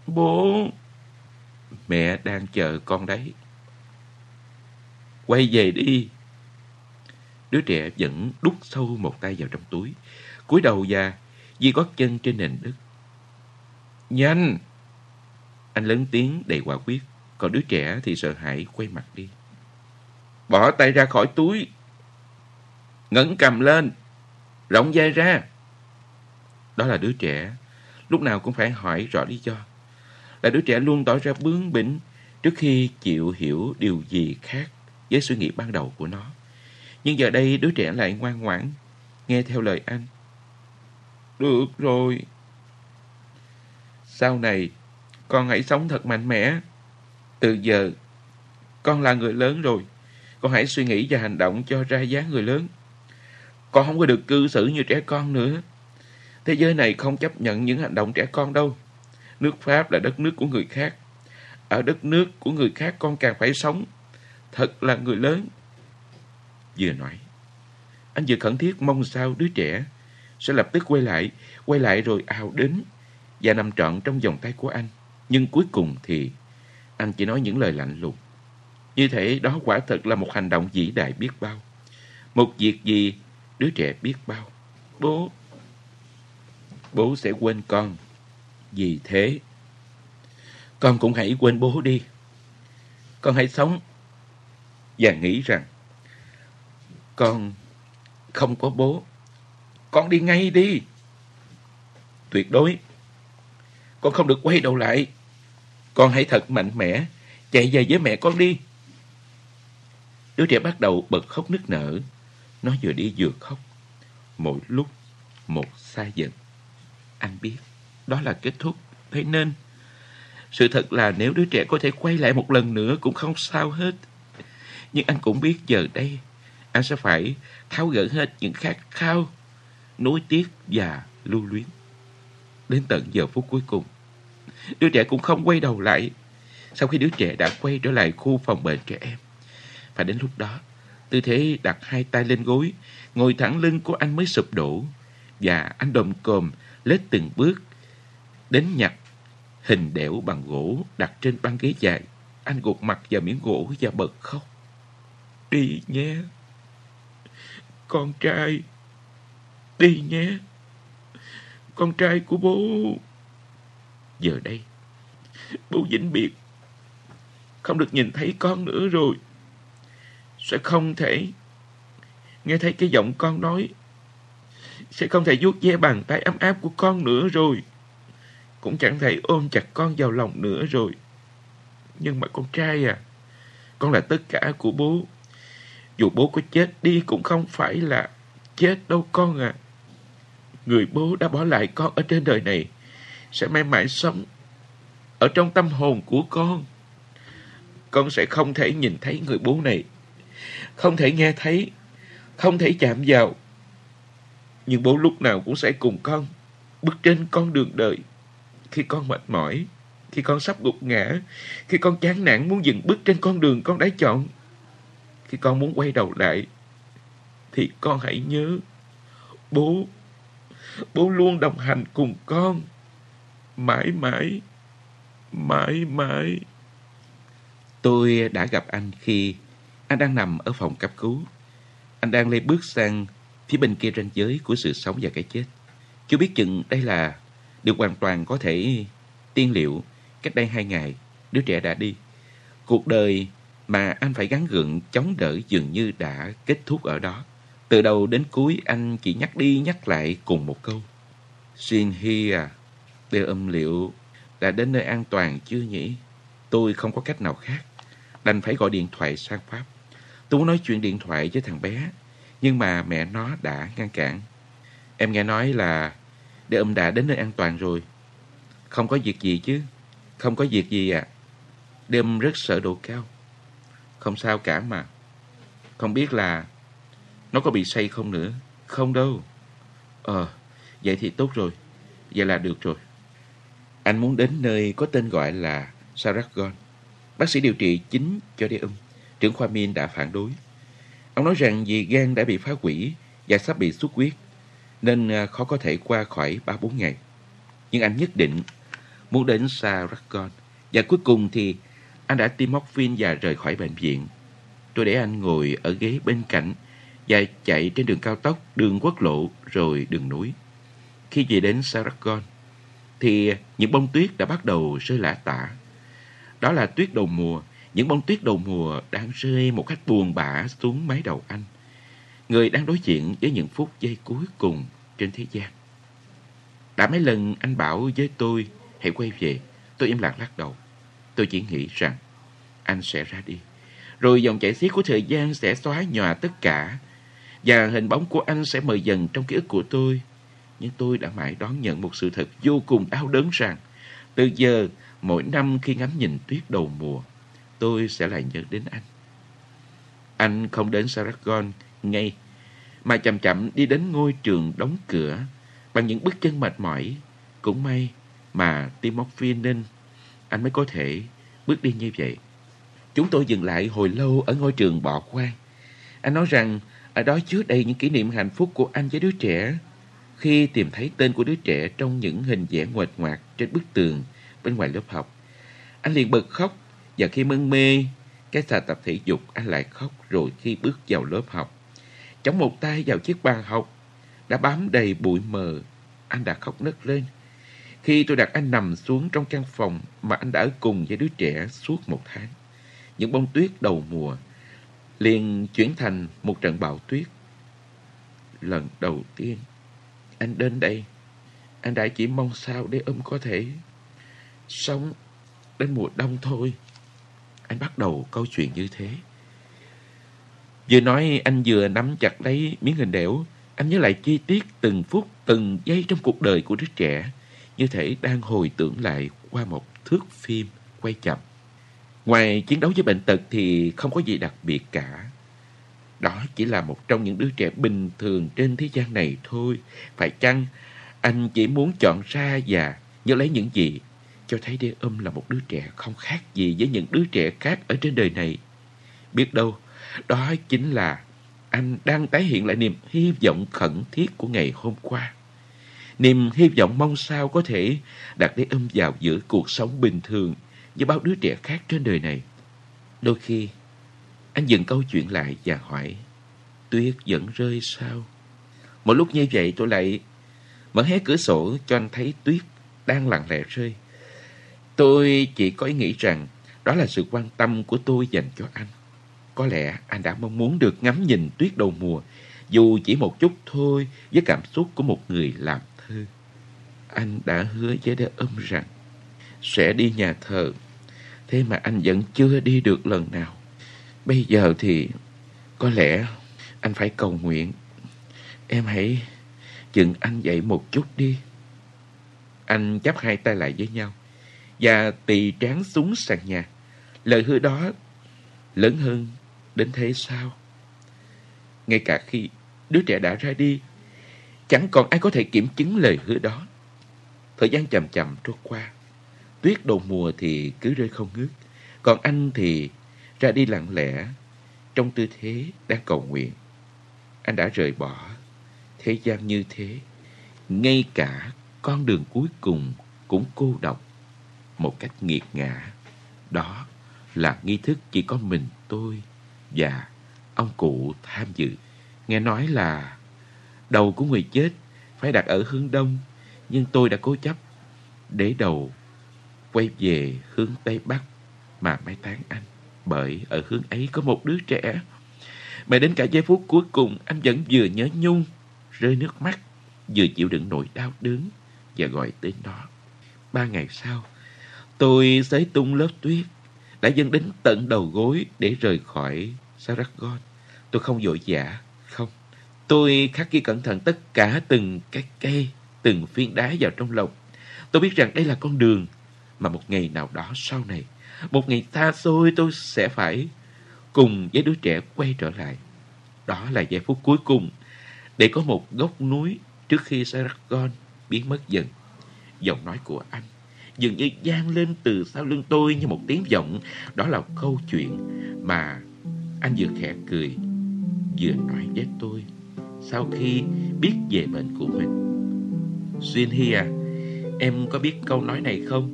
Bố. Mẹ đang chờ con đấy. Quay về đi. Đứa trẻ vẫn đút sâu một tay vào trong túi. cúi đầu ra, di gót chân trên nền đất. Nhanh! Anh lớn tiếng đầy quả quyết. Còn đứa trẻ thì sợ hãi quay mặt đi. Bỏ tay ra khỏi túi. Ngẩng cầm lên. Rộng vai ra. Đó là đứa trẻ. Lúc nào cũng phải hỏi rõ lý do. Là đứa trẻ luôn tỏ ra bướng bỉnh trước khi chịu hiểu điều gì khác với suy nghĩ ban đầu của nó. Nhưng giờ đây đứa trẻ lại ngoan ngoãn, nghe theo lời anh. Được rồi. Sau này, con hãy sống thật mạnh mẽ. Từ giờ, con là người lớn rồi. Con hãy suy nghĩ và hành động cho ra dáng người lớn. Con không có được cư xử như trẻ con nữa. Thế giới này không chấp nhận những hành động trẻ con đâu. Nước Pháp là đất nước của người khác. Ở đất nước của người khác con càng phải sống. Thật là người lớn. Vừa nói, anh vừa khẩn thiết mong sao đứa trẻ sẽ lập tức quay lại, quay lại rồi ào đến và nằm trọn trong vòng tay của anh. Nhưng cuối cùng thì anh chỉ nói những lời lạnh lùng. Như thế đó quả thật là một hành động vĩ đại biết bao. Một việc gì đứa trẻ biết bao. Bố, bố sẽ quên con. Vì thế, con cũng hãy quên bố đi. Con hãy sống và nghĩ rằng con không có bố. Con đi ngay đi. Tuyệt đối. Con không được quay đầu lại. Con hãy thật mạnh mẽ. Chạy về với mẹ con đi. Đứa trẻ bắt đầu bật khóc nức nở. Nó vừa đi vừa khóc. Mỗi lúc một xa dần. Anh biết đó là kết thúc. Thế nên sự thật là nếu đứa trẻ có thể quay lại một lần nữa cũng không sao hết. Nhưng anh cũng biết giờ đây anh sẽ phải tháo gỡ hết những khát khao, nối tiếc và lưu luyến. Đến tận giờ phút cuối cùng, đứa trẻ cũng không quay đầu lại sau khi đứa trẻ đã quay trở lại khu phòng bệnh trẻ em. Và đến lúc đó, tư thế đặt hai tay lên gối, ngồi thẳng lưng của anh mới sụp đổ. Và anh đồm cồm, lết từng bước, đến nhặt hình đẽo bằng gỗ đặt trên băng ghế dài. Anh gục mặt vào miếng gỗ và bật khóc. Đi nhé. con trai. Đi nhé. Con trai của bố. Giờ đây, bố vĩnh biệt. Không được nhìn thấy con nữa rồi. Sẽ không thể nghe thấy cái giọng con nói. Sẽ không thể vuốt ve bàn tay ấm áp của con nữa rồi. Cũng chẳng thể ôm chặt con vào lòng nữa rồi. Nhưng mà con trai à, con là tất cả của bố. Dù bố có chết đi cũng không phải là chết đâu con à. Người bố đã bỏ lại con ở trên đời này sẽ mãi mãi sống ở trong tâm hồn của con. Con sẽ không thể nhìn thấy người bố này, không thể nghe thấy, không thể chạm vào. Nhưng bố lúc nào cũng sẽ cùng con bước trên con đường đời. Khi con mệt mỏi, khi con sắp gục ngã, khi con chán nản muốn dừng bước trên con đường con đã chọn, khi con muốn quay đầu lại, thì con hãy nhớ, bố, bố luôn đồng hành cùng con, mãi mãi, mãi mãi. Tôi đã gặp anh khi anh đang nằm ở phòng cấp cứu. Anh đang lê bước sang phía bên kia ranh giới của sự sống và cái chết. Chưa biết chừng đây là điều hoàn toàn có thể tiên liệu Cách đây hai ngày, đứa trẻ đã đi. Cuộc đời mà anh phải gắn gượng chống đỡ dường như đã kết thúc ở đó. Từ đầu đến cuối anh chỉ nhắc đi nhắc lại cùng một câu. Xin Hi à, đều âm liệu đã đến nơi an toàn chưa nhỉ? Tôi không có cách nào khác. Đành phải gọi điện thoại sang Pháp. Tôi muốn nói chuyện điện thoại với thằng bé, nhưng mà mẹ nó đã ngăn cản. Em nghe nói là để âm đã đến nơi an toàn rồi. Không có việc gì chứ. Không có việc gì à. âm rất sợ độ cao. Không sao cả mà. Không biết là nó có bị say không nữa. Không đâu. Ờ, vậy thì tốt rồi. Vậy là được rồi. Anh muốn đến nơi có tên gọi là Saragon. Bác sĩ điều trị chính cho đế ung. Trưởng khoa Min đã phản đối. Ông nói rằng vì gan đã bị phá hủy và sắp bị xuất huyết, nên à, khó có thể qua khỏi 3-4 ngày. Nhưng anh nhất định muốn đến Saragon. Và cuối cùng thì anh đã tiêm morphine và rời khỏi bệnh viện. Tôi để anh ngồi ở ghế bên cạnh và chạy trên đường cao tốc, đường quốc lộ rồi đường núi. Khi về đến Saragon thì những bông tuyết đã bắt đầu rơi lả tả. Đó là tuyết đầu mùa, những bông tuyết đầu mùa đang rơi một cách buồn bã xuống mái đầu anh. Người đang đối diện với những phút giây cuối cùng trên thế gian. Đã mấy lần anh bảo với tôi hãy quay về. Tôi im lặng lắc đầu. Tôi chỉ nghĩ rằng anh sẽ ra đi. Rồi dòng chảy xiết của thời gian sẽ xóa nhòa tất cả. Và hình bóng của anh sẽ mờ dần trong ký ức của tôi. Nhưng tôi đã mãi đón nhận một sự thật vô cùng đau đớn rằng từ giờ, mỗi năm khi ngắm nhìn tuyết đầu mùa, tôi sẽ lại nhớ đến anh. Anh không đến Saragon ngay, mà chậm chậm đi đến ngôi trường đóng cửa bằng những bước chân mệt mỏi. Cũng may mà Timothy nên anh mới có thể bước đi như vậy. Chúng tôi dừng lại hồi lâu ở ngôi trường bỏ khoan. Anh nói rằng ở đó chứa đầy những kỷ niệm hạnh phúc của anh với đứa trẻ. Khi tìm thấy tên của đứa trẻ trong những hình vẽ nguệch ngoạc trên bức tường bên ngoài lớp học, anh liền bật khóc và khi mân mê cái xà tập thể dục anh lại khóc rồi khi bước vào lớp học. Chống một tay vào chiếc bàn học đã bám đầy bụi mờ, anh đã khóc nấc lên. Khi tôi đặt anh nằm xuống trong căn phòng mà anh đã ở cùng với đứa trẻ suốt một tháng, những bông tuyết đầu mùa liền chuyển thành một trận bão tuyết. Lần đầu tiên, anh đến đây, anh đã chỉ mong sao để ông có thể sống đến mùa đông thôi. Anh bắt đầu câu chuyện như thế. Vừa nói anh vừa nắm chặt lấy miếng hình đẻo, anh nhớ lại chi tiết từng phút, từng giây trong cuộc đời của đứa trẻ như thể đang hồi tưởng lại qua một thước phim quay chậm. Ngoài chiến đấu với bệnh tật thì không có gì đặc biệt cả. Đó chỉ là một trong những đứa trẻ bình thường trên thế gian này thôi. Phải chăng anh chỉ muốn chọn ra và nhớ lấy những gì cho thấy đê âm là một đứa trẻ không khác gì với những đứa trẻ khác ở trên đời này. Biết đâu, đó chính là anh đang tái hiện lại niềm hy vọng khẩn thiết của ngày hôm qua niềm hy vọng mong sao có thể đặt đế âm vào giữa cuộc sống bình thường với bao đứa trẻ khác trên đời này. Đôi khi, anh dừng câu chuyện lại và hỏi, tuyết vẫn rơi sao? Một lúc như vậy tôi lại mở hé cửa sổ cho anh thấy tuyết đang lặng lẽ rơi. Tôi chỉ có ý nghĩ rằng đó là sự quan tâm của tôi dành cho anh. Có lẽ anh đã mong muốn được ngắm nhìn tuyết đầu mùa, dù chỉ một chút thôi với cảm xúc của một người làm thơ. Anh đã hứa với đứa âm rằng sẽ đi nhà thờ, thế mà anh vẫn chưa đi được lần nào. Bây giờ thì có lẽ anh phải cầu nguyện. Em hãy chừng anh dậy một chút đi. Anh chắp hai tay lại với nhau và tỳ trán xuống sàn nhà. Lời hứa đó lớn hơn đến thế sao? Ngay cả khi đứa trẻ đã ra đi, chẳng còn ai có thể kiểm chứng lời hứa đó. Thời gian chậm chậm trôi qua, tuyết đầu mùa thì cứ rơi không ngớt, còn anh thì ra đi lặng lẽ, trong tư thế đang cầu nguyện. Anh đã rời bỏ thế gian như thế, ngay cả con đường cuối cùng cũng cô độc một cách nghiệt ngã. Đó là nghi thức chỉ có mình tôi và ông cụ tham dự. Nghe nói là đầu của người chết phải đặt ở hướng đông, nhưng tôi đã cố chấp để đầu quay về hướng tây bắc mà mai táng anh. Bởi ở hướng ấy có một đứa trẻ. Mà đến cả giây phút cuối cùng anh vẫn vừa nhớ nhung, rơi nước mắt, vừa chịu đựng nỗi đau đớn và gọi tên nó. Ba ngày sau, tôi xới tung lớp tuyết đã dâng đến tận đầu gối để rời khỏi Saragon. Tôi không vội vã, không. Tôi khắc ghi cẩn thận tất cả từng cái cây, từng phiến đá vào trong lòng. Tôi biết rằng đây là con đường mà một ngày nào đó sau này, một ngày xa xôi tôi sẽ phải cùng với đứa trẻ quay trở lại. Đó là giây phút cuối cùng để có một góc núi trước khi Saragon biến mất dần. Giọng nói của anh dường như gian lên từ sau lưng tôi như một tiếng vọng. Đó là câu chuyện mà anh vừa khẽ cười, vừa nói với tôi sau khi biết về bệnh của mình. Xuyên Hi à, em có biết câu nói này không?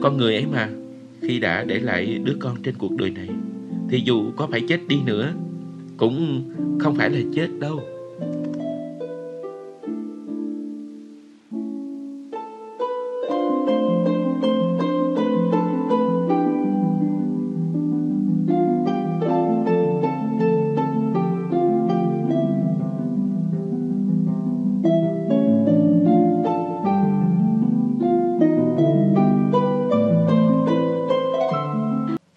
Con người ấy mà, khi đã để lại đứa con trên cuộc đời này, thì dù có phải chết đi nữa, cũng không phải là chết đâu.